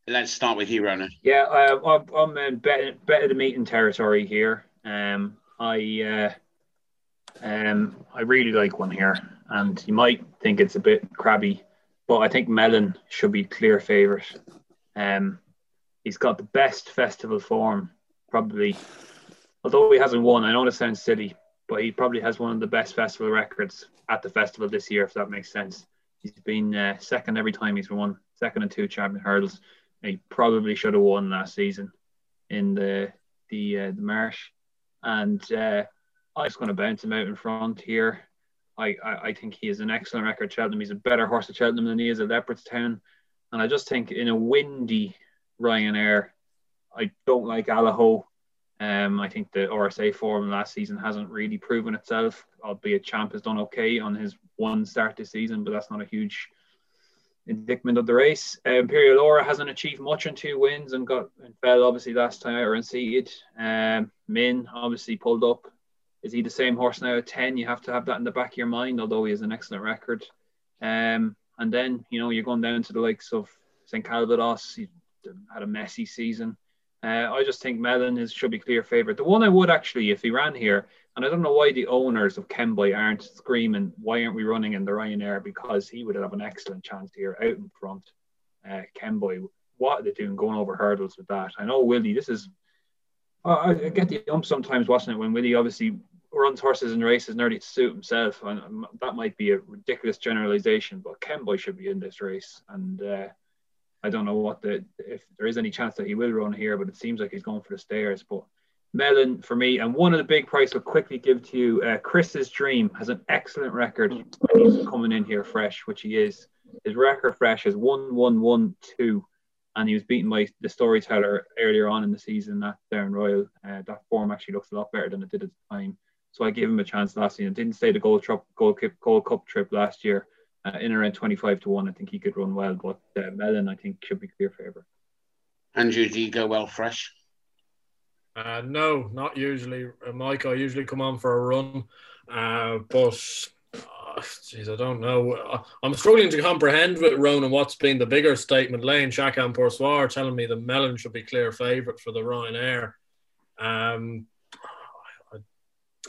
Speaker 1: let's start with you, Ronan.
Speaker 2: Yeah, uh, I'm, I'm in better, better than meeting territory here. Um, I uh, um, I really like one here, and you might think it's a bit crabby, but I think Melon should be clear favourite. Um, he's got the best festival form, probably. Although he hasn't won, I know it sounds silly, but he probably has one of the best festival records at the festival this year, if that makes sense. He's been uh, second every time he's won, second and two champion hurdles. He probably should have won last season in the the uh, the marsh, and uh, I'm just going to bounce him out in front here. I, I, I think he has an excellent record. Cheltenham. He's a better horse at Cheltenham than he is at Leopardstown, and I just think in a windy Ryanair, I don't like Allaho. Um, I think the RSA form last season hasn't really proven itself, albeit Champ has done okay on his one start this season, but that's not a huge indictment of the race. Uh, Imperial Aura hasn't achieved much in two wins and got and fell obviously last time out or unseated. Um, Min obviously pulled up. Is he the same horse now at 10? You have to have that in the back of your mind, although he has an excellent record. Um, and then, you know, you're going down to the likes of St. Calvados. He had a messy season. Uh, I just think Melon is should be clear favourite. The one I would actually, if he ran here, and I don't know why the owners of Kemboy aren't screaming, why aren't we running in the Ryanair? Because he would have an excellent chance here out in front. Uh, Kemboy, what are they doing going over hurdles with that? I know Willie, this is, I, I get the ump sometimes watching it when Willie obviously runs horses in races nearly to suit himself. And that might be a ridiculous generalization, but Kemboy should be in this race. And, uh, I don't know what the if there is any chance that he will run here, but it seems like he's going for the stairs. But Melon for me, and one of the big price I'll quickly give to you. Uh, Chris's Dream has an excellent record he's coming in here fresh, which he is. His record fresh is one one one two, and he was beaten by the storyteller earlier on in the season at Down Royal. Uh, that form actually looks a lot better than it did at the time. So I gave him a chance last season. Didn't stay the gold, trip, gold, gold cup trip last year uh, in around 25 to 1. I think he could run well, but uh, Melon, I think, should be clear favourite.
Speaker 1: Andrew, do you go well fresh?
Speaker 6: Uh, no, not usually. Uh, Mike, I usually come on for a run, uh, but jeez, I don't know. Uh, I'm struggling to comprehend with Ronan what's been the bigger statement. Lane Chacun Pour Soi telling me the Melon should be clear favourite for the Ryanair. Um,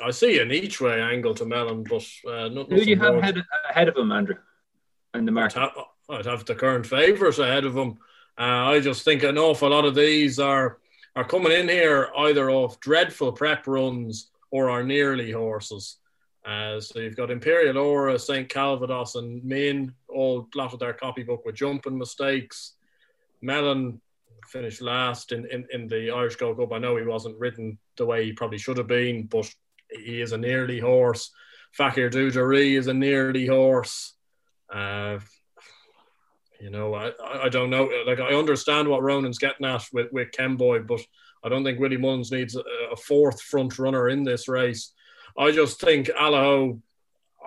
Speaker 6: I, see an each way angle to Melon, but uh, not.
Speaker 2: Who do you have ahead, ahead of him, Andrew? in the market?
Speaker 6: I'd have, I'd have the current favourites ahead of him. Uh, I just think an awful lot of these are are coming in here either off dreadful prep runs or are nearly horses. Uh, so you've got Imperial Aura, St. Calvados, and Min all blotted their copybook with jumping mistakes. Melon finished last in, in, in the Irish Gold Cup. I know he wasn't ridden the way he probably should have been, but he is a nearly horse. Fakir D'Oudairies is a nearly horse. Uh, you know, I, I don't know. Like, I understand what Ronan's getting at with, with Kemboy, but I don't think Willie Mullins needs a, a fourth front runner in this race. I just think Allaho,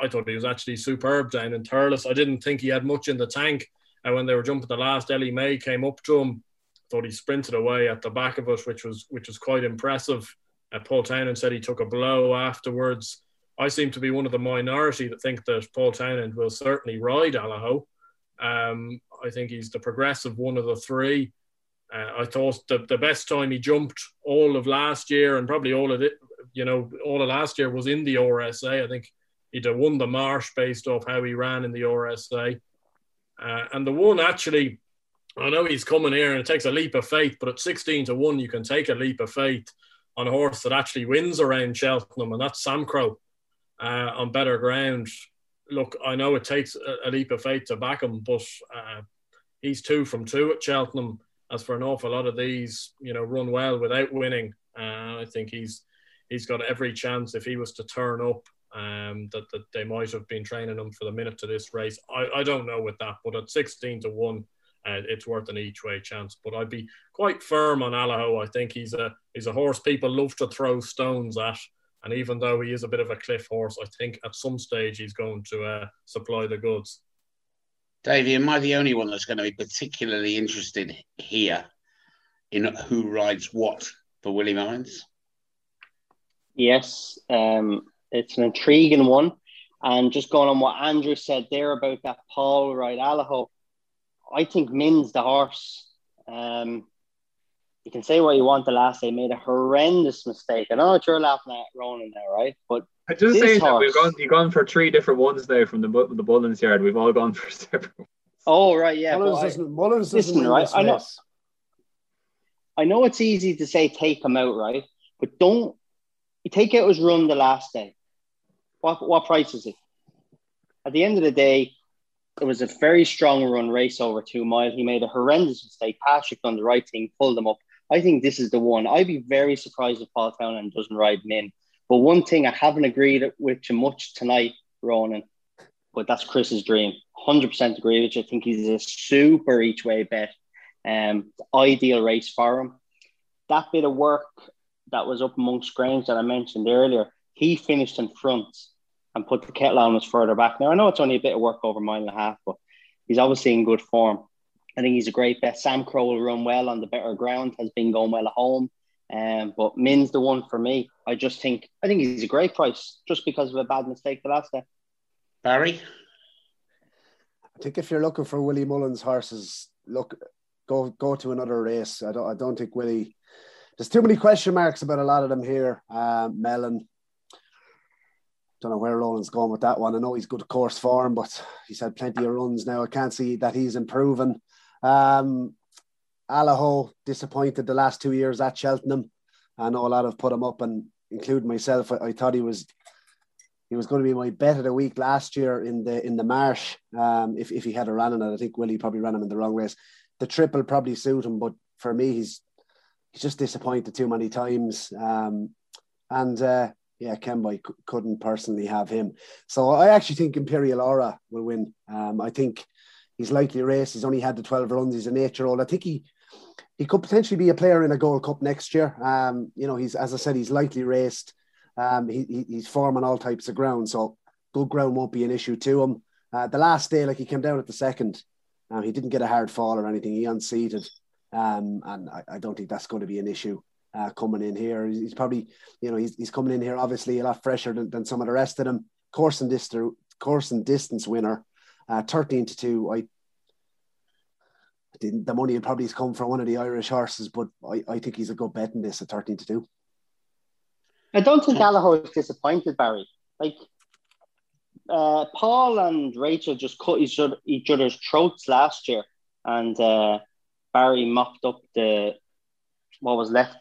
Speaker 6: I thought he was actually superb down in Thurles. I didn't think he had much in the tank. And when they were jumping the last, Elimay came up to him. Thought he sprinted away at the back of it, which was which was quite impressive. Uh, Paul Townend said he took a blow afterwards. I seem to be one of the minority that think that Paul Townend will certainly ride Allaho. Um, I think he's the progressive one of the three. Uh, I thought the, the best time he jumped all of last year and probably all of it, you know, all of last year was in the RSA. I think he'd have won the Marsh based off how he ran in the RSA. Uh, and the one actually, I know he's coming here and it takes a leap of faith, but at 16 to 1, you can take a leap of faith on a horse that actually wins around Cheltenham, and that's Samcro. uh, on better ground. Look, I know it takes a, a leap of faith to back him, but uh, he's two from two at Cheltenham. As for an awful lot of these, you know, run well without winning. Uh, I think he's he's got every chance if he was to turn up um, that, that they might have been training him for the minute to this race. I, I don't know with that, but at 16 to 1, uh, it's worth an each way chance. But I'd be quite firm on Allaho. I think he's a he's a horse people love to throw stones at. And even though he is a bit of a cliff horse, I think at some stage he's going to uh, supply the goods.
Speaker 1: Davey, am I the only one that's going to be particularly interested here in who rides what for Willie Mullins?
Speaker 3: Yes, um, it's an intriguing one. And just going on what Andrew said there about that Paul right Allaho, I think Min's the horse. Um, you can say what you want the last day, made a horrendous mistake. I know what you're laughing at Ronan there, right? But
Speaker 2: I just say that we've gone you've gone for three different ones now from the the Mullins yard. We've all gone for several.
Speaker 3: Oh right, yeah.
Speaker 5: Mullins doesn't, Mullins doesn't listen, right?
Speaker 3: I know, I know it's easy to say take him out, right? But don't you take out his run the last day. What what price is it? At the end of the day, it was a very strong run race over two miles. He made a horrendous mistake. Patrick done the right thing, pulled him up. I think this is the one. I'd be very surprised if Paul Townend doesn't ride Min. But one thing I haven't agreed with too much tonight, Ronan, but that's Chris's dream. 100% agree with you. I think he's a super each way bet. Um, ideal race for him. That bit of work that was up amongst Grange that I mentioned earlier, he finished in front and put the kettle on us further back. Now I know it's only a bit of work over a mile and a half, but he's obviously in good form. I think he's a great bet. Samcro will run well on the better ground, has been going well at home. Um, but Min's the one for me. I just think I think he's a great price just because of a bad mistake the last day.
Speaker 1: Barry?
Speaker 5: I think if you're looking for Willie Mullins horses, look go go to another race. I don't I don't think Willie there's too many question marks about a lot of them here. Um, Melon, don't know where Roland's going with that one. I know he's good course form, but he's had plenty of runs now. I can't see that he's improving. Um, Allaho disappointed the last two years at Cheltenham. I know a lot have put him up, and including myself. I, I, thought he was he was going to be my bet of the week last year in the in the Marsh. Um, if if he had a run in it, I think Willie probably ran him in the wrong race. The triple probably suit him, but for me, he's he's just disappointed too many times. Um, and uh, yeah, Kemboy c- couldn't personally have him. So I actually think Imperial Aura will win. Um, I think he's likely race. He's only had the 12 runs. He's an eight year old. I think he he could potentially be a player in a Gold Cup next year. Um, you know, he's as I said, he's lightly raced. Um, he, he, he's forming all types of ground, so good ground won't be an issue to him. Uh, the last day, like he came down at the second, um, he didn't get a hard fall or anything. He unseated, um, and I, I, don't think that's going to be an issue uh, coming in here. He's probably, you know, he's, he's coming in here obviously a lot fresher than, than some of the rest of them. Course and distance, course and distance winner, uh, thirteen to two. I didn't. the money will probably come from one of the Irish horses, but I, I think he's a good bet in this at 13 to 2.
Speaker 3: I don't think Allaho is disappointed, Barry. Like, uh, Paul and Rachel just cut each, other, each other's throats last year, and uh, Barry mopped up the what was left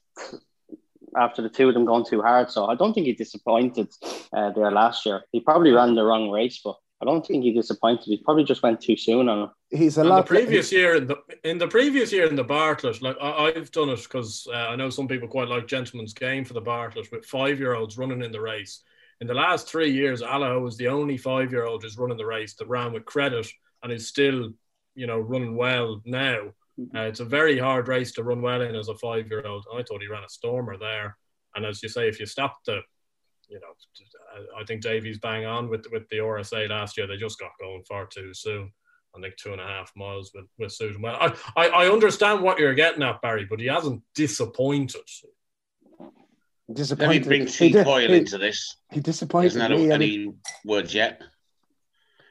Speaker 3: after the two of them going too hard. So I don't think he disappointed uh, there last year. He probably ran the wrong race, but I don't think he disappointed. He probably just went too soon on him.
Speaker 5: He's a lot.
Speaker 6: The previous year in the in the previous year in the Bartlett, like I, have done it because uh, I know some people quite like Gentleman's Game for the Bartlett with five year olds running in the race. In the last three years, Allaho was the only five year old who's running the race that ran with credit and is still, you know, running well now. Uh, it's a very hard race to run well in as a five year old. I thought he ran a stormer there. And as you say, if you stop the you know, I think Davies bang on with with the RSA last year. They just got going far too soon. I think two and a half miles with with suit well. I, I, I understand what you're getting at, Barry, but he hasn't disappointed.
Speaker 5: Disappointed.
Speaker 1: Let me bring T Coyle into this.
Speaker 5: He disappointed
Speaker 1: Isn't that
Speaker 5: me.
Speaker 1: any words yet,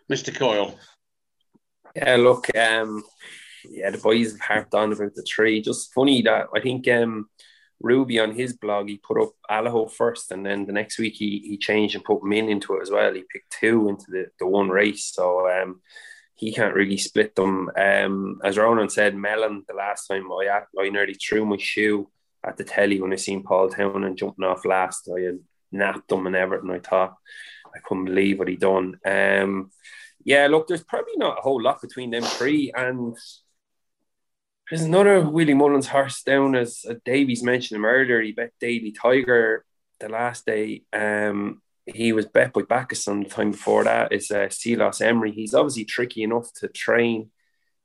Speaker 1: Mister Coyle?
Speaker 4: Yeah, look, um, yeah, the boys have harped on about the tree. Just funny that I think um, Ruby on his blog, he put up Allaho first, and then the next week he, he changed and put Min into it as well. He picked two into the, the one race, so um, he can't really split them. Um, as Ronan said, Melon the last time I I nearly threw my shoe at the telly when I seen Paul Townend jumping off last. I had napped them and everything. I thought I couldn't believe what he done. Um, yeah, look, there's probably not a whole lot between them three, and there's another Willie Mullins horse down as uh, Davies mentioned him earlier. He bet Daly Tiger the last day. Um, he was bet by Bacchus the time before that. Is uh, Cilaos Emery. He's obviously tricky enough to train.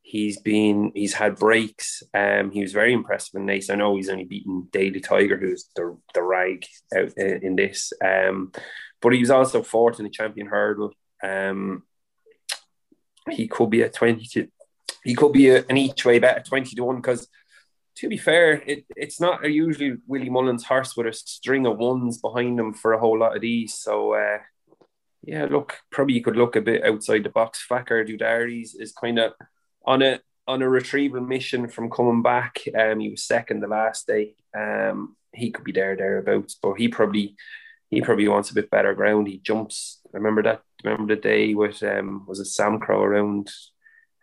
Speaker 4: He's been he's had breaks. Um, he was very impressive in Naas. I know he's only beaten Daly Tiger, who's the the rag out in, in this. Um, but he was also fourth in the champion hurdle. Um, he could be a twenty to he could be a, an each way bet at twenty to one because to be fair, it, it's not usually Willie Mullins horse with a string of ones behind him for a whole lot of these. So uh, yeah, look, probably you could look a bit outside the box. Fakir D'Oudairies is kind of on a on a retrieval mission from coming back. Um, he was second the last day. Um, he could be there thereabouts, but he probably he probably wants a bit better ground. He jumps. Remember that? Remember the day with um was it Samcro around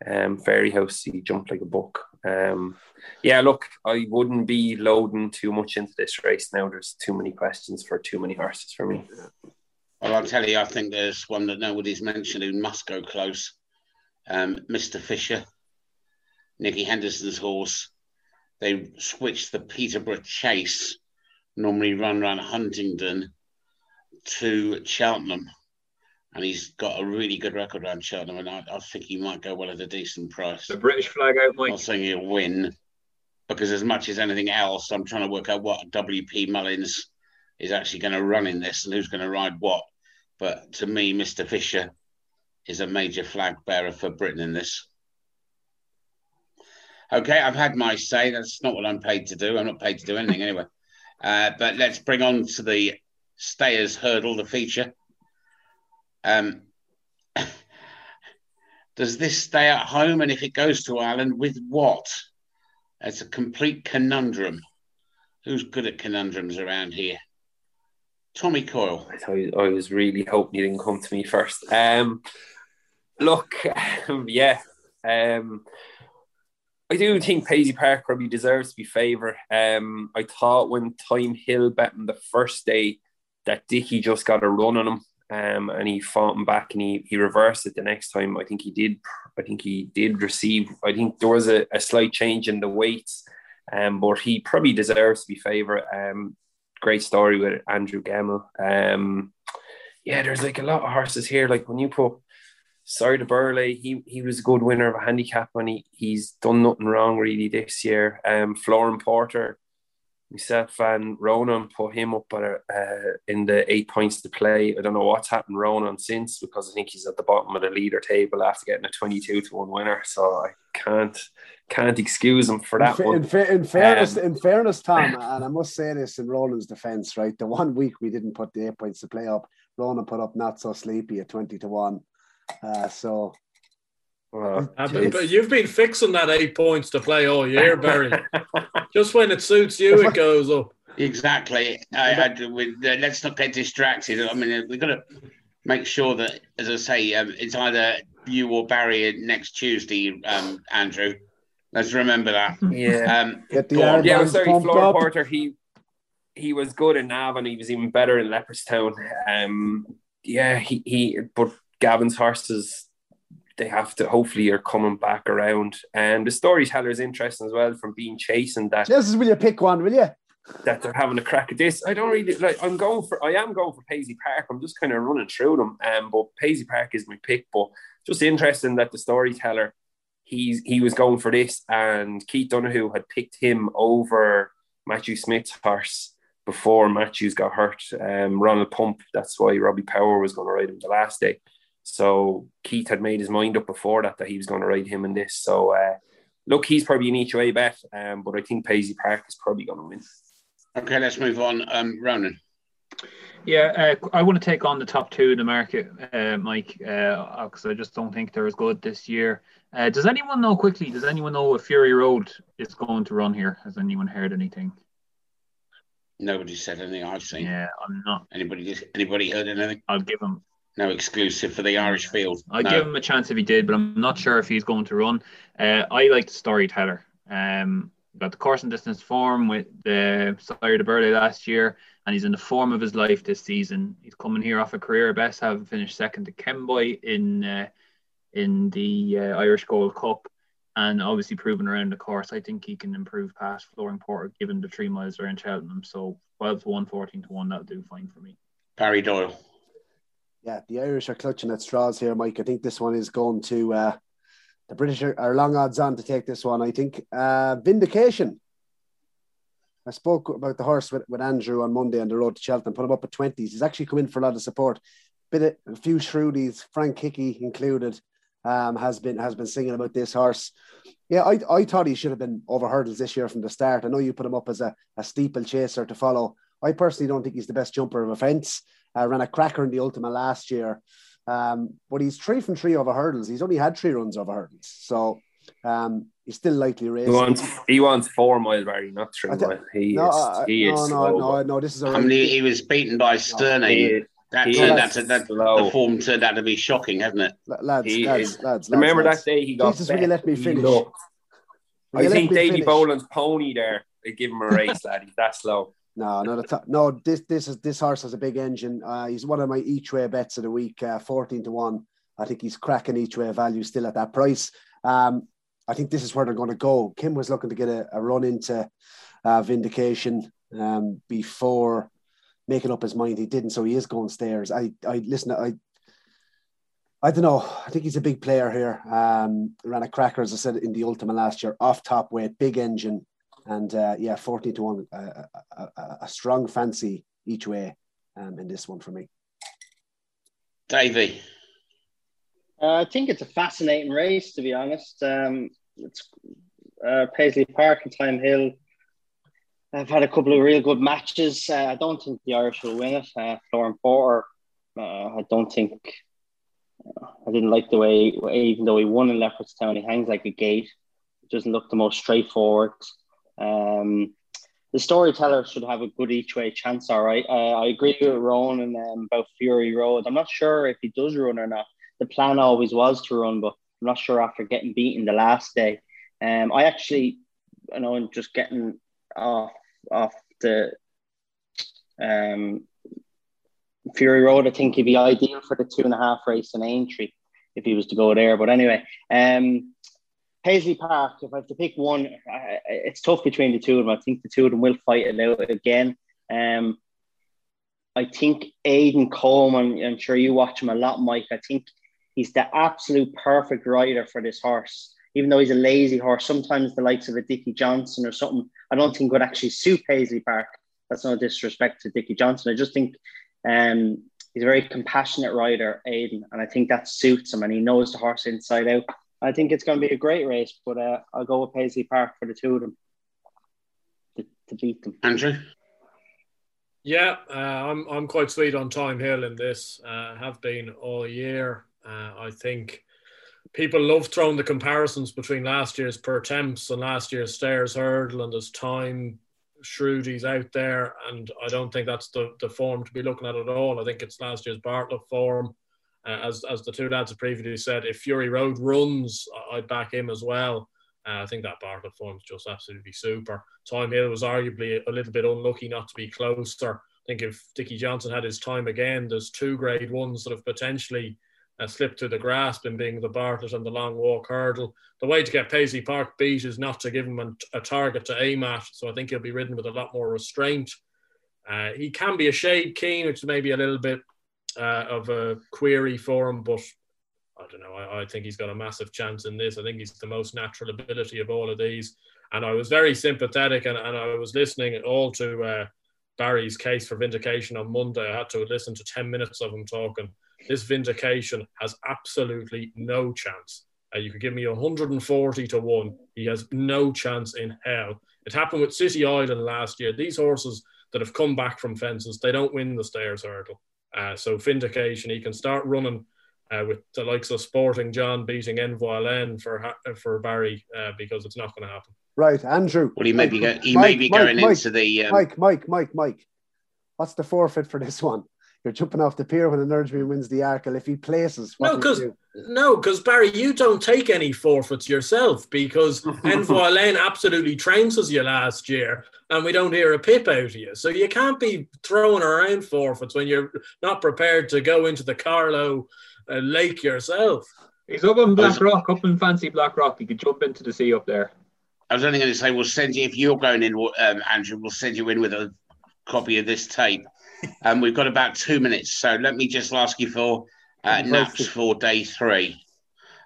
Speaker 4: um Fairyhouse? He jumped like a buck. Um, yeah, look, I wouldn't be loading too much into this race now. There's too many questions for too many horses for me.
Speaker 1: Well, I'll tell you, I think there's one that nobody's mentioned who must go close. Um, Mr. Fisher, Nicky Henderson's horse. They switched the Peterborough Chase, normally run around Huntingdon, to Cheltenham. And he's got a really good record around Cheltenham, and I, I think he might go well at a decent price.
Speaker 2: The British flag out, Mike.
Speaker 1: I'm not saying he'll win, because as much as anything else, I'm trying to work out what WP Mullins is actually going to run in this and who's going to ride what. But to me, Mr. Fisher is a major flag bearer for Britain in this. Okay, I've had my say. That's not what I'm paid to do. I'm not paid to do anything anyway. Uh, but let's bring on to the Stayers Hurdle, the feature. Um, does this stay at home? And if it goes to Ireland, with what? It's a complete conundrum. Who's good at conundrums around here? Tommy Coyle.
Speaker 4: I, I was really hoping you didn't come to me first. Um, look, yeah, um, I do think Paisley Park probably deserves to be favoured. Um, I thought when Thyme Hill bet him the first day that Dicky just got a run on him um, and he fought him back and he, he reversed it the next time. I think he did. I think he did receive. I think there was a, a slight change in the weights, um, but he probably deserves to be favourite. Um, great story with Andrew Gemmell. Um, yeah, there's like a lot of horses here. Like when you put Sire Du Berlais, he he was a good winner of a handicap and he, he's done nothing wrong really this year. Um, Flooring Porter myself and Ronan put him up at, uh, in the eight points to play. I don't know what's happened Ronan since because I think he's at the bottom of the leader table after getting a twenty-two to one winner. So I can't can't excuse him for that
Speaker 5: in,
Speaker 4: one.
Speaker 5: In, in fairness,
Speaker 4: Um,
Speaker 5: in fairness, Tom, and I must say this in Roland's defence, right? The one week we didn't put the eight points to play up, Roland put up not so sleepy at twenty to one. Uh, so
Speaker 4: Well,
Speaker 6: Uh, but, but you've been fixing that eight points to play all year, Barry. Just when it suits you, it goes up.
Speaker 1: Exactly. I, I, we, uh, let's not get distracted. I mean, we've got to make sure that, as I say, um, it's either you or Barry next Tuesday, um, Andrew. Let's remember that.
Speaker 4: yeah.
Speaker 1: Um,
Speaker 5: get the
Speaker 1: on.
Speaker 4: Yeah, sorry,
Speaker 5: pumped
Speaker 4: Flooring
Speaker 5: up.
Speaker 4: Porter. He he was good in Nav, and he was even better in Leopardstown. Um, yeah, he he. But Gavin's horses, they have to. Hopefully, are coming back around. And the storyteller is interesting as well from being chasing that
Speaker 5: Jesus, will you pick one, will you?
Speaker 4: that they're having a crack at this. I don't really like. I'm going for. I am going for Paisley Park. I'm just kind of running through them. Um, but Paisley Park is my pick. But just interesting that the storyteller, he's he was going for this, and Keith Donoghue had picked him over Matthew Smith's horse before Matthews got hurt. Um, Ronald Pump. That's why Robbie Power was going to ride him the last day. So Keith had made his mind up before that that he was going to ride him in this. So uh, look, he's probably an each way bet. Um, but I think Paisley Park is probably going to win.
Speaker 1: okay, let's move on. Um, Ronan.
Speaker 2: Yeah, uh, I want to take on the top two in the market, uh, Mike, because I just don't think they're as good this year. Uh, does anyone know quickly? Does anyone know if Fury Road is going to run here? Has anyone heard anything?
Speaker 1: Nobody said anything I've seen.
Speaker 2: Yeah, I'm not.
Speaker 1: Anybody? Anybody heard anything?
Speaker 2: I'll give him.
Speaker 1: No exclusive for the Irish field.
Speaker 2: I'd
Speaker 1: no.
Speaker 2: give him a chance if he did, but I'm not sure if he's going to run. Uh, I like the storyteller. Um, got the course and distance form with the Sire Du Berlais last year, and he's in the form of his life this season. He's coming here off a career best, having finished second to Kemboy in uh, in the uh, Irish Gold Cup, and obviously proven around the course. I think he can improve past Flooring Porter given the three miles around Cheltenham. So 12 to 1, 14 to 1, that'll do fine for me.
Speaker 1: Barry Doyle.
Speaker 5: Yeah, the Irish are clutching at straws here, Mike. I think this one is going to uh, the British are, are, long odds on to take this one. I think uh, Vinndication. I spoke about the horse with, with Andrew on Monday on the road to Cheltenham. Put him up at twenties. He's actually come in for a lot of support. Bit of, a few shrewdies, Frank Hickey included, um, has been has been singing about this horse. Yeah, I, I thought he should have been over hurdles this year from the start. I know you put him up as a, a steeple chaser to follow. I personally don't think he's the best jumper of a fence. Uh, ran a cracker in the Ultima last year. Um, but he's three from three over hurdles. He's only had three runs over hurdles. So um, he's still likely racing.
Speaker 4: He wants, he wants four mile, Barry, not three th- mile. He no, is, uh, he
Speaker 5: no,
Speaker 4: is
Speaker 5: no,
Speaker 4: slow,
Speaker 5: no, no, this is a
Speaker 1: I mean, he, he was beaten by Sterne. that
Speaker 4: he
Speaker 1: turned
Speaker 4: is
Speaker 1: out to, that,
Speaker 4: slow.
Speaker 1: the form turned out to be shocking, hasn't it?
Speaker 5: lads,
Speaker 4: He
Speaker 5: lads,
Speaker 4: is-
Speaker 5: lads, lads.
Speaker 4: Remember
Speaker 5: lads.
Speaker 4: that day he got
Speaker 5: Jesus, will you let me finish?
Speaker 4: looked- I think Davy? Boland's pony there. They give him a race, lad. He's that slow.
Speaker 5: No, not at. No, this this is this horse has a big engine. Uh, he's one of my each way bets of the week, uh, fourteen to one. I think he's cracking each way value still at that price. Um, I think this is where they're going to go. Kim was looking to get a, a run into uh, Vinndication um, before making up his mind. He didn't, so he is going stairs. I I listen. I I don't know. I think he's a big player here. Um, ran a cracker, as I said, in the Ultima last year, off top weight, big engine, and uh, yeah, 14 to 1, uh, a, a, a strong fancy each way um, in this one for me.
Speaker 1: Davey.
Speaker 3: Uh, I think it's a fascinating race, to be honest. Um, it's uh, Paisley Park and Thyme Hill. I've had a couple of real good matches. Uh, I don't think the Irish will win it. Uh, Flooring Porter, uh, I don't think. I didn't like the way, even though he won in Leopardstown, he hangs like a gate. It doesn't look the most straightforward. Um, the storyteller should have a good each way chance, all right. Uh, I agree with Ronan um, about Fury Road. I'm not sure if he does run or not. The plan always was to run, but I'm not sure after getting beaten the last day. Um, I actually, you know, I'm just getting off off the um, Fury Road, I think he'd be ideal for the two and a half race in Aintree if he was to go there. But anyway, um, Paisley Park, if I have to pick one, it's tough between the two of them. I think the two of them will fight it out again. Um, I think Aidan Coleman, I'm sure you watch him a lot, Mike. I think he's the absolute perfect rider for this horse. Even though he's a lazy horse, sometimes the likes of a Dickie Johnson or something, I don't think would actually suit Paisley Park. That's no disrespect to Dickie Johnson. I just think um, he's a very compassionate rider, Aidan, and I think that suits him, and he knows the horse inside out. I think it's going to be a great race, but uh, I'll go with Paisley Park for the two of them to, to beat them.
Speaker 1: Andrew?
Speaker 6: Yeah, uh, I'm I'm quite sweet on Thyme Hill in this. Uh, have been all year. Uh, I think people love throwing the comparisons between last year's Pertemps and last year's stairs hurdle, and there's time shrewdies out there, and I don't think that's the, the form to be looking at at all. I think it's last year's Bartlett form. Uh, as as the two lads have previously said, if Fury Road runs, I'd back him as well. Uh, I think that Bartlett form is just absolutely super. Thyme Hill was arguably a little bit unlucky not to be closer. I think if Dickie Johnson had his time again, there's two grade ones that have potentially uh, slipped through the grasp in being the Bartlett and the long walk hurdle. The way to get Paisley Park beat is not to give him a, a target to aim at, so I think he'll be ridden with a lot more restraint. Uh, he can be a shade keen, which is maybe a little bit uh, of a query for him, but I don't know. I, I, think he's got a massive chance in this. I think he's the most natural ability of all of these. And I was very sympathetic and, and I was listening all to uh, Barry's case for Vinndication on Monday. I had to listen to 10 minutes of him talking. This Vinndication has absolutely no chance. Uh, you could give me 140 to 1. He has no chance in hell. It happened with City Island last year. These horses that have come back from fences, they don't win the stairs hurdle. Uh, so Vinndication, he can start running uh, with the likes of Sporting John beating Envoy Allen for for Barry uh, because it's not going to happen.
Speaker 5: Right, Andrew.
Speaker 1: Well, he may be, go- he
Speaker 5: Mike,
Speaker 1: may be
Speaker 5: Mike,
Speaker 1: going
Speaker 5: Mike,
Speaker 1: into the. Um,
Speaker 5: Mike, Mike, Mike, Mike. What's the forfeit for this one? You're jumping off the pier when the Nursery wins the Arkle. If he places, what
Speaker 6: No,
Speaker 5: do you
Speaker 6: because
Speaker 5: do?
Speaker 6: No, because Barry, you don't take any forfeits yourself because Envoy Allen absolutely trounced you last year, and we don't hear a pip out of you. So you can't be throwing around forfeits when you're not prepared to go into the Carlow uh, Lake yourself.
Speaker 2: He's up in Blackrock, up in fancy Black Rock. He could jump into the sea up there.
Speaker 1: I was only going to say, we'll send you, if you're going in, um, Andrew, we'll send you in with a copy of this tape. And um, we've got about two minutes. So let me just ask you for uh, naps for day three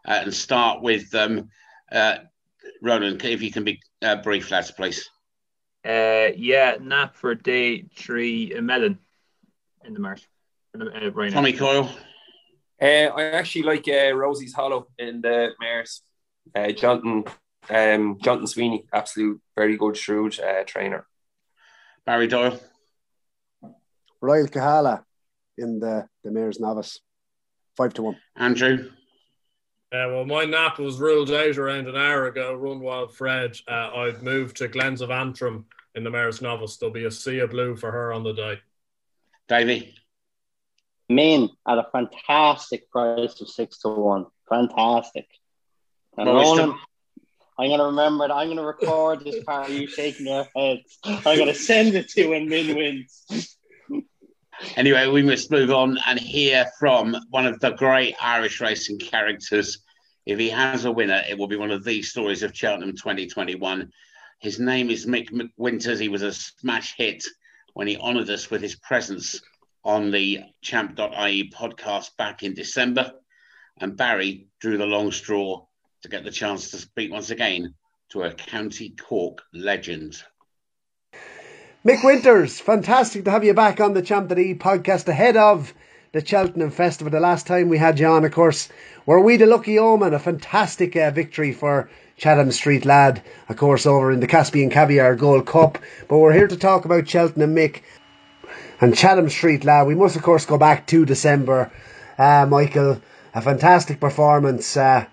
Speaker 1: uh, and start with um, uh, Ronan, if you can be uh, brief, lads, please.
Speaker 2: Uh, yeah, nap for day three, uh, melon in the marsh. Uh, right
Speaker 1: Tommy Coyle.
Speaker 4: Uh, I actually like uh, Rosie's Hollow in the Mares. Uh, Jonathan um, Jonathan Sweeney, absolute very good shrewd uh, trainer.
Speaker 1: Barry Doyle.
Speaker 5: Royal Kahala in the, the Mares' Novice. Five to one.
Speaker 1: Andrew.
Speaker 6: Yeah, well, my nap was ruled out around an hour ago. Run Wild Fred. Uh, I've moved to Glens of Antrim in the Mares' Novice. There'll be a sea of blue for her on the day.
Speaker 1: Davy.
Speaker 3: Main at a fantastic price of six to one. Fantastic. And
Speaker 1: Well,
Speaker 3: Ronan, I'm gonna remember it. I'm gonna record this part of you shaking your heads. I'm gonna send it to you when Min wins.
Speaker 1: Anyway, we must move on and hear from one of the great Irish racing characters. If he has a winner, it will be one of these stories of Cheltenham 2021. His name is Mick Winters. He was a smash hit when he honoured us with his presence on the champ.ie podcast back in December. And Barry drew the long straw to get the chance to speak once again to a County Cork legend.
Speaker 5: Mick Winters, fantastic to have you back on the Champ.E podcast ahead of the Cheltenham Festival. The last time we had you on, of course, were we the lucky omen? A fantastic uh, victory for Chatham Street Lad, of course, over in the Caspian Caviar Gold Cup. But we're here to talk about Cheltenham Mick and Chatham Street Lad. We must, of course, go back to December. Uh, Michael, a fantastic performance. Uh,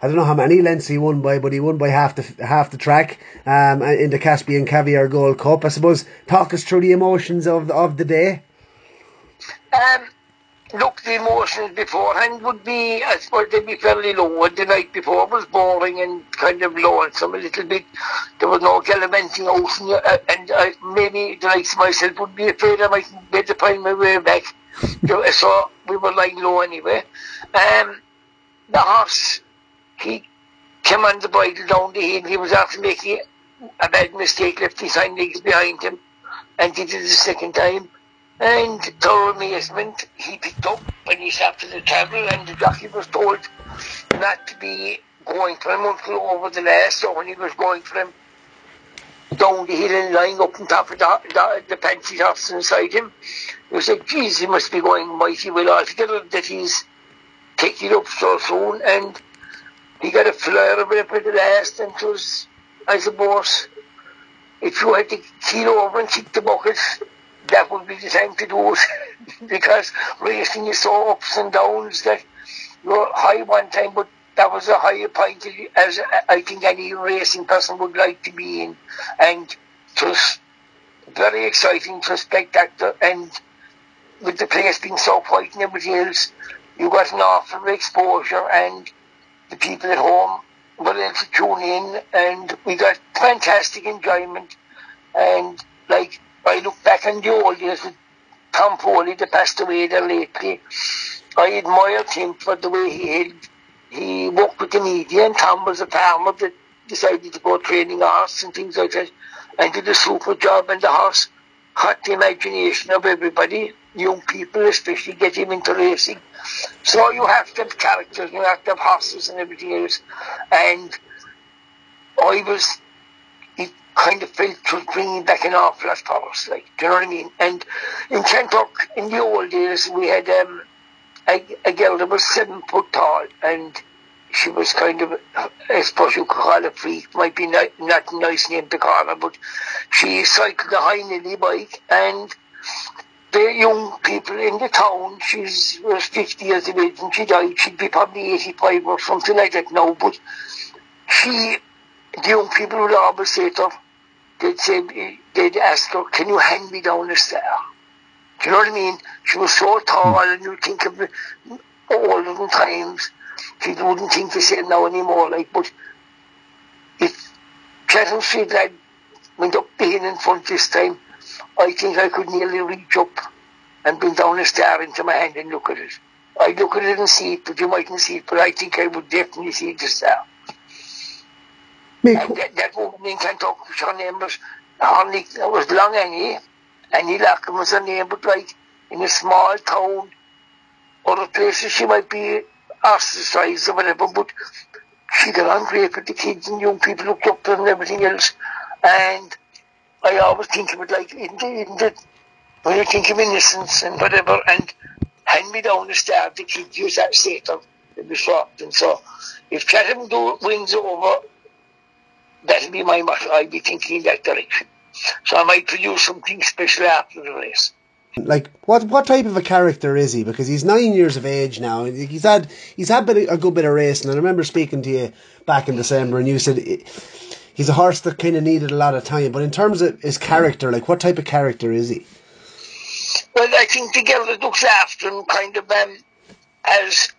Speaker 5: I don't know how many lengths he won by, but he won by half the half the track um, in the Caspian Caviar Gold Cup. I suppose talk us through the emotions of the, of the day.
Speaker 9: Um, look, the emotions beforehand would be, I suppose they'd be fairly low. The night before was boring and kind of lonesome a little bit. There was no gallivanting out, and, uh, and uh, maybe the likes of myself would be afraid I might be able to find my way back. so we were lying low anyway. Um, the horse, he came on the bridle down the hill. He was after making a bad mistake, left his hind legs behind him, and he did it the second time. And to our amazement, he picked up when he started the travel, and the jockey was told not to be going for him until over the last. So when he was going for him down the hill and lying up on top of the, the, the horse inside him, he was like, geez, he must be going mighty well altogether that he's taking up so soon. And he got a flare of it at the last, and was, I suppose, if you had to keel over and kick the bucket, that would be the time to do it. Because racing is so ups and downs that you're high one time, but that was a higher point as I think any racing person would like to be in, and was very exciting, to spectacular, and with the place being so quiet and everything else, you got an awful exposure, and the people at home were able to tune in, and we got fantastic enjoyment, and like I look back on the old days with Tom Foley that passed away there lately. I admired him for the way he he worked with the media and Tom was a farmer that decided to go training horse and things like that and did a super job and the horse caught the imagination of everybody, young people especially, get him into racing. So you have to have characters, you have to have horses and everything else. And I was it kind of felt was bringing back an awful lot for us, like, do you know what I mean? And in Kanturk, in the old days, we had um, a, a girl that was seven foot tall, and she was kind of, I suppose you could call her a freak, might be not, not a nice name to call her, but she cycled a high nilly bike, and the young people in the town, she was uh, 50 years of age and she died, she'd be probably 85 or something like that now, but she the young people would always say to her, they'd say, they'd ask her, can you hand me down a stair? Do you know what I mean? She was so tall hmm. and you'd think of the olden times she wouldn't think to say now anymore. Like, but if Chatham Street lad went up the hill in front this time, I think I could nearly reach up and bring down a star into my hand and look at it. I look at it and see it, but you mightn't see it. But I think I would definitely see the star. And that, that woman in Kanturk, her name was Harley, that was long Annie, Annie Lockham was her name, but like in a small town, other places she might be ostracized or whatever, but she got on great with the kids and young people looked up to her and everything else. And I always think of it like in the, in the when you think of innocence and whatever, and hand me down the star, the kids use that Satan in the shop. And so, if Chatham do, wins over, that'll be my motto. I'll be thinking in that direction. So I might produce something special after the race.
Speaker 5: Like what what type of a character is he? Because he's nine years of age now. He's had he's had a good bit of racing. And I remember speaking to you back in December, and you said he's a horse that kind of needed a lot of time. But in terms of his character, like what type of character is he?
Speaker 9: Well, I think the girl that looks after him kind of um, has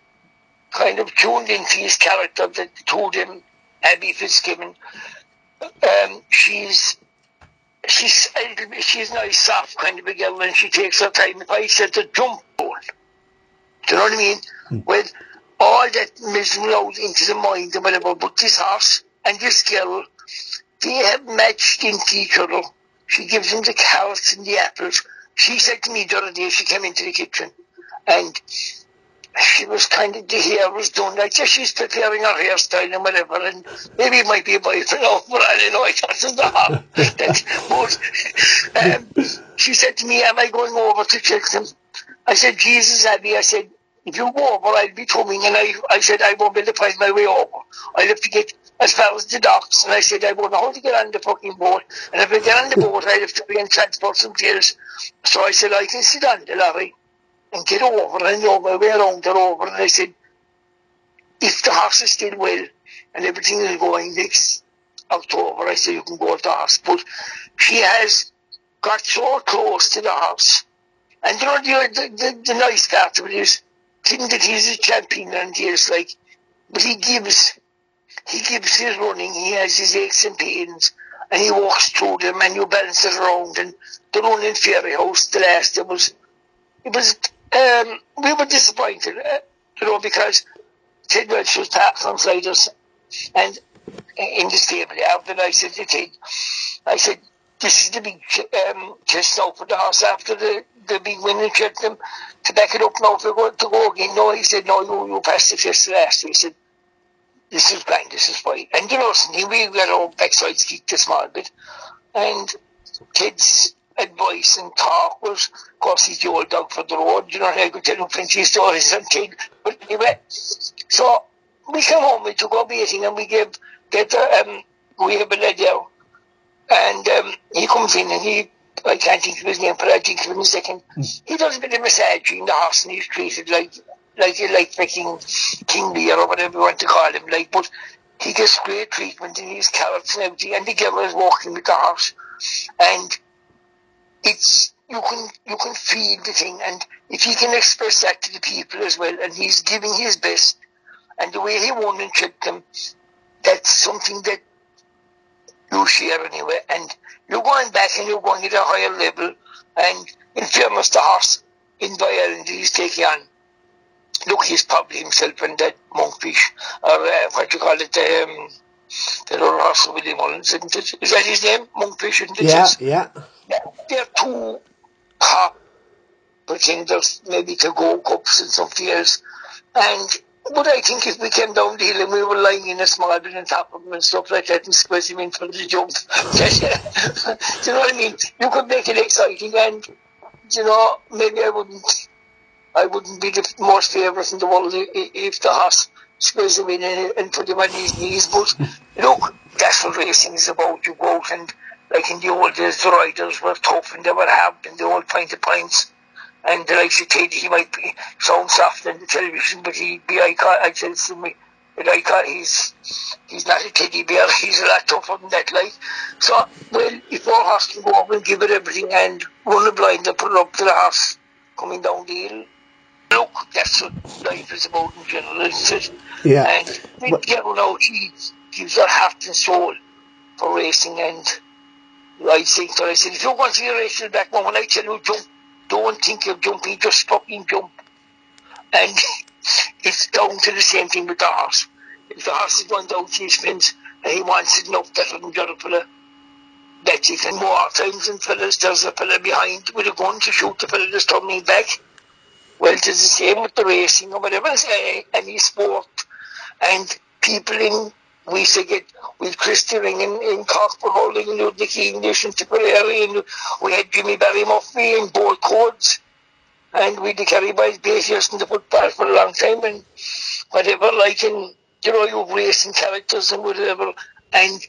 Speaker 9: kind of tuned into his character that told him Abby Fitzgibbon. Um, she's she's a little bit, she's nice, soft kind of a girl, and she takes her time. If I said to jump ball, do you know what I mean? Mm. Well, all that misery out into the mind and whatever, but this horse and this girl, they have matched into each. She gives him the carrots and the apples. She said to me the other day, she came into the kitchen, and she was kind of, the hair was done. Like, yeah, she's preparing her hairstyle and whatever, and maybe it might be a boyfriend, oh, but I don't know, I was the but, um, she said to me, am I going over to Cheltenham? I said, Jesus, Abby, I said, if you go over, I'll be coming, and I, I said, I won't be able to find my way over. I'll have to get as far as the docks, and I said, I know how to get on the fucking boat, and if I get on the boat, I'll have to be and transport some pills. So I said, I can sit on the lorry and get over and know my way around it over. And I said, if the horse is still well and everything is going next October, I said, you can go to the horse. But she has got so close to the horse. And you know, the, the, the nice part of it is, think that he's a champion and he's like, but he gives, he keeps his running, he has his aches and pains, and he walks through them and you balance it around. And the run in Fairyhouse, the last, it was, it was um, we were disappointed, uh, you know, because Ted Walsh was parked on sliders and in the stable after I said to Ted, I said, this is the big um, test now for the horse after the, the big win in Cheltenham to back it up now go, to go again. No, he said, no, you, you passed the test last. He said, this is fine, this is fine. And you know, we got all backsides kicked a small bit. And Ted's advice and talk was, of course, he's the old dog for the road. You know, I could tell him plenty of stories and things. But anyway, so we came home, we took our baiting and we gave, get, um, we have a lad there. And um, he comes in and he, I can't think of his name, but I think of him in a second. Mm. He does a bit of massaging in the horse and he's treated like, like, like fucking King Lear or whatever you want to call him, like, but he gets great treatment and he's carrots and everything, and the girl is walking with the horse. And it's you can you can feel the thing, and if he can express that to the people as well, and he's giving his best, and the way he won and tricked them, that's something that you share anyway. And you're going back and you're going at a higher level, and in fairness, the horse in Ireland he's taking on. Look, he's probably himself and that monkfish, or uh, what you call it, um, the other horse Willie Mullins, isn't it? Is that his name? Monkfish, isn't it?
Speaker 5: Yeah, yeah
Speaker 9: they're two top pretenders, maybe to go cups and something else. And but I think if we came down the hill and we were lying in a small bit on top of them and stuff like that and squeeze him in for the jump, do you know what I mean? You could make it exciting and, you know, maybe I wouldn't, I wouldn't be the most favourite in the world if the horse squeeze him in and, put him on his knees. But look, that's what racing is about. You go out and like in the old days, the riders were tough and they were hard and they all pint of pints. And the likes of Ted, he might be sound soft on the television, but he'd be, I, can't, I tell to me, that I can't, he's, he's not a teddy bear, he's a lot tougher than that, like. So, well, if our horse can go up and give it everything and run a blind and put it up to the horse coming down the hill, look, that's what life is about in general, isn't it?
Speaker 5: Yeah.
Speaker 9: And I think Gerald out, he gives her heart and soul for racing and I think so. I said, if you want to be a racer back when I tell you jump, don't think you're jumping, just fucking jump. And it's down to the same thing with the horse. If the horse is going down to his fence and he wants it enough that doesn't get a fella, that's it. And more times than fellas, there's a fella behind with a gun to shoot the fella that's coming back. Well, it's the same with the racing or whatever, any sport. And people in, we used to get with Christy Ring in, in for holding and Ludwig English and Tipperary and we had Jimmy Barry Murphy and Boy Codes and we the Kerry Boys Bathurst in the football for a long time and whatever, like in, you know, you racing characters and whatever. And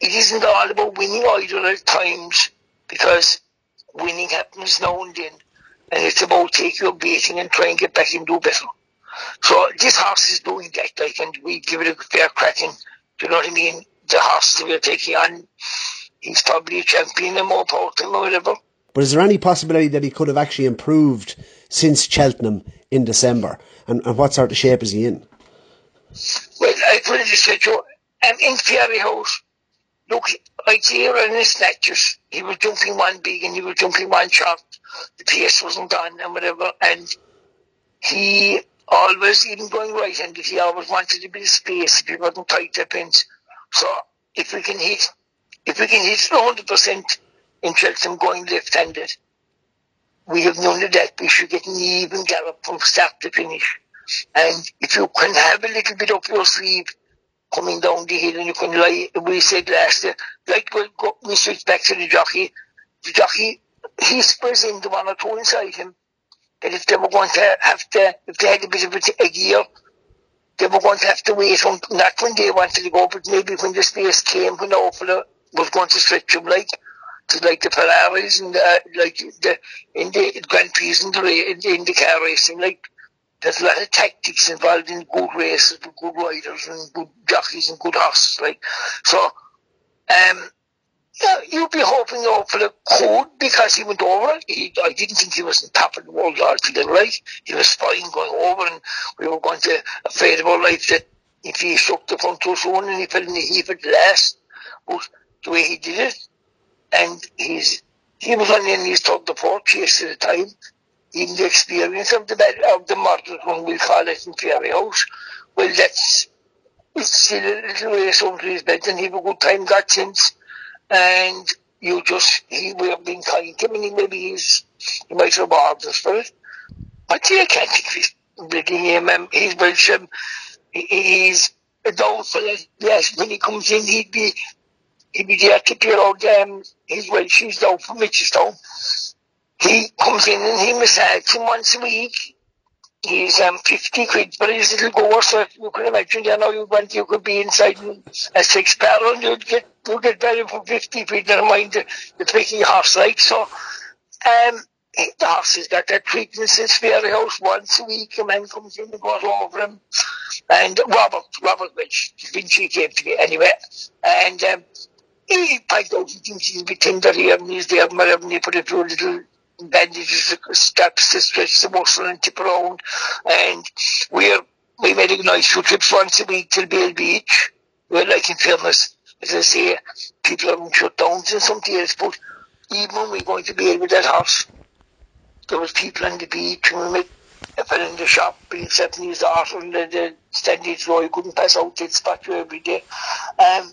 Speaker 9: it isn't all about winning either at times because winning happens now and then. And it's about taking your beating and trying to get back and do better. So this horse is doing that, like, and we give it a fair cracking. Do you know what I mean? The horse that we're taking on, he's probably a champion and more powerful or whatever.
Speaker 5: But is there any possibility that he could have actually improved since Cheltenham in December? And, and what sort of shape is he in?
Speaker 9: Well, I put it this way, Joe. Um, in Fairyhouse, look, I'd say around his snatches, he was jumping one big and he was jumping one short. The pace wasn't on and whatever. And he always, even going right-handed, he always wanted a bit of space if he wasn't tight to pins. So if we can hit, if we can hit 100% in Cheltenham going left-handed, we have of that. We should get an even gallop from start to finish. And if you can have a little bit up your sleeve coming down the hill and you can lie, we said last year, like we'll go, we switch back to the jockey. The jockey, he spurs in the one or two inside him. That if they were going to have to, if they had a bit of a, gear, they were going to have to wait on, not when they wanted to go, but maybe when the space came, when the offer was going to stretch him like, to like the Ferraris and uh, like the, in the Grand Prix and the, in, in the car racing, like, there's a lot of tactics involved in good races with good riders and good jockeys and good horses, like. So, um, yeah, you'd be hoping the could because he went over. He, I didn't think he was on top of the world altogether, right? He was fine going over and we were going to of our life that if he struck the front too soon and he fell in the heap at last. But the way he did it, and he's, he was on in his third the fourth chase at the time in the experience of the of the model when we call it in Fairyhouse. Well, that's it's still a little race over his bed, and he have a good time got since. And you just he will have been kind to him, and maybe he's he might reward us for it. But yeah, I can't think his bloody name. Um, he's Welsh. He's a doubtful. Yes, when he comes in, he'd be he'd be there to clear out um, his Welsh. He's from Mitchelstown he comes in and he massages him once a week. He's um, 50 quid for his little goer, so you can imagine, you know, you went, you could be inside a six barrel you'd get, you'd get value for 50 quid, never mind the, the picky horse like. So, um, the horse has got that treatment since Fairyhouse once a week. A man comes in and goes over him. And Robert, Robert Rich, Vinci came to me anyway. And um, he out, he thinks he's a bit tender here and he's there, and he put it through a little bandages, to stretch the muscle and tip around. And we're, we made a nice few trips once a week to Bale Beach. We're like in fairness, as I say, people are in shutdowns and something else, but even when we were going to Bale with that horse, there was people on the beach and we met a fella in the shop being setting his daughter and the, the standing row, you couldn't pass out that spot you every day. Um,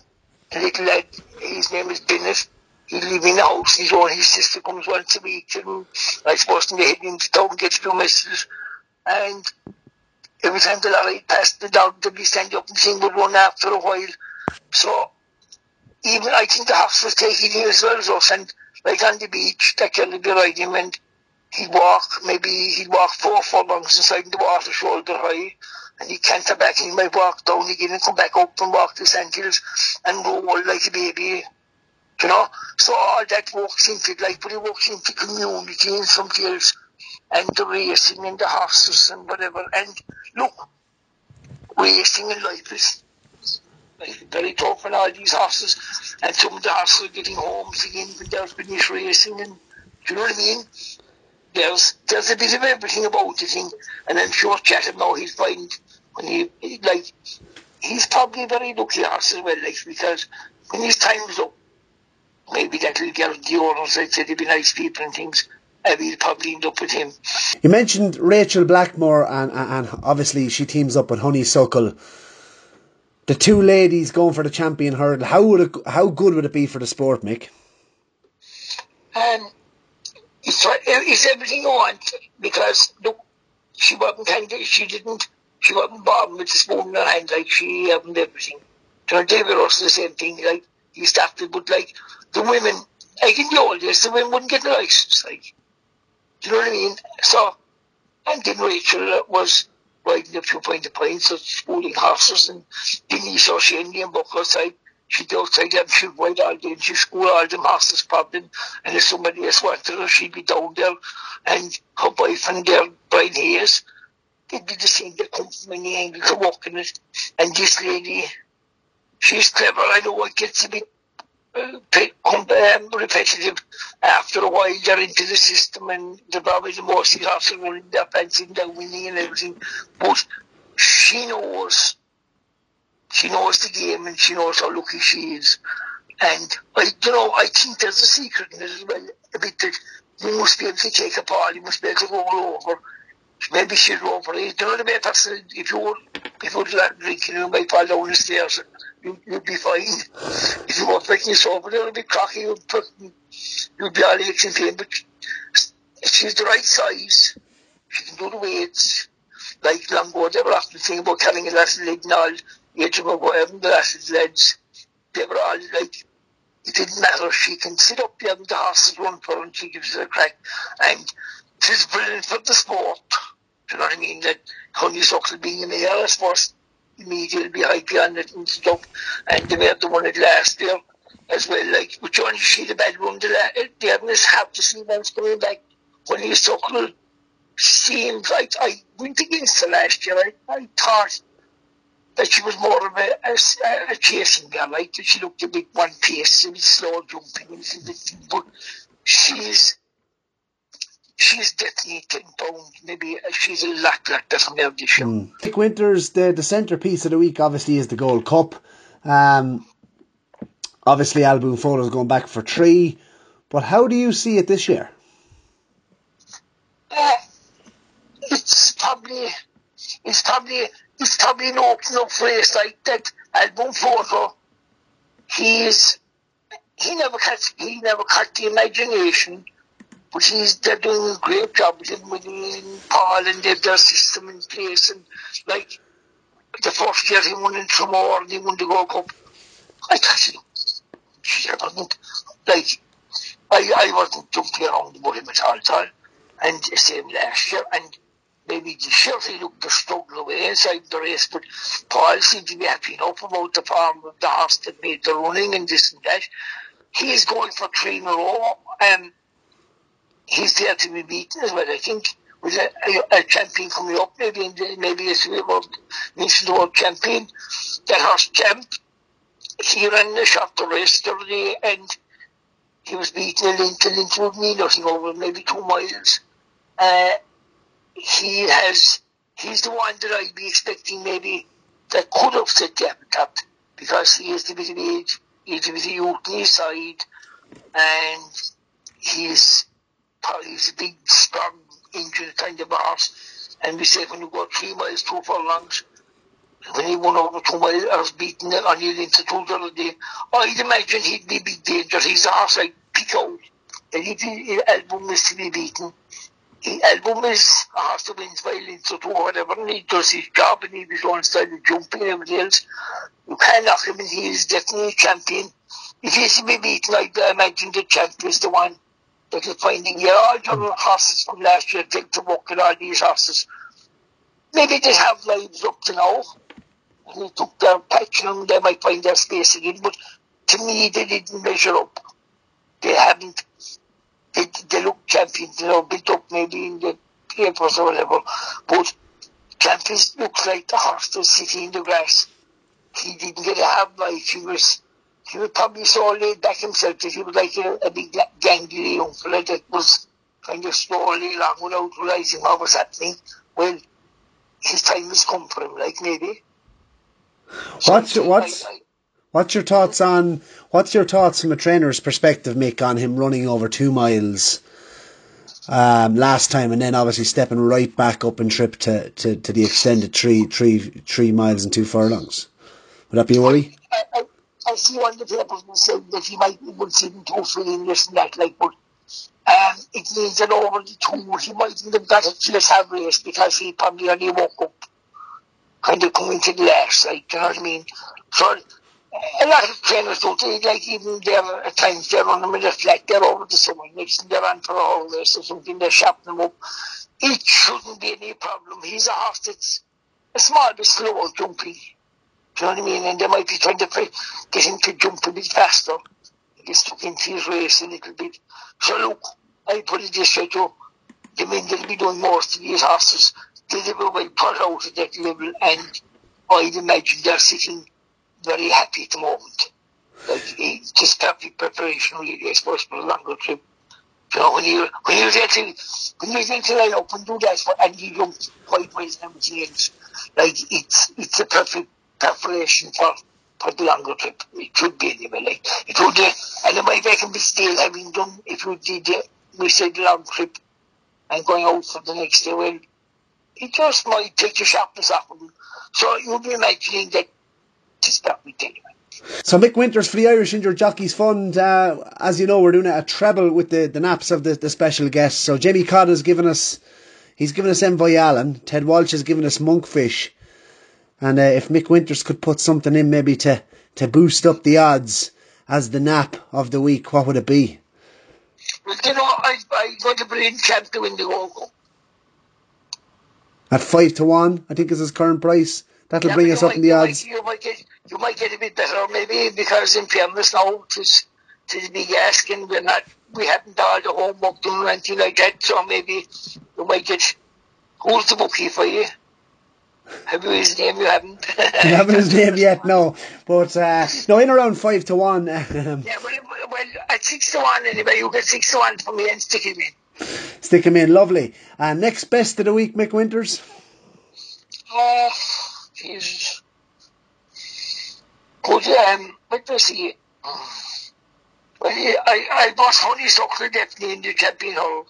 Speaker 9: a little lad, his name is Bennett, he in the house, his own, his sister comes once a week and I suppose to head into town and gets two messages. And every time the lorry passed the dog, they'd be standing up and sing would run after a while. So even I think the horse was taking him as well as us and like on the beach, that girl would be riding him and he'd walk, maybe he'd walk four furlongs inside the water shoulder high and he'd canter back and he might walk down again and come back up and walk the sand hills and roll like a baby you know. So all that works into life, but it works into community and something else, and the racing and the horses and whatever. And look, racing in life is very tough and all these horses, and some of the horses are getting homes again when they're finished racing, and do you know what I mean? there's there's a bit of everything about the thing, and I'm sure Chatham now he'll find when he, he like he's probably very lucky horse as well, like because when his time's up, maybe that'll get the owners. I'd say they'd be nice people and things. I will probably end up with him.
Speaker 5: You mentioned Rachael Blackmore, and, and obviously she teams up with Honeysuckle. The two ladies going for the champion hurdle. How would it, how good would it be for the sport, Mick?
Speaker 9: Um, it's, it's everything you want because look, she wasn't kind of, she didn't, she wasn't born with the spoon in her hand like she had everything. So David Ross the same thing, like he started, but like the women, like in the days, the women wouldn't get the license, like, do you know what I mean? So, and then Rachael was riding a few point of points of schooling horses and Denise O'Shanley and Buck outside. She'd outside them, she'd ride all day and she'd school all them horses problem. And if somebody else wanted her, she'd be down there. And her boyfriend there, Brian Hayes, they'd be the same, they come from any angle to walking it. And this lady, she's clever. I know what gets a bit repetitive after a while they're into the system and they're probably the most horses running their and they're winning and everything. But she knows. She knows the game and she knows how lucky she is. And I you know I think there's a secret in it as well a bit that you must be able to take a ball you must be able to roll over. Maybe roll over it. You know the way person if you were if you were drinking you might fall down the stairs you, you'd be fine. If you were picking a little bit cocky, you'd, put, you'd be all aches and. But she's the right size. She can do the weights. Like Longo, they were often saying about carrying a last leg and all. Age of having the last legs. They were all like, it didn't matter. She can sit up there and the horses run for her and she gives it a crack. And she's brilliant for the sport. Do you know what I mean? That honeysuckle being a male, I suppose immediately behind on it and stuff. And they made the one at last year as well. Like, but you only see the one, the, eh, the others have to see them coming back when he's so Seems like I went against her last year. I, I thought that she was more of a, a, a chasing girl, like she looked a bit one pace, a bit slow jumping and everything. But she's she's definitely pounds. Maybe she's a lot, lot better now this year. Mm.
Speaker 5: Mick Winters, the the centrepiece of the week, obviously, is the Gold Cup. Um, obviously, Al Boum is going back for three, but how do you see it this year?
Speaker 9: Uh, it's probably, it's probably, it's probably an open up race like that. Al Boum Photo, he's, he never catch, he never caught the imagination but he's they're doing a great job with him, with Paul, and they've their system in place. And like the first year he won in Tramore and he won the Gold Cup, I thought, he wasn't like I, I wasn't jumping around about him at all, time. And the same last year, and maybe this year he looked to struggle away inside the race, but Paul seemed to be happy enough about the form of the horse that made the running and this and that. He's going for three in a row. Um, he's there to be beaten as well. I think with a, a, a champion coming up, maybe in the, maybe we world, the world champion, that horse champ, he ran the shot the race the and he was beaten a length with me, nothing over maybe two miles. Uh, he has, he's the one that I'd be expecting maybe that could have the top because he has the bit of age, he's a bit of youth on his side and he's he's a big, strong, injured kind of horse. And we said when you go three miles, two furlongs, when he won over two miles, I was beating it on you into two the other day. I'd imagine he'd be big danger. He's a horse like Pico. And if his album is to be beaten, his album is a horse that wins lengths or two or whatever, and he does his job and he was on style of jumping and everything else. You can't knock him and he is definitely a champion. If he's to be beaten, I'd imagine the champ is the one that you're finding yeah, all your horses from last year take to work with all these horses. Maybe they have lives up to now. And they took their patch and they might find their space again. But to me, they didn't measure up. They haven't. They, they look champions, they are built up maybe in the papers or whatever. But champions looks like the horse that's sitting in the grass. He didn't get a half life. He was he probably so laid back himself that he was like a, a big gangly young fella that was kind of slowly along without realising what was happening. Well, his time has come for him, like maybe.
Speaker 5: What's what's what's your thoughts on what's your thoughts from a trainer's perspective, Mick, on him running over two miles um, last time and then obviously stepping right back up and trip to, to, to the extended three three three miles and two furlongs? Would that be a worry?
Speaker 9: I, I, I see on the papers saying that he might be to do feeling this and that, like, but um, it that over the tour he might even have got a fierce race because he probably only woke up kind of coming to the last, like, you know what I mean? So a lot of trainers don't they, like even they're at times they're on them in a flat, they're over the summer, next thing they're on for a whole race or something, they're shopping them up. It shouldn't be any problem. He's a horse that's a small bit slower jumping. Do you know what I mean? And they might be trying to get him to jump a bit faster. Get stuck into his race a little bit. So look, I put it this way too. The men that'll be doing more to these horses, they will put out at that level and I'd imagine they're sitting very happy at the moment. Like it's just perfect preparation really, I suppose, for a longer trip. You know, when you when you're there to when you're there to line up and do that for and you jump quite ways and everything else, like it's it's a perfect preparation for for the longer trip. It could be anyway. Like it would, uh, and it might make be still having done if you did uh, we said the long trip and going out for the next day. Well, it just might take your sharpness off of him. So you'll be imagining that just that we.
Speaker 5: So Mick Winters for the Irish Injured Jockeys Fund, uh, as you know, we're doing a treble with the, the naps of the, the special guests. So Jamie Codd has given us, he's given us Envoy Allen. Ted Walsh has given us Monkfish. And uh, if Mick Winters could put something in maybe to, to boost up the odds as the nap of the week, what would it be?
Speaker 9: Well, you know, I, I got to put in champ to win the Gogo.
Speaker 5: At five to one, I think is his current price. That'll
Speaker 9: Yeah,
Speaker 5: bring us
Speaker 9: you
Speaker 5: up in
Speaker 9: might-
Speaker 5: the
Speaker 9: you
Speaker 5: odds.
Speaker 9: Might, you might get you might get a bit better maybe because in fairness now to to the big asking we're not we haven't done the homework done or anything like that so maybe you might get who's the bookie for you? Have you his name? You haven't.
Speaker 5: I haven't his name yet, no. But uh, no, in around five to one. Um,
Speaker 9: Yeah, well, well, at six to one anyway, you get six to one for me and stick him in.
Speaker 5: stick him in, lovely. And next best of the week, Mick Winters.
Speaker 9: Oh, Jesus. Good, um, let me see. Well, I, I bought Honeysuckle definitely in the champion hole.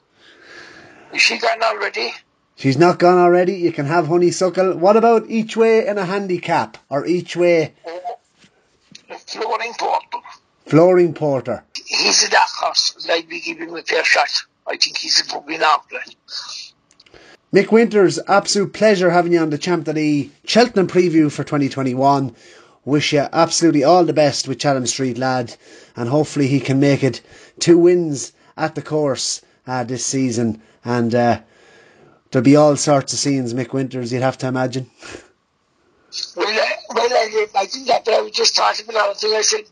Speaker 9: Is she gone already?
Speaker 5: She's not gone already. You can have honeysuckle. What about each way in a handicap or each way
Speaker 9: Flooring Porter.
Speaker 5: flooring porter?
Speaker 9: He's a dark horse. I'd be giving him a fair shot. I think he's a good outlet.
Speaker 5: Mick Winters, absolute pleasure having you on the Champ.e Cheltenham preview for 2021. Wish you absolutely all the best with Chatham Street lad, and hopefully he can make it two wins at the course uh, this season. And uh, there'll be all sorts of scenes, Mick Winters. You'd have to imagine.
Speaker 9: Well, I, well, I, I think that, but I was just talking about it. I said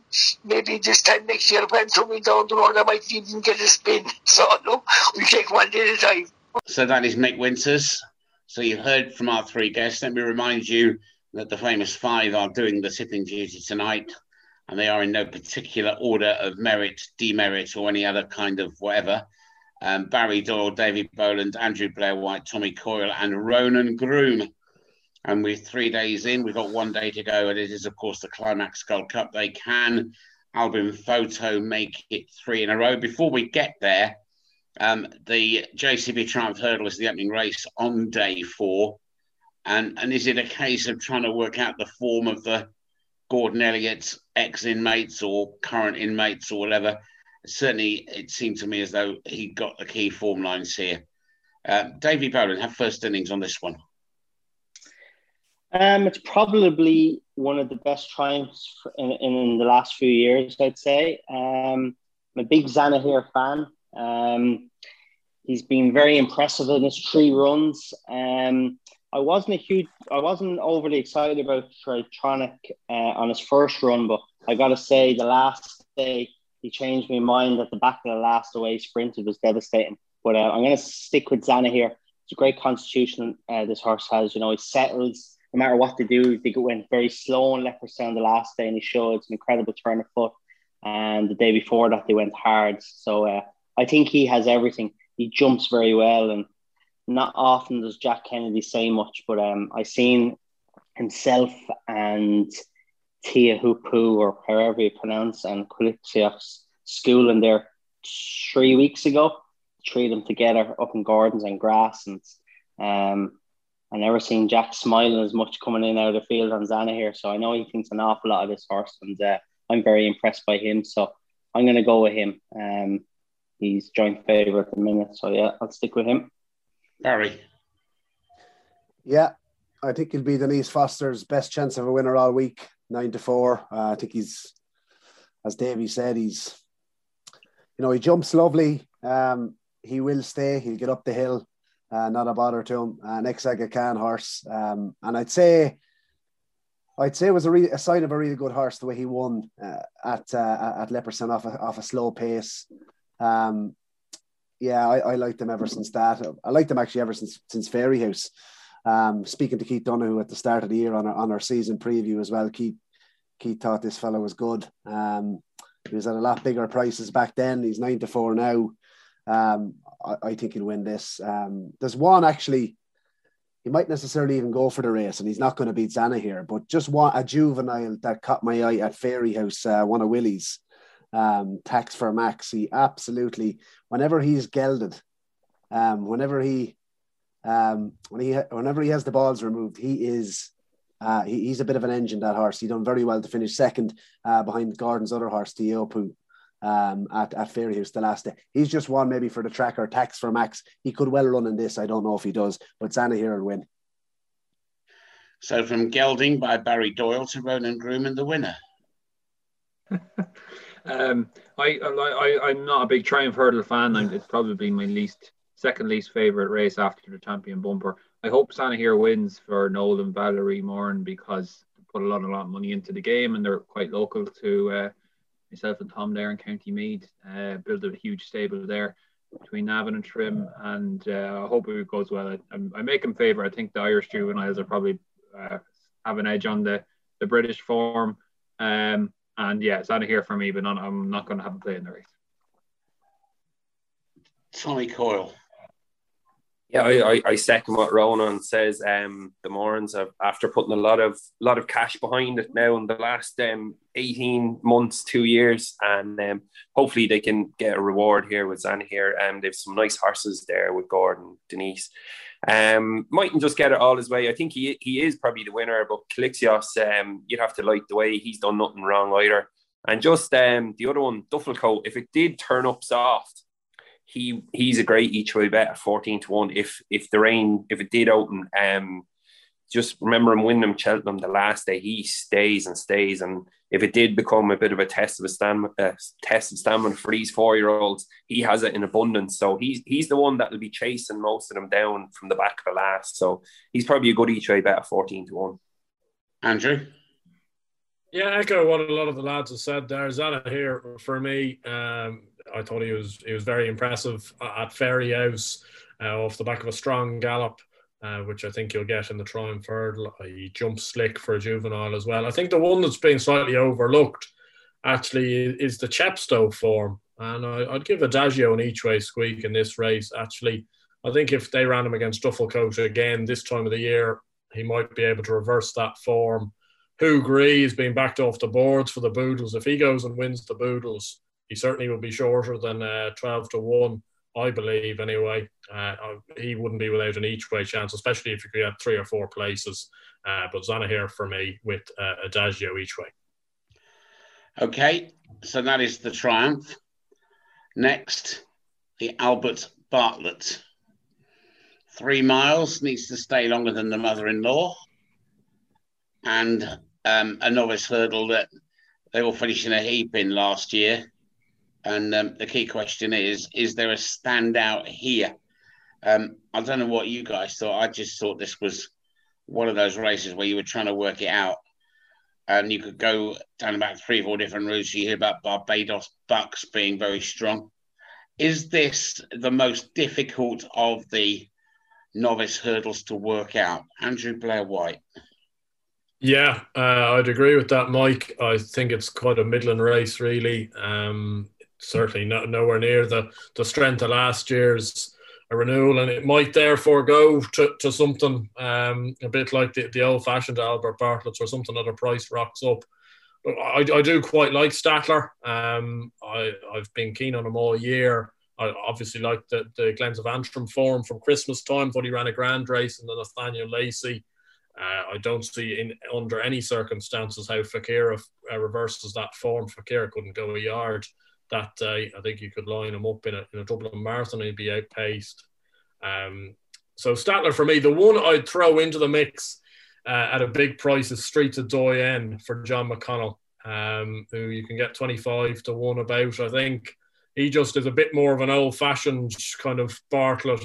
Speaker 9: maybe this time next year when coming down the road, I might even get a spin. So, no, we take one day at a time.
Speaker 1: So that is Mick Winters. So you've heard from our three guests. Let me remind you that the famous five are doing the tipping duty tonight, and they are in no particular order of merit, demerit, or any other kind of whatever. Um, Barry Doyle, David Boland, Andrew Blair White, Tommy Coyle, and Ronan Groome. And we're three days in. We've got one day to go, and it is, of course, the Climax Gold Cup. They can, Al Boum Photo, make it three in a row. Before we get there, um, the JCB Triumph Hurdle is the opening race on day four. And, and is it a case of trying to work out the form of the Gordon Elliott's ex inmates or current inmates or whatever? Certainly, it seemed to me as though he got the key form lines here. Uh, Boland, have first innings on this one.
Speaker 3: Um, it's probably one of the best triumphs in, in the last few years, I'd say. Um, I'm a big Zanahiyr fan. Um, he's been very impressive in his three runs. Um, I wasn't a huge, I wasn't overly excited about Tritonic uh, on his first run, but I got to say, the last day he changed my mind at the back of the last away sprinted was devastating. But uh, I'm going to stick with Zanahiyr. It's a great constitution uh, this horse has. You know, he settles no matter what they do. They went very slow and left us down the last day, and he showed an incredible turn of foot. And the day before that, they went hard. So uh, I think he has everything. he jumps very well, and not often does Jack Kennedy say much. But um, I seen himself and Teahupoo or however you pronounce and Quilixios school in there three weeks ago. Three of them together up in gardens and Grass, and um, I never seen Jack smiling as much coming in out of the field on Zanahiyr. So I know he thinks an awful lot of this horse, and uh, I'm very impressed by him. So I'm going to go with him. Um, he's joint favourite at the minute. So yeah, I'll stick with him.
Speaker 1: Barry.
Speaker 5: Yeah, I think he'll be Denise Foster's best chance of a winner all week, nine to four. Uh, I think he's, as Davey said, he's, you know, he jumps lovely. Um, he will stay. He'll get up the hill. Uh, not a bother to him. Uh, next Aga Khan horse, um, and I'd say, I'd say it was a, re- a sign of a really good horse the way he won uh, at uh, at Leopardstown off a, off a slow pace. Um, yeah, I, I liked them ever since that. I liked them actually ever since since Fairyhouse. Um, speaking to Keith Donoghue at the start of the year on our, on our season preview as well, Keith Keith thought this fellow was good. Um, he was at a lot bigger prices back then. He's nine to four now. Um, I, I, think he'll win this. Um, there's one actually. He might necessarily even go for the race, and he's not going to beat Zanahiyr. But just one a juvenile that caught my eye at Fairyhouse, uh, one of Willie's, um, tax for Max. He absolutely, whenever he's gelded, um, whenever he, um, when he, whenever he has the balls removed, he is uh, he, he's a bit of an engine, that horse. He done very well to finish second uh, behind Gordon's other horse, Teahupoo, um, at, at Fairyhouse the last day. He's just one maybe for the tracker tax for Max. He could well run in this. I don't know if he does, but Zanahiyr will win.
Speaker 1: So from gelding by Barry Doyle to Ronan Groome and the winner.
Speaker 2: um, I, I, I, am not a big Triumph Hurdle fan. I'm, it's probably my least, second least favorite race after the Champion Bumper. I hope Zanahiyr wins for Nolan Valerie Moran because they put a lot, a lot of money into the game and they're quite local to uh, myself and Tom there in County Meath, uh, built a huge stable there between Navan and Trim, and uh, I hope it goes well. I, I make him favour. I think the Irish juveniles are probably uh, have an edge on the, the British form. Um, and yeah, it's out of here for me, but not, I'm not going to have a play in the race.
Speaker 1: Tommy Coyle.
Speaker 4: Yeah, I, I, I second what Ronan says. Um, the Morans have after putting a lot of lot of cash behind it now in the last um, eighteen months, two years, and um, hopefully they can get a reward here with Zanahiyr. Um, they've some nice horses there with Gordon, Denise. Um, mightn't just get it all his way. I think he he is probably the winner, but Quilixios, um, you'd have to like the way he's done nothing wrong either. And just um, the other one, Dufflecoat, if it did turn up soft he he's a great each way bet at 14 to 1 if if the rain if it did open um just remember him winning him Cheltenham the last day. He stays and stays. And if it did become a bit of a test of a stand uh, test of stamina for these four year olds he has it in abundance. So he's he's the one that will be chasing most of them down from the back of the last. So he's probably a good each way bet at 14 to 1
Speaker 1: Andrew?
Speaker 6: Yeah, echo what a lot of the lads have said there. Zanahiyr for me. Um, I thought he was he was very impressive at Fairyhouse uh, off the back of a strong gallop, uh, which I think you'll get in the Triumph Hurdle. He jumps slick for a juvenile as well. I think the one that's being slightly overlooked actually is the Chepstow form, and I, would give Adagio an each way squeak in this race. Actually, I think if they ran him against Dufflecoat again this time of the year, he might be able to reverse that form. Gris is being backed off the boards for the Boodles. If he goes and wins the Boodles, he certainly will be shorter than uh, 12 to 1, I believe, anyway. Uh, he wouldn't be without an each way chance, especially if you could get three or four places. Uh, but Zanahiyr for me with uh, Adagio each way.
Speaker 1: Okay, so that is the Triumph. Next, the Albert Bartlett. Three miles, needs to stay longer than the mother in law. And um, a novice hurdle that they were finishing a heap in last year. And um, the key question is: Is there a standout here? Um, I don't know what you guys thought. I just thought this was one of those races where you were trying to work it out, and you could go down about three, or four different routes. You hear about Barbados Bucks being very strong. Is this the most difficult of the novice hurdles to work out? Andrew Blair White.
Speaker 6: Yeah, uh, I'd agree with that, Mike. I think it's quite a Midland race, really. Um, certainly not nowhere near the the strength of last year's a renewal, and it might therefore go to, to something um, a bit like the, the old fashioned Albert Bartlett's or something that a price rocks up. I, I do quite like Stattler. Um, I, I've been keen on him all year. I obviously like the, the Glens of Antrim form from Christmas time, but he ran a grand race in the Nathaniel Lacy. Uh, I don't see in under any circumstances how Fakira uh, reverses that form. Fakira couldn't go a yard that day. I think you could line him up in a, in a Dublin marathon and he'd be outpaced. Um, so Stattler for me, the one I'd throw into the mix uh, at a big price is Streets of Doyen for John McConnell, um, who you can get 25 to 1 about. I think he just is a bit more of an old fashioned kind of Bartlett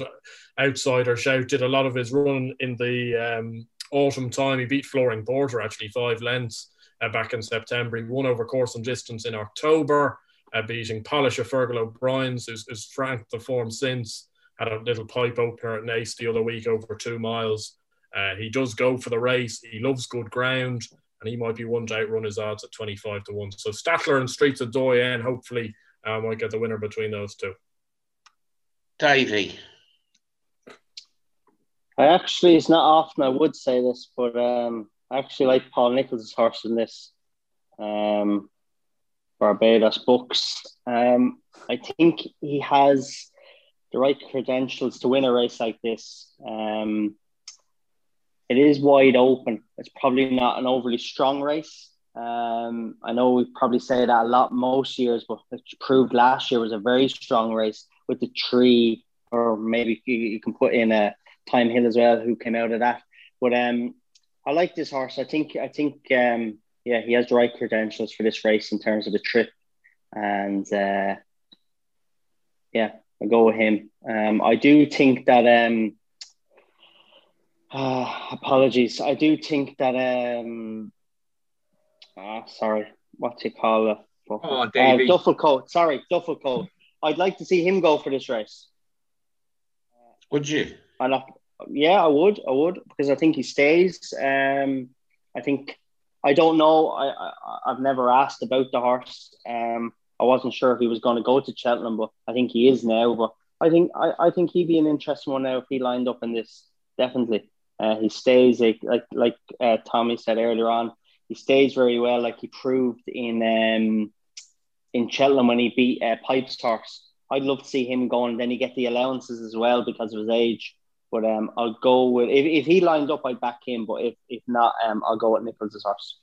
Speaker 6: outsider shout. Did a lot of his run in the um, autumn time. He beat Flooring Porter actually five lengths uh, back in September. He won over course and distance in October, uh, beating Polish of Fergal O'Brien's, who's, who's franked the form since. Had a little pipe opener at Naas the other week over two miles. Uh, he does go for the race. He loves good ground, and he might be one to outrun his odds at 25 to 1. So Stattler and Streets of Doyen, hopefully, uh, might get the winner between those two.
Speaker 1: Davy.
Speaker 3: I actually, it's not often I would say this, but um, I actually like Paul Nicholls' horse in this um, Barbados Buck's. Um, I think he has the right credentials to win a race like this. Um, it is wide open. It's probably not an overly strong race. Um, I know we probably say that a lot most years, but it proved last year was a very strong race with the tree, or maybe you, can put in a Thyme Hill as well, who came out of that. But um, I like this horse. I think I think um, yeah, he has the right credentials for this race in terms of the trip, and uh, yeah, I'll go with him. Um, I do think that um, uh, apologies. I do think that um, ah, sorry, what do you call it?
Speaker 2: Oh, Davey.
Speaker 3: Uh, duffel coat. Sorry, duffel coat. I'd like to see him go for this race.
Speaker 1: Would you?
Speaker 3: I, yeah, I would, I would, because I think he stays. Um, I think I don't know. I, I I've never asked about the horse. Um, I wasn't sure if he was going to go to Cheltenham, but I think he is now. But I think I, I think he'd be an interesting one now if he lined up in this. Definitely, uh, he stays like like like uh, Tommy said earlier on. He stays very well, like he proved in um, in Cheltenham when he beat uh, Pipes horse. I'd love to see him going. And then he get the allowances as well because of his age. But um, I'll go with if, if he lined up, I'd back him. But if, if not, um, I'll go with Nicholls' horse.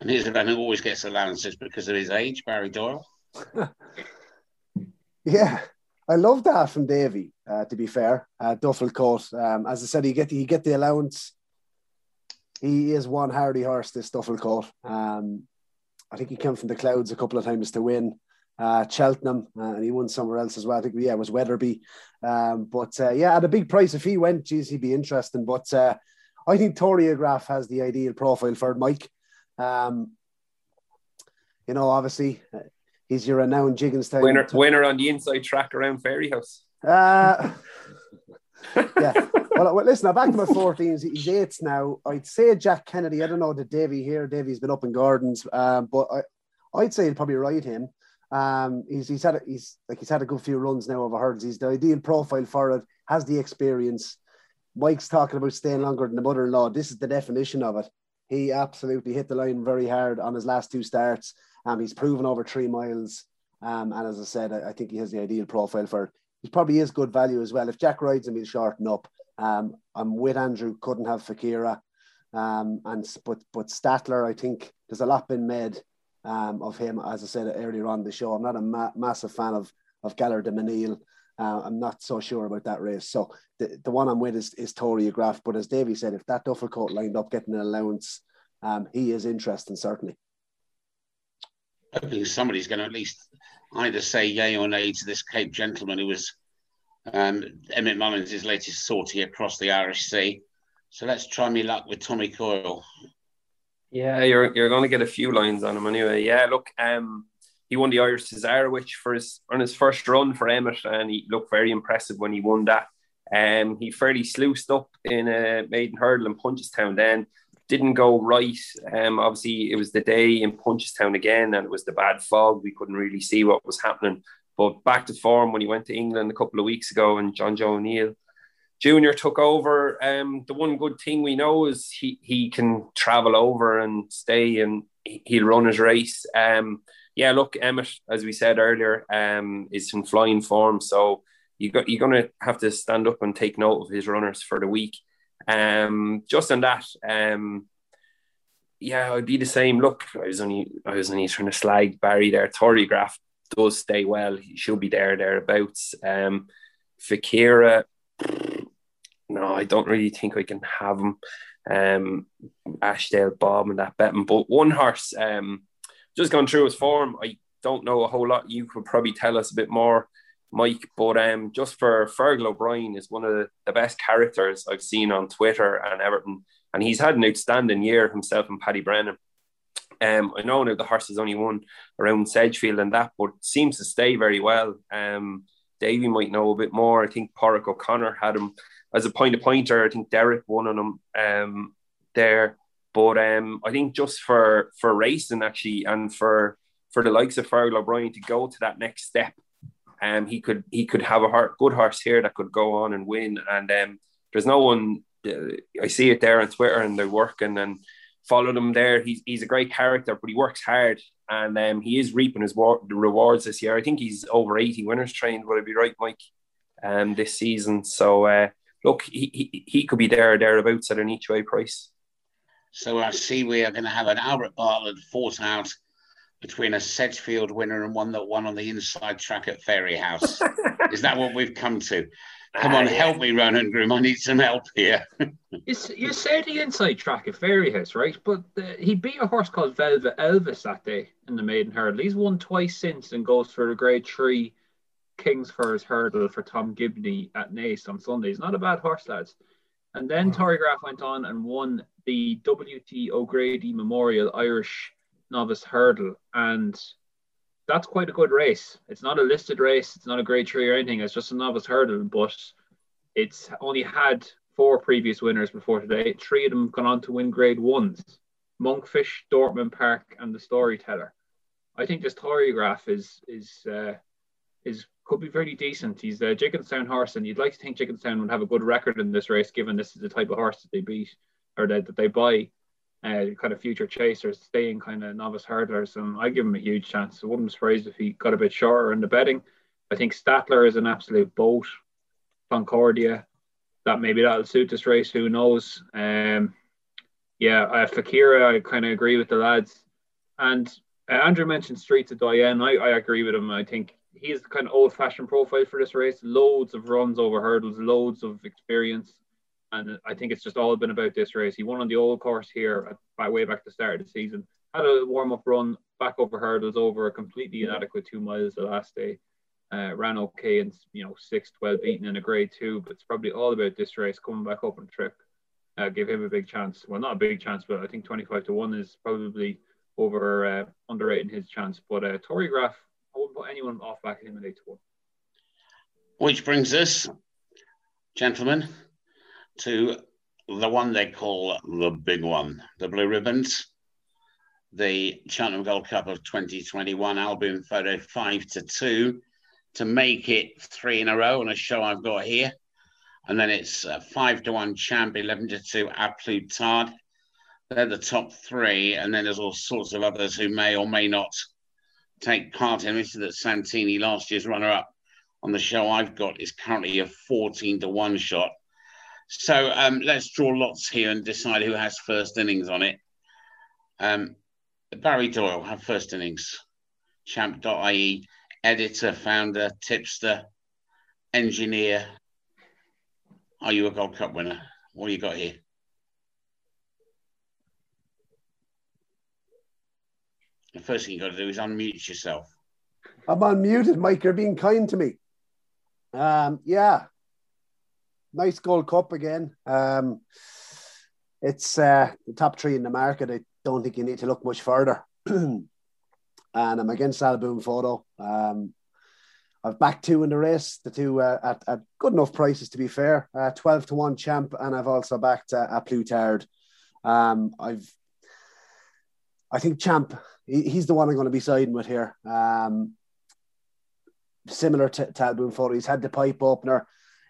Speaker 1: And here's the man who always gets allowances because of his age, Barry Doyle.
Speaker 5: yeah, I love that from Davy. Uh, to be fair, uh, Duffel coat. Um, as I said, he get the, he get the allowance. He is one hardy horse. This Duffel coat. Um, I think he came from the clouds a couple of times to win uh, Cheltenham, uh, and he won somewhere else as well. I think yeah, it was Weatherby. Um, but uh, yeah, at a big price, if he went, geez, he'd be interesting. But uh, I think Torygraph has the ideal profile for Mike. Um, you know, obviously, uh, he's your renowned Gigginstown
Speaker 4: winner. Winner on the inside track around Fairyhouse.
Speaker 5: Uh, yeah. Well, well, listen, I'm back to my 14s. He's eights now. I'd say Jack Kennedy. I don't know the Davy here. Davy's been up in Gardens, um, but I, I'd say he'd probably ride him. Um, he's he's had a, he's like he's had a good few runs now over hurdles. He's the ideal profile for it. Has the experience. Mike's talking about staying longer than the mother-in-law. This is the definition of it. He absolutely hit the line very hard on his last two starts. Um, he's proven over three miles. Um, and as I said, I, I, think he has the ideal profile for it. He probably is good value as well. If Jack rides him, he'll shorten up. Um, I'm with Andrew. Couldn't have Fakiera. Um, and but but Stattler, I think there's a lot been made um, of him. As I said earlier on the show, I'm not a ma- massive fan of of Gaillard Du Mesnil. Uh, I'm not so sure about that race. So the, the one I'm with is, is Torygraph. But as Davey said, if that Duffel coat lined up getting an allowance, um, he is interesting, certainly.
Speaker 1: I think somebody's going to at least either say yay or nay to this Cape gentleman who was um, Emmet Mullins' latest sortie across the Irish Sea. So let's try me luck with Tommy Coyle.
Speaker 4: Yeah, you're you're going to get a few lines on him anyway. Yeah, look, um, he won the Irish Cesarewitch for his on his first run for Emmet, and he looked very impressive when he won that. Um, he fairly sluiced up in a maiden hurdle in Punchestown. Then didn't go right. Um, obviously, it was the day in Punchestown again, and it was the bad fog. We couldn't really see what was happening. But back to form when he went to England a couple of weeks ago, and Jonjo O'Neill Junior took over. Um, the one good thing we know is he he can travel over and stay, and he'll run his race. Um, yeah, look, Emmet, as we said earlier, um, is in flying form. So you got you're going to have to stand up and take note of his runners for the week. Um, just on that, um, yeah, I'd be the same. Look, I was only I was only trying to slag Barry there. Torygraph does stay well. He should be there thereabouts. Um, Fakira, no, I don't really think I can have him. Um, Ashdale, Bob, and that betting. But one horse, um, just gone through his form. I don't know a whole lot. You could probably tell us a bit more, Mike. But um, just for Fergal O'Brien is one of the, best characters I've seen on Twitter and Everton, and he's had an outstanding year himself and Paddy Brennan. Um, I know now the horse has only won around Sedgefield and that, but seems to stay very well. Um, Davy might know a bit more. I think Porrick O'Connor had him as a point of pointer. I think Derek won on him um, there. But um, I think just for for racing actually, and for for the likes of Fergal O'Brien to go to that next step, um, he could he could have a heart, good horse here that could go on and win. And um, there's no one. Uh, I see it there on Twitter, and they're working and followed him there. He's he's a great character, but he works hard, and um, he is reaping his war- rewards this year. I think he's over eighty winners trained. Would I be right, Mike? Um, this season. So uh, look, he, he, he could be there or thereabouts at an each way price.
Speaker 1: So I see we are going to have an Albert Bartlett fought out between a Sedgefield winner and one that won on the inside track at Fairyhouse. Is that what we've come to? Come on, uh, help me, Ronan Groome. I need some help here.
Speaker 2: you, you say the inside track at Fairyhouse, right? But uh, he beat a horse called Velvet Elvis that day in the maiden hurdle. He's won twice since and goes for a grade three Kingsfurze hurdle for Tom Gibney at Naas on Sunday. Sundays. Not a bad horse, lads. And then Torygraph went on and won the W.T. O'Grady Memorial Irish Novice Hurdle. And that's quite a good race. It's not a listed race, it's not a grade three or anything, it's just a novice hurdle, but it's only had four previous winners before today. Three of them gone on to win grade ones Monkfish, Dortmund Park, and the Storyteller. I think this Torygraph is is uh, is could be very decent. He's a Gigginstown horse, and you'd like to think Gigginstown would have a good record in this race, given this is the type of horse that they beat or that, that they buy. Uh, kind of future chasers, staying kind of novice hurdlers, and I give him a huge chance. I wouldn't be surprised if he got a bit shorter in the betting. I think Stattler is an absolute boat. Concordia, that maybe that'll suit this race. Who knows? Um, yeah, uh, Fakiera, I kind of agree with the lads. And uh, Andrew mentioned Streets of Doyen. I, I agree with him. I think he's the kind of old fashioned profile for this race. Loads of runs over hurdles, loads of experience. And I think it's just all been about this race. He won on the old course here at, by way back to the start of the season. Had a warm up run back over hurdles over a completely inadequate two miles the last day. Uh, ran okay and you know six twelve beaten in a grade two, but it's probably all about this race coming back up on trip. Uh, give him a big chance. Well, not a big chance, but I think twenty five to one is probably over uh, underrating his chance. But uh, Torygraph I wouldn't put anyone off him in to one.
Speaker 1: Which brings us, gentlemen, to the one they call the big one, the Blue Ribbons, the Cheltenham Gold Cup of 2021, Al Boum Photo five to two to make it three in a row on a show I've got here. And then it's uh, five to one champ, 11 to two A Plus Tard. They're the top three. And then there's all sorts of others who may or may not take part in this. That Santini, last year's runner up on the show I've got, is currently a 14 to 1 shot. So um, let's draw lots here and decide who has first innings on it. Um, Barry Doyle, have first innings. Champ.ie, editor, founder, tipster, engineer. Are you a Gold Cup winner? What do you got here? The first thing you got to do is unmute yourself.
Speaker 5: I'm unmuted, Mike. You're being kind to me. Um, yeah, nice Gold Cup again. Um, it's uh, the top three in the market. I don't think you need to look much further. and I'm against Al Boum Photo. Um, I've backed two in the race, the two uh, at, at good enough prices to be fair. Uh, 12 to 1 champ, and I've also backed uh, A Plus Tard Um, I've, I think Champ, he, he's the one I'm going to be siding with here. Um, similar to, Al Boum Photo, he's had the pipe opener.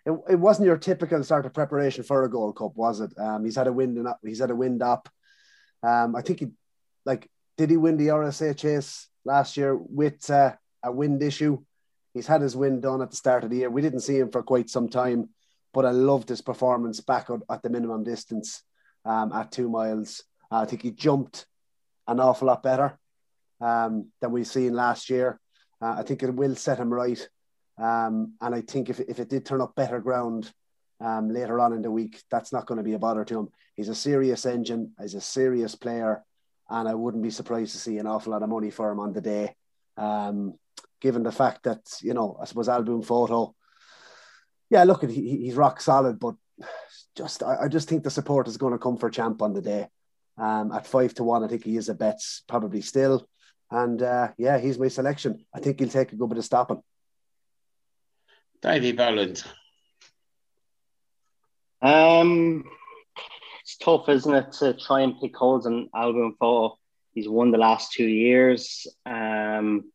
Speaker 5: It, it wasn't your typical sort of preparation for a Gold Cup, was it? Um, he's had a wind up. He's had a wind up. Um, I think he, like, did he win the RSA chase last year with uh, a wind issue? He's had his wind done at the start of the year. We didn't see him for quite some time, but I loved his performance back at the minimum distance um, at two miles. Uh, I think he jumped an awful lot better um, than we've seen last year. Uh, I think it will set him right. Um, and I think if, if it did turn up better ground um, later on in the week, that's not going to be a bother to him. He's a serious engine, he's a serious player, and I wouldn't be surprised to see an awful lot of money for him on the day. Um, given the fact that, you know, I suppose Al Boum Photo, yeah, look, he, he's rock solid, but just I, I, just think the support is going to come for Champ on the day. Um, at five to one, I think he is a bet probably still. And uh, yeah, he's my selection. I think he'll take a good bit of stopping.
Speaker 1: Davy Boland.
Speaker 3: Um, it's tough, isn't it, to try and pick holes in Al Boum Photo. He's won the last two years. Um,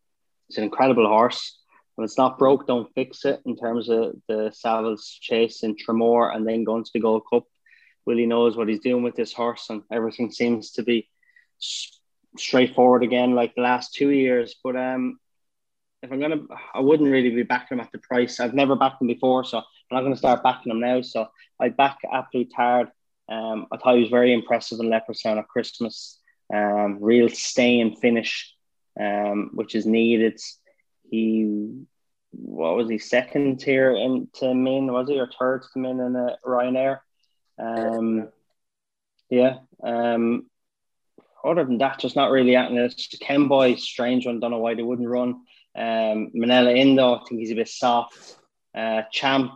Speaker 3: it's an incredible horse. When it's not broke, don't fix it. In terms of the Savills chase in Tramore and then going to the Gold Cup, Willie knows what he's doing with this horse, and everything seems to be straightforward again, like the last two years. But um, if I'm gonna, I wouldn't really be backing him at the price. I've never backed him before, so I'm not going to start backing him now. So I back A Plus Tard. Um, I thought he was very impressive in Leopardstown at Christmas. Um, real stay and finish, um, which is needed. He, what was he second here into Min? Was he or third to Min in a Ryanair? Um, yeah. Um, other than that, just not really acting. It's Kemboy, strange one. Don't know why they wouldn't run. Um, Minella Indo, I think he's a bit soft. Uh, Champ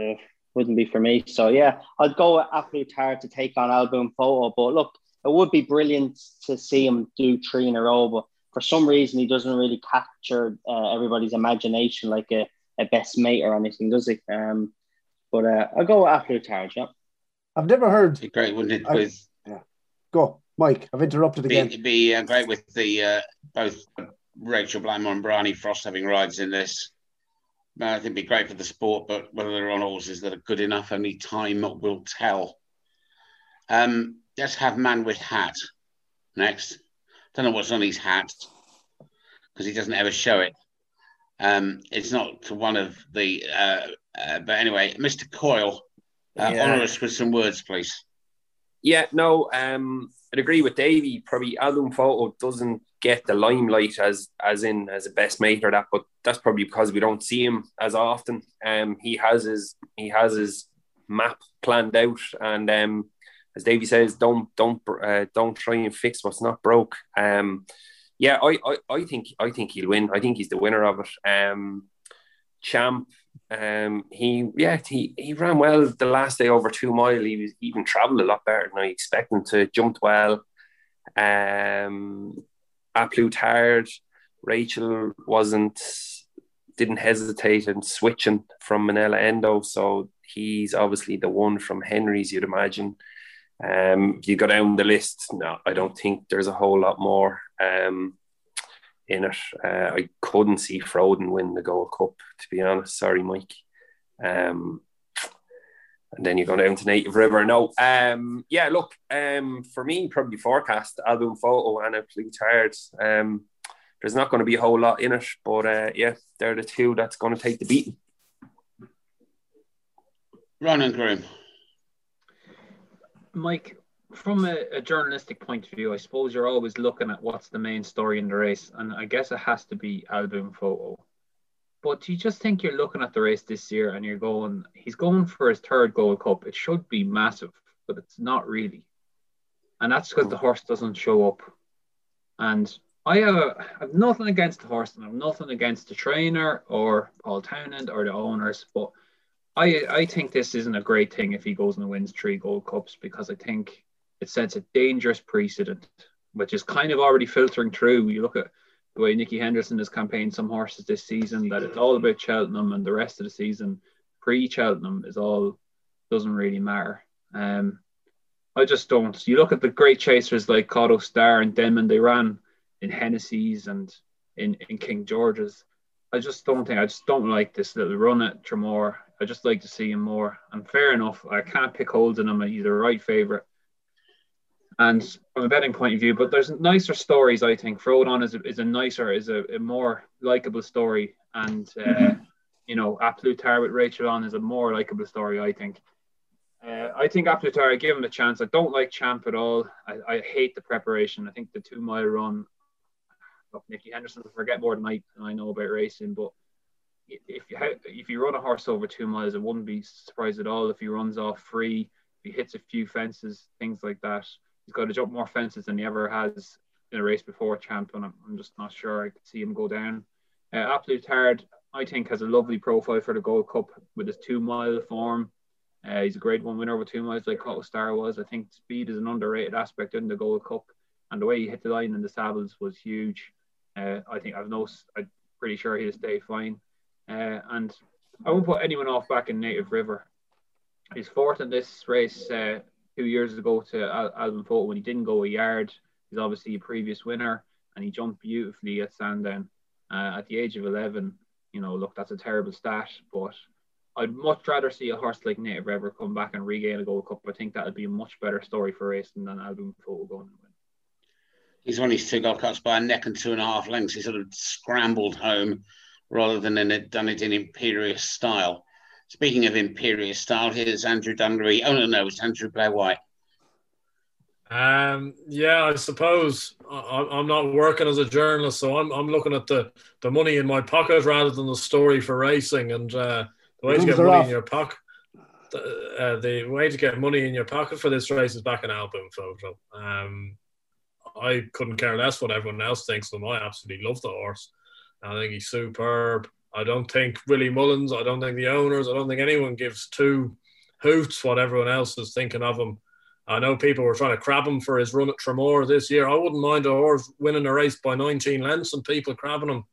Speaker 3: uh, wouldn't be for me. So yeah, I'd go with A Plus to take on Al Boum Photo. But look, it would be brilliant to see him do three in a row. But for some reason, he doesn't really capture uh, everybody's imagination like a, a best mate or anything, does he? Um, but uh, I'll go with A Plus Yeah.
Speaker 5: I've never heard.
Speaker 1: Be great, wouldn't it? With
Speaker 5: yeah. Go, Mike. I've interrupted again.
Speaker 1: It'd be, uh, great with the uh, both Rachael Blackmore and Bryony Frost having rides in this. I think it'd be great for the sport, but whether they're on horses that are good enough, only time will tell. Um, let's have man with hat next. Don't know what's on his hat because he doesn't ever show it. Um, it's not to one of the, uh, uh, but anyway, Mr. Coyle, uh, yeah. honour us with some words, please.
Speaker 4: Yeah, no, um, I'd agree with Davey. Probably Al Boum Photo doesn't get the limelight as as in as a best mate or that, but that's probably because we don't see him as often. Um, he has his he has his map planned out, and um, as Davey says, don't don't uh, don't try and fix what's not broke. Um, yeah, I, I I think I think he'll win. I think he's the winner of it. Um, Champ, um, he yeah he he ran well the last day over two mile. He was even travelled a lot better than I expected to. Jumped well. Um, Plus Tard. Rachael wasn't didn't hesitate in switching from Minella Indo, so he's obviously the one from Henry's. You'd imagine. Um, if you go down the list, no, I don't think there's a whole lot more um, in it. Uh, I couldn't see Frodon win the Gold Cup, to be honest. Sorry, Mike. Um, and then you go down to Native River. No, um, yeah, look, um, for me, probably forecast Al Boum Photo and A Plus Tard. Um, there's not going to be a whole lot in it, but uh, yeah, they're the two that's going to take the beating.
Speaker 1: Ronan Groome.
Speaker 2: Mike, from a, a, journalistic point of view, I suppose you're always looking at what's the main story in the race, and I guess it has to be Al Boum Photo. But do you just think you're looking at the race this year and you're going, he's going for his third Gold Cup. It should be massive, but it's not really. And that's because the horse doesn't show up. And I uh, have, a, I have nothing against the horse and I have nothing against the trainer or Paul Townend or the owners, but I I think this isn't a great thing if he goes and wins three Gold Cups because I think it sets a dangerous precedent, which is kind of already filtering through. You look at the way Nicky Henderson has campaigned some horses this season that it's all about Cheltenham and the rest of the season pre Cheltenham is all doesn't really matter. Um, I just don't. You look at the great chasers like Kauto Star and Denman, they ran in Hennessy's and in, in King George's. I just don't think I just don't like this little run at Tramore. I just like to see him more. And fair enough, I can't pick holes in him. He's a right favourite. And from a betting point of view, but there's nicer stories. I think Frodon is a, is a nicer, is a, a more likable story, and uh, you know, A Plus with Rachael on is a more likable story. I think. Uh, I think A Plus Tard, I give him a chance. I don't like Champ at all. I, I hate the preparation. I think the two mile run look, Nicky Henderson will forget more than I, than I know about racing, but if you if you run a horse over two miles, I wouldn't be surprised at all if he runs off free, if he hits a few fences, things like that. He's got to jump more fences than he ever has in a race before, champ, and I'm, I'm just not sure I could see him go down. Uh, A Plus Tard, I think, has a lovely profile for the Gold Cup with his two mile form. Uh, he's a great one winner with two miles, like Kauto Star was. I think speed is an underrated aspect in the Gold Cup, and the way he hit the line in the Savills was huge. Uh, I think I've no, I'm pretty sure he'll stay fine. Uh, and I won't put anyone off back in Native River. He's fourth in this race uh, two years ago to Al- Alban Photo when he didn't go a yard. He's obviously a previous winner and he jumped beautifully at Sandown uh, at the age of 11. You know, look, that's a terrible stat, but I'd much rather see a horse like Native River come back and regain a Gold Cup. I think that would be a much better story for racing than Al Boum Photo going and win
Speaker 1: he's won his two Gold Cups by a neck and two and a half lengths. He sort of scrambled home rather than in it, done it in imperious style. Speaking of imperious style, here's Andrew Dunleary. Oh no, no, it's Andrew Blair White.
Speaker 6: Um, yeah, I suppose I, I'm not working as a journalist, so I'm, I'm looking at the, the money in my pocket rather than the story for racing. And uh, the way to get money off. in your pocket, the, uh, the way to get money in your pocket for this race is back an Al Boum Photo. Um, I couldn't care less what everyone else thinks of him. I absolutely love the horse. I think he's superb. I don't think Willie Mullins, I don't think the owners, I don't think anyone gives two hoots what everyone else is thinking of him. I know people were trying to crab him for his run at Tramore this year. I wouldn't mind a horse winning a race by 19 lengths and people crabbing him.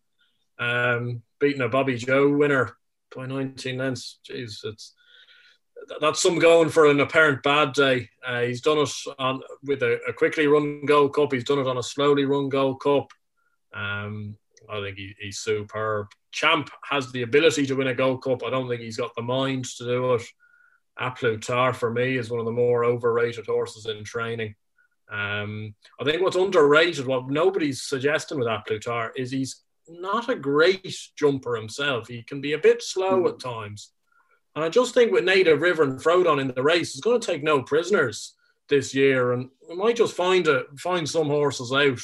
Speaker 6: Um, beating a Bobbyjo winner by 19 lengths. Jeez, it's that's some going for an apparent bad day. Uh, he's done it on with a, a, quickly run Gold Cup. He's done it on a slowly run Gold Cup. Um, I think he, he's superb. Champ has the ability to win a Gold Cup. I don't think he's got the mind to do it. A Plus Tard for me is one of the more overrated horses in training. Um, I think what's underrated, what nobody's suggesting with A Plus Tard, is he's not a great jumper himself. He can be a bit slow mm. at times. And I just think with Native River and Frodon in the race, it's going to take no prisoners this year, and we might just find a, find some horses out.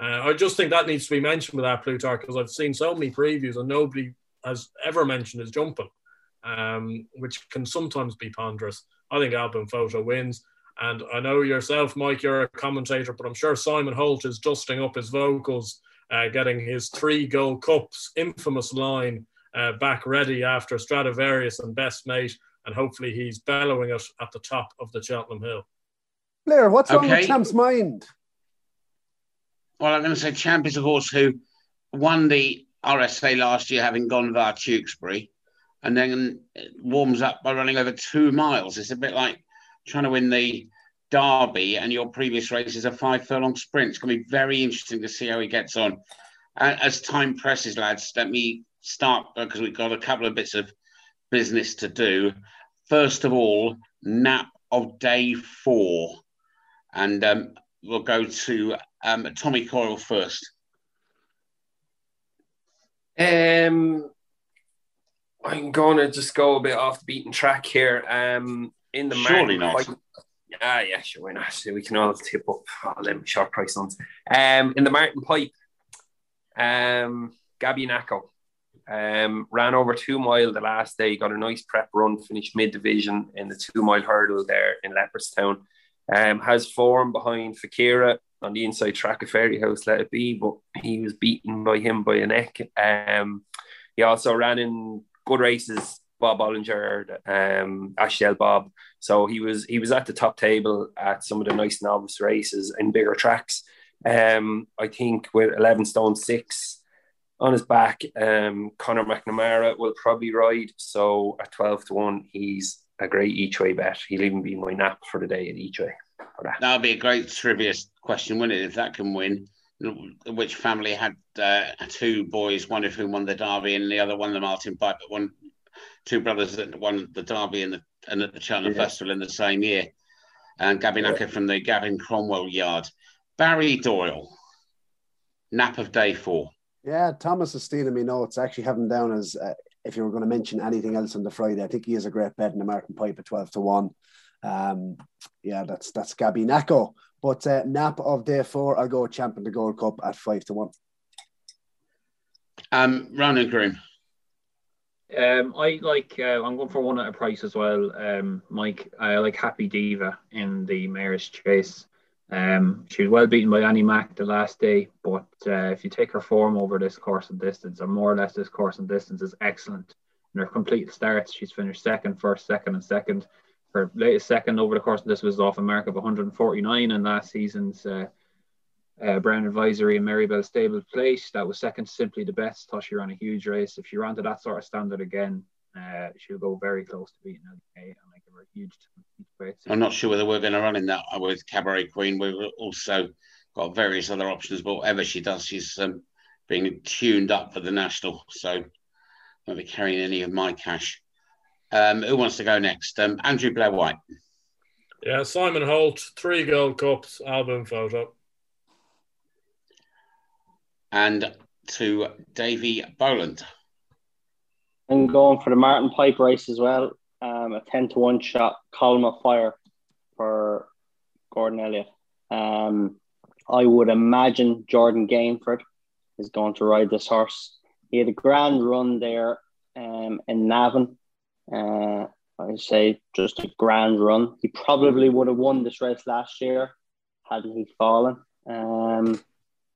Speaker 6: Uh, I just think that needs to be mentioned with that Plus Tard because I've seen so many previews and nobody has ever mentioned his jumping, um, which can sometimes be ponderous. I think Al Boum Photo wins. And I know yourself, Mike, you're a commentator, but I'm sure Simon Holt is dusting up his vocals, uh, getting his three gold cups infamous line uh, back ready after Stradivarius and Best Mate, and hopefully he's bellowing it at the top of the Cheltenham Hill.
Speaker 5: Blair, what's wrong with Champ's mind?
Speaker 1: Well, I'm going to say Champ is a horse who won the RSA last year, having gone via Tewkesbury, and then warms up by running over two miles. It's a bit like trying to win the Derby, and your previous race is a five furlong sprint. It's going to be very interesting to see how he gets on. as time presses, lads, let me start because we've got a couple of bits of business to do. First of all, nap of day four. And um, we'll go to um, Tommy Coyle first.
Speaker 4: Um, I'm going to just go a bit off the beaten track here. Um, in the
Speaker 1: surely not.
Speaker 4: yeah, yeah, sure. Why not? We can all tip up all them short price ones. Um, in the Martin Pipe, um, Gabynako. Um, ran over two mile the last day, got a nice prep run, finished mid division in the two mile hurdle there in Leopardstown. Um, has form behind Fakiera on the inside track of Fairyhouse let it be, but he was beaten by him by a neck. Um, he also ran in good races, Bob Olinger, um, Ashdale Bob. So he was he was at the top table at some of the nice novice races in bigger tracks. Um, I think with 11 stone six, on his back. Um, Conor McNamara will probably ride. So at 12 to 1, he's a great each way bet. He'll even be my nap for the day at each way. For that.
Speaker 1: That'll be a great trivia question, wouldn't it? If that can win, which family had uh, two boys, one of whom won the Derby and the other won the Martin Pipe, but one two brothers that won the Derby and the and at the Cheltenham
Speaker 3: Yeah.
Speaker 1: Festival in the same year, and Gabynako from the Gavin Cromwell yard. Barry Doyle, nap of day four.
Speaker 5: Yeah, Thomas is stealing me notes. I actually have him down as uh, if you were going to mention anything else on the Friday. I think he is a great bet in the Martin Pipe at 12 to 1. Um, yeah, that's that's Gabynako. But uh, nap of day four, I'll go champion the Gold Cup at 5 to 1.
Speaker 1: Um, Ronan Groome.
Speaker 2: Um, I like. Uh, I'm going for one at a price as well. Um, Mike, I like Happy Diva in the Mares' Chase. Um, she was well beaten by Annie Mc the last day, but uh, if you take her form over this course and distance, or more or less this course and distance, is excellent. In her complete starts, she's finished second, first, second, and second. Her latest second over the course of this was off a mark of 149 in last season's uh, uh, Brown Advisory and Merriebelle Stable Place. That was second, simply the best. Thought she ran a huge race. If she ran to that sort of standard again, uh, she'll go very close to beating LK, and I give a huge weight.
Speaker 1: I'm not sure whether we're going to run in that with Cabaret Queen. We've also got various other options, but whatever she does, she's um, being tuned up for the national. So won't be carrying any of my cash. Um, who wants to go next? Um, Andrew Blair White.
Speaker 6: Yeah, Simon Holt, three Gold Cups, Al Boum Photo.
Speaker 1: And to Davy Boland.
Speaker 3: I'm going for the Martin Pipe race as well. Um, a 10 to 1 shot, column of fire for Gordon Elliott. Um, I would imagine Jordan Gainford is going to ride this horse. He had a grand run there um, in Navan. Uh, I say just a grand run. He probably would have won this race last year hadn't he fallen. Um,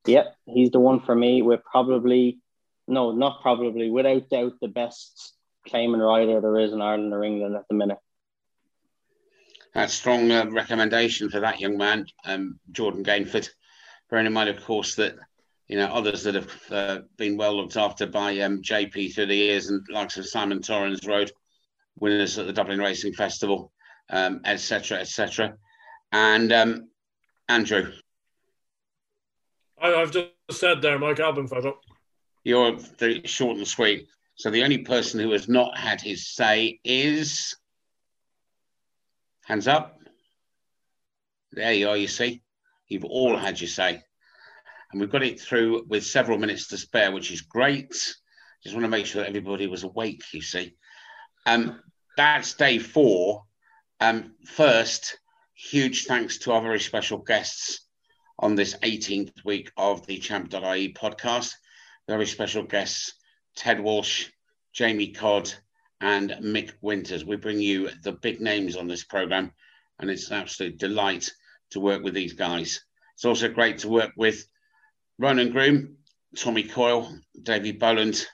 Speaker 3: yep, he's the one for me. We're probably no, not probably, without doubt, the best claiming rider there is in Ireland or England at the minute.
Speaker 1: A strong uh, recommendation for that young man, um, Jordan Gainford. Bearing in mind, of course, that you know others that have uh, been well looked after by um, JP through the years, and likes of Simon Torrens rode, winners at the Dublin Racing Festival, um, etc., etc. And um, Andrew,
Speaker 6: I, I've just said there, Mike Al Boum Photo.
Speaker 1: you're very short and sweet. So the only person who has not had his say is hands up. There you are. You see, you've all had your say, and we've got it through with several minutes to spare, which is great. Just want to make sure that everybody was awake. You see, um, that's day four. Um, first, huge thanks to our very special guests on this 18th week of the Champ.ie podcast. Very special guests, Ted Walsh, Jamie Codd, and Mick Winters. We bring you the big names on this program, and it's an absolute delight to work with these guys. It's also great to work with Ronan Groome, Tommy Coyle, David Boland,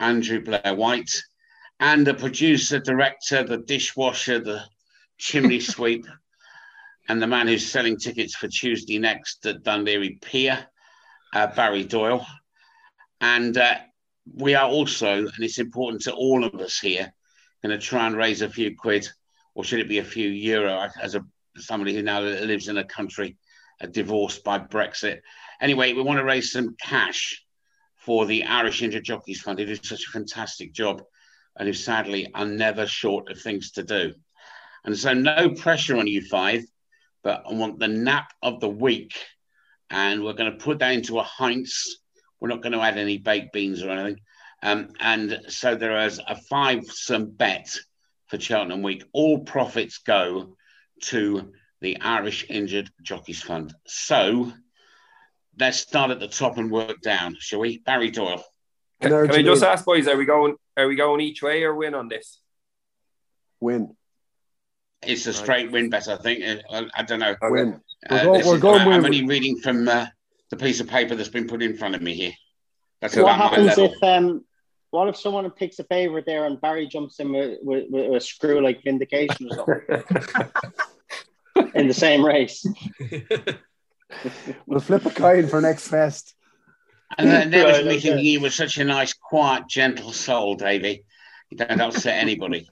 Speaker 1: Andrew Blair White, and the producer, director, the dishwasher, the chimney sweep, and the man who's selling tickets for Tuesday next at Dundee Pier, uh, Barry Doyle. And uh, we are also, and it's important to all of us here, going to try and raise a few quid, or should it be a few euro, as a somebody who now lives in a country uh, divorced by Brexit. Anyway, we want to raise some cash for the Irish Injured Jockeys Fund, who do such a fantastic job and who sadly are never short of things to do. And so, no pressure on you five, but I want the nap of the week. And we're going to put that into a Heinz. We're not going to add any baked beans or anything. Um, and so there is a five some bet for Cheltenham Week. All profits go to the Irish Injured Jockeys Fund. So let's start at the top and work down, shall we? Barry Doyle.
Speaker 4: Can, can I just ask, boys, are we going are we going each way or win on this?
Speaker 5: Win.
Speaker 1: It's a straight win bet, I think. I, I don't know.
Speaker 5: Win.
Speaker 1: Uh,
Speaker 5: We're, go,
Speaker 1: this
Speaker 5: we're
Speaker 1: is-
Speaker 5: going
Speaker 1: I'm only reading from uh, the piece of paper that's been put in front of me here. That's
Speaker 3: what happens if um, what if someone picks a favorite there and Barry jumps in with, with, with a screw like vindication or something in the same race?
Speaker 5: We'll flip a coin for next fest.
Speaker 1: And then there was me thinking you were such a nice, quiet, gentle soul, Davy. You don't upset anybody.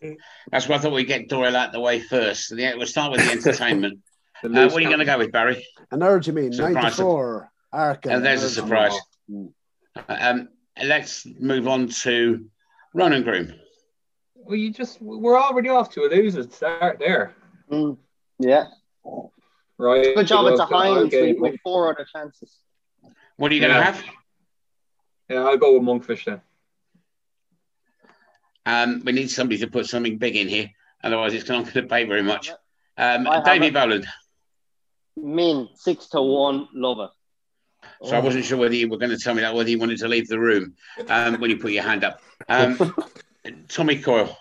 Speaker 1: That's why I thought we'd get Doyle out the way first. Yeah, we'll start with the entertainment.
Speaker 2: The
Speaker 1: Uh, what are you going to go with, Barry?
Speaker 5: Energumene
Speaker 1: Surprise.
Speaker 5: 94 Arkle.
Speaker 1: And there's a surprise. Um, let's move on to Ronan Groome.
Speaker 2: Well, you just we're already off to a loser start there.
Speaker 3: Mm, yeah.
Speaker 2: Right.
Speaker 3: Good job. It's a
Speaker 2: Look, I'll
Speaker 3: Heinz
Speaker 2: get-
Speaker 3: with, with four other chances.
Speaker 1: What are you going to
Speaker 2: Yeah.
Speaker 1: have?
Speaker 2: Yeah, I'll go with Monkfish then.
Speaker 1: Um, we need somebody to put something big in here, otherwise it's not going to pay very much. Um,
Speaker 3: I have
Speaker 1: Davy. Boland.
Speaker 3: Min six to one. Love it.
Speaker 1: So I wasn't sure whether you were going to tell me that, whether you wanted to leave the room um, when you put your hand up. Um, Tommy Coyle.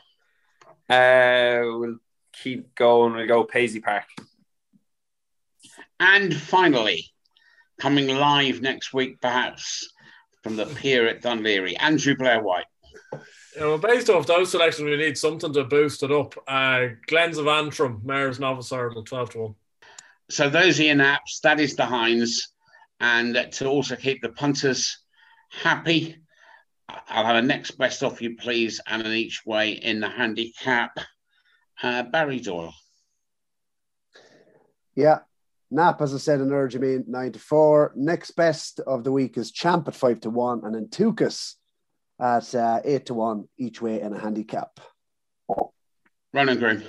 Speaker 4: Uh, we'll keep going. We'll go Paisley Park.
Speaker 1: And finally, coming live next week, perhaps from the pier at Dún Laoghaire, Andrew Blair White.
Speaker 6: Yeah, well, based off those selections, we need something to boost it up. Uh, Glens of Antrim, Mares' Novice Hurdle, 12 to 1.
Speaker 1: So those are your naps. That is the Heinz. And to also keep the punters happy, I'll have a next best off you, please, and an each way in the handicap. Uh, Barry Doyle.
Speaker 5: Yeah. Nap, as I said, Energumene 9 to 4. Next best of the week is Champ at 5 to 1, and then Tukas at uh, 8 to 1 each way in a handicap.
Speaker 1: Ronan Green.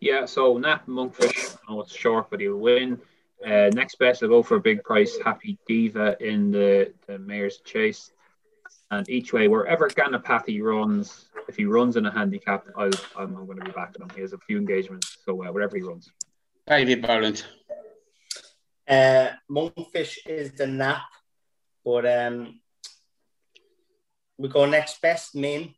Speaker 2: Yeah, so Nap and Monkfish, I know it's short, but he'll win. Uh, next best, I'll go for a big price, Happy Diva in the, the Mares' Chase. And each way, wherever Ganapathi runs, if he runs in a handicap, I'll, I'm, I'm going to be backing him. He has a few engagements, so uh, wherever he runs.
Speaker 1: David Boland.
Speaker 3: Uh, Monkfish is the nap, but um, we go next best min,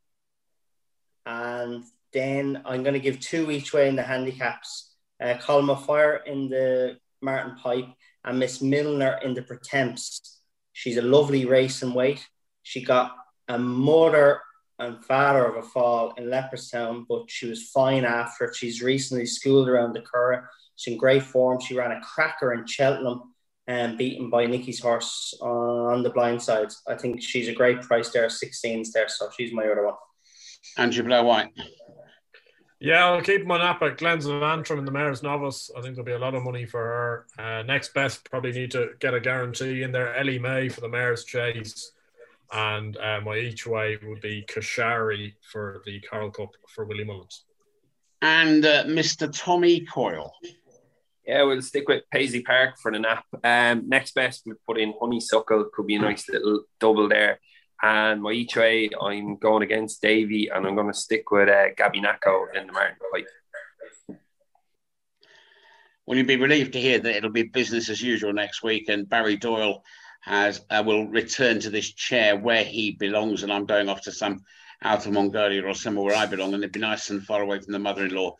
Speaker 3: and then I'm going to give two each way in the handicaps. Uh, of Fire in the Martin Pipe and Miss Milner in the Pertemps. She's a lovely race and weight. She got a mother and father of a fall in Leopardstown, but she was fine after. She's recently schooled around the Curragh. She's in great form. She ran a cracker in Cheltenham and beaten by Nicky's horse on the blind side. I think she's a great price there, 16s there, so she's my other one.
Speaker 1: Andrew Blair White.
Speaker 6: Yeah, I'll keep my nap at Glens of Antrim in the Mares' Novice. I think there'll be a lot of money for her. Uh, next best, probably need to get a guarantee in there. Elimay for the Mares' Chase. And uh, my each way would be Kashari for the Coral Cup for Willie Mullins.
Speaker 1: And uh, Mr. Tommy Coyle.
Speaker 4: Yeah, we'll stick with Paisley Park for the nap. Um, next best, we'll put in Honeysuckle. Could be a nice little double there. And my each way, I'm going against Davy, and I'm going to stick with uh, Gabynako in the Martin Pipe.
Speaker 1: Will you be relieved to hear that it'll be business as usual next week and Barry Doyle has uh, will return to this chair where he belongs and I'm going off to some out of Mongolia or somewhere where I belong and it'd be nice and far away from the mother-in-law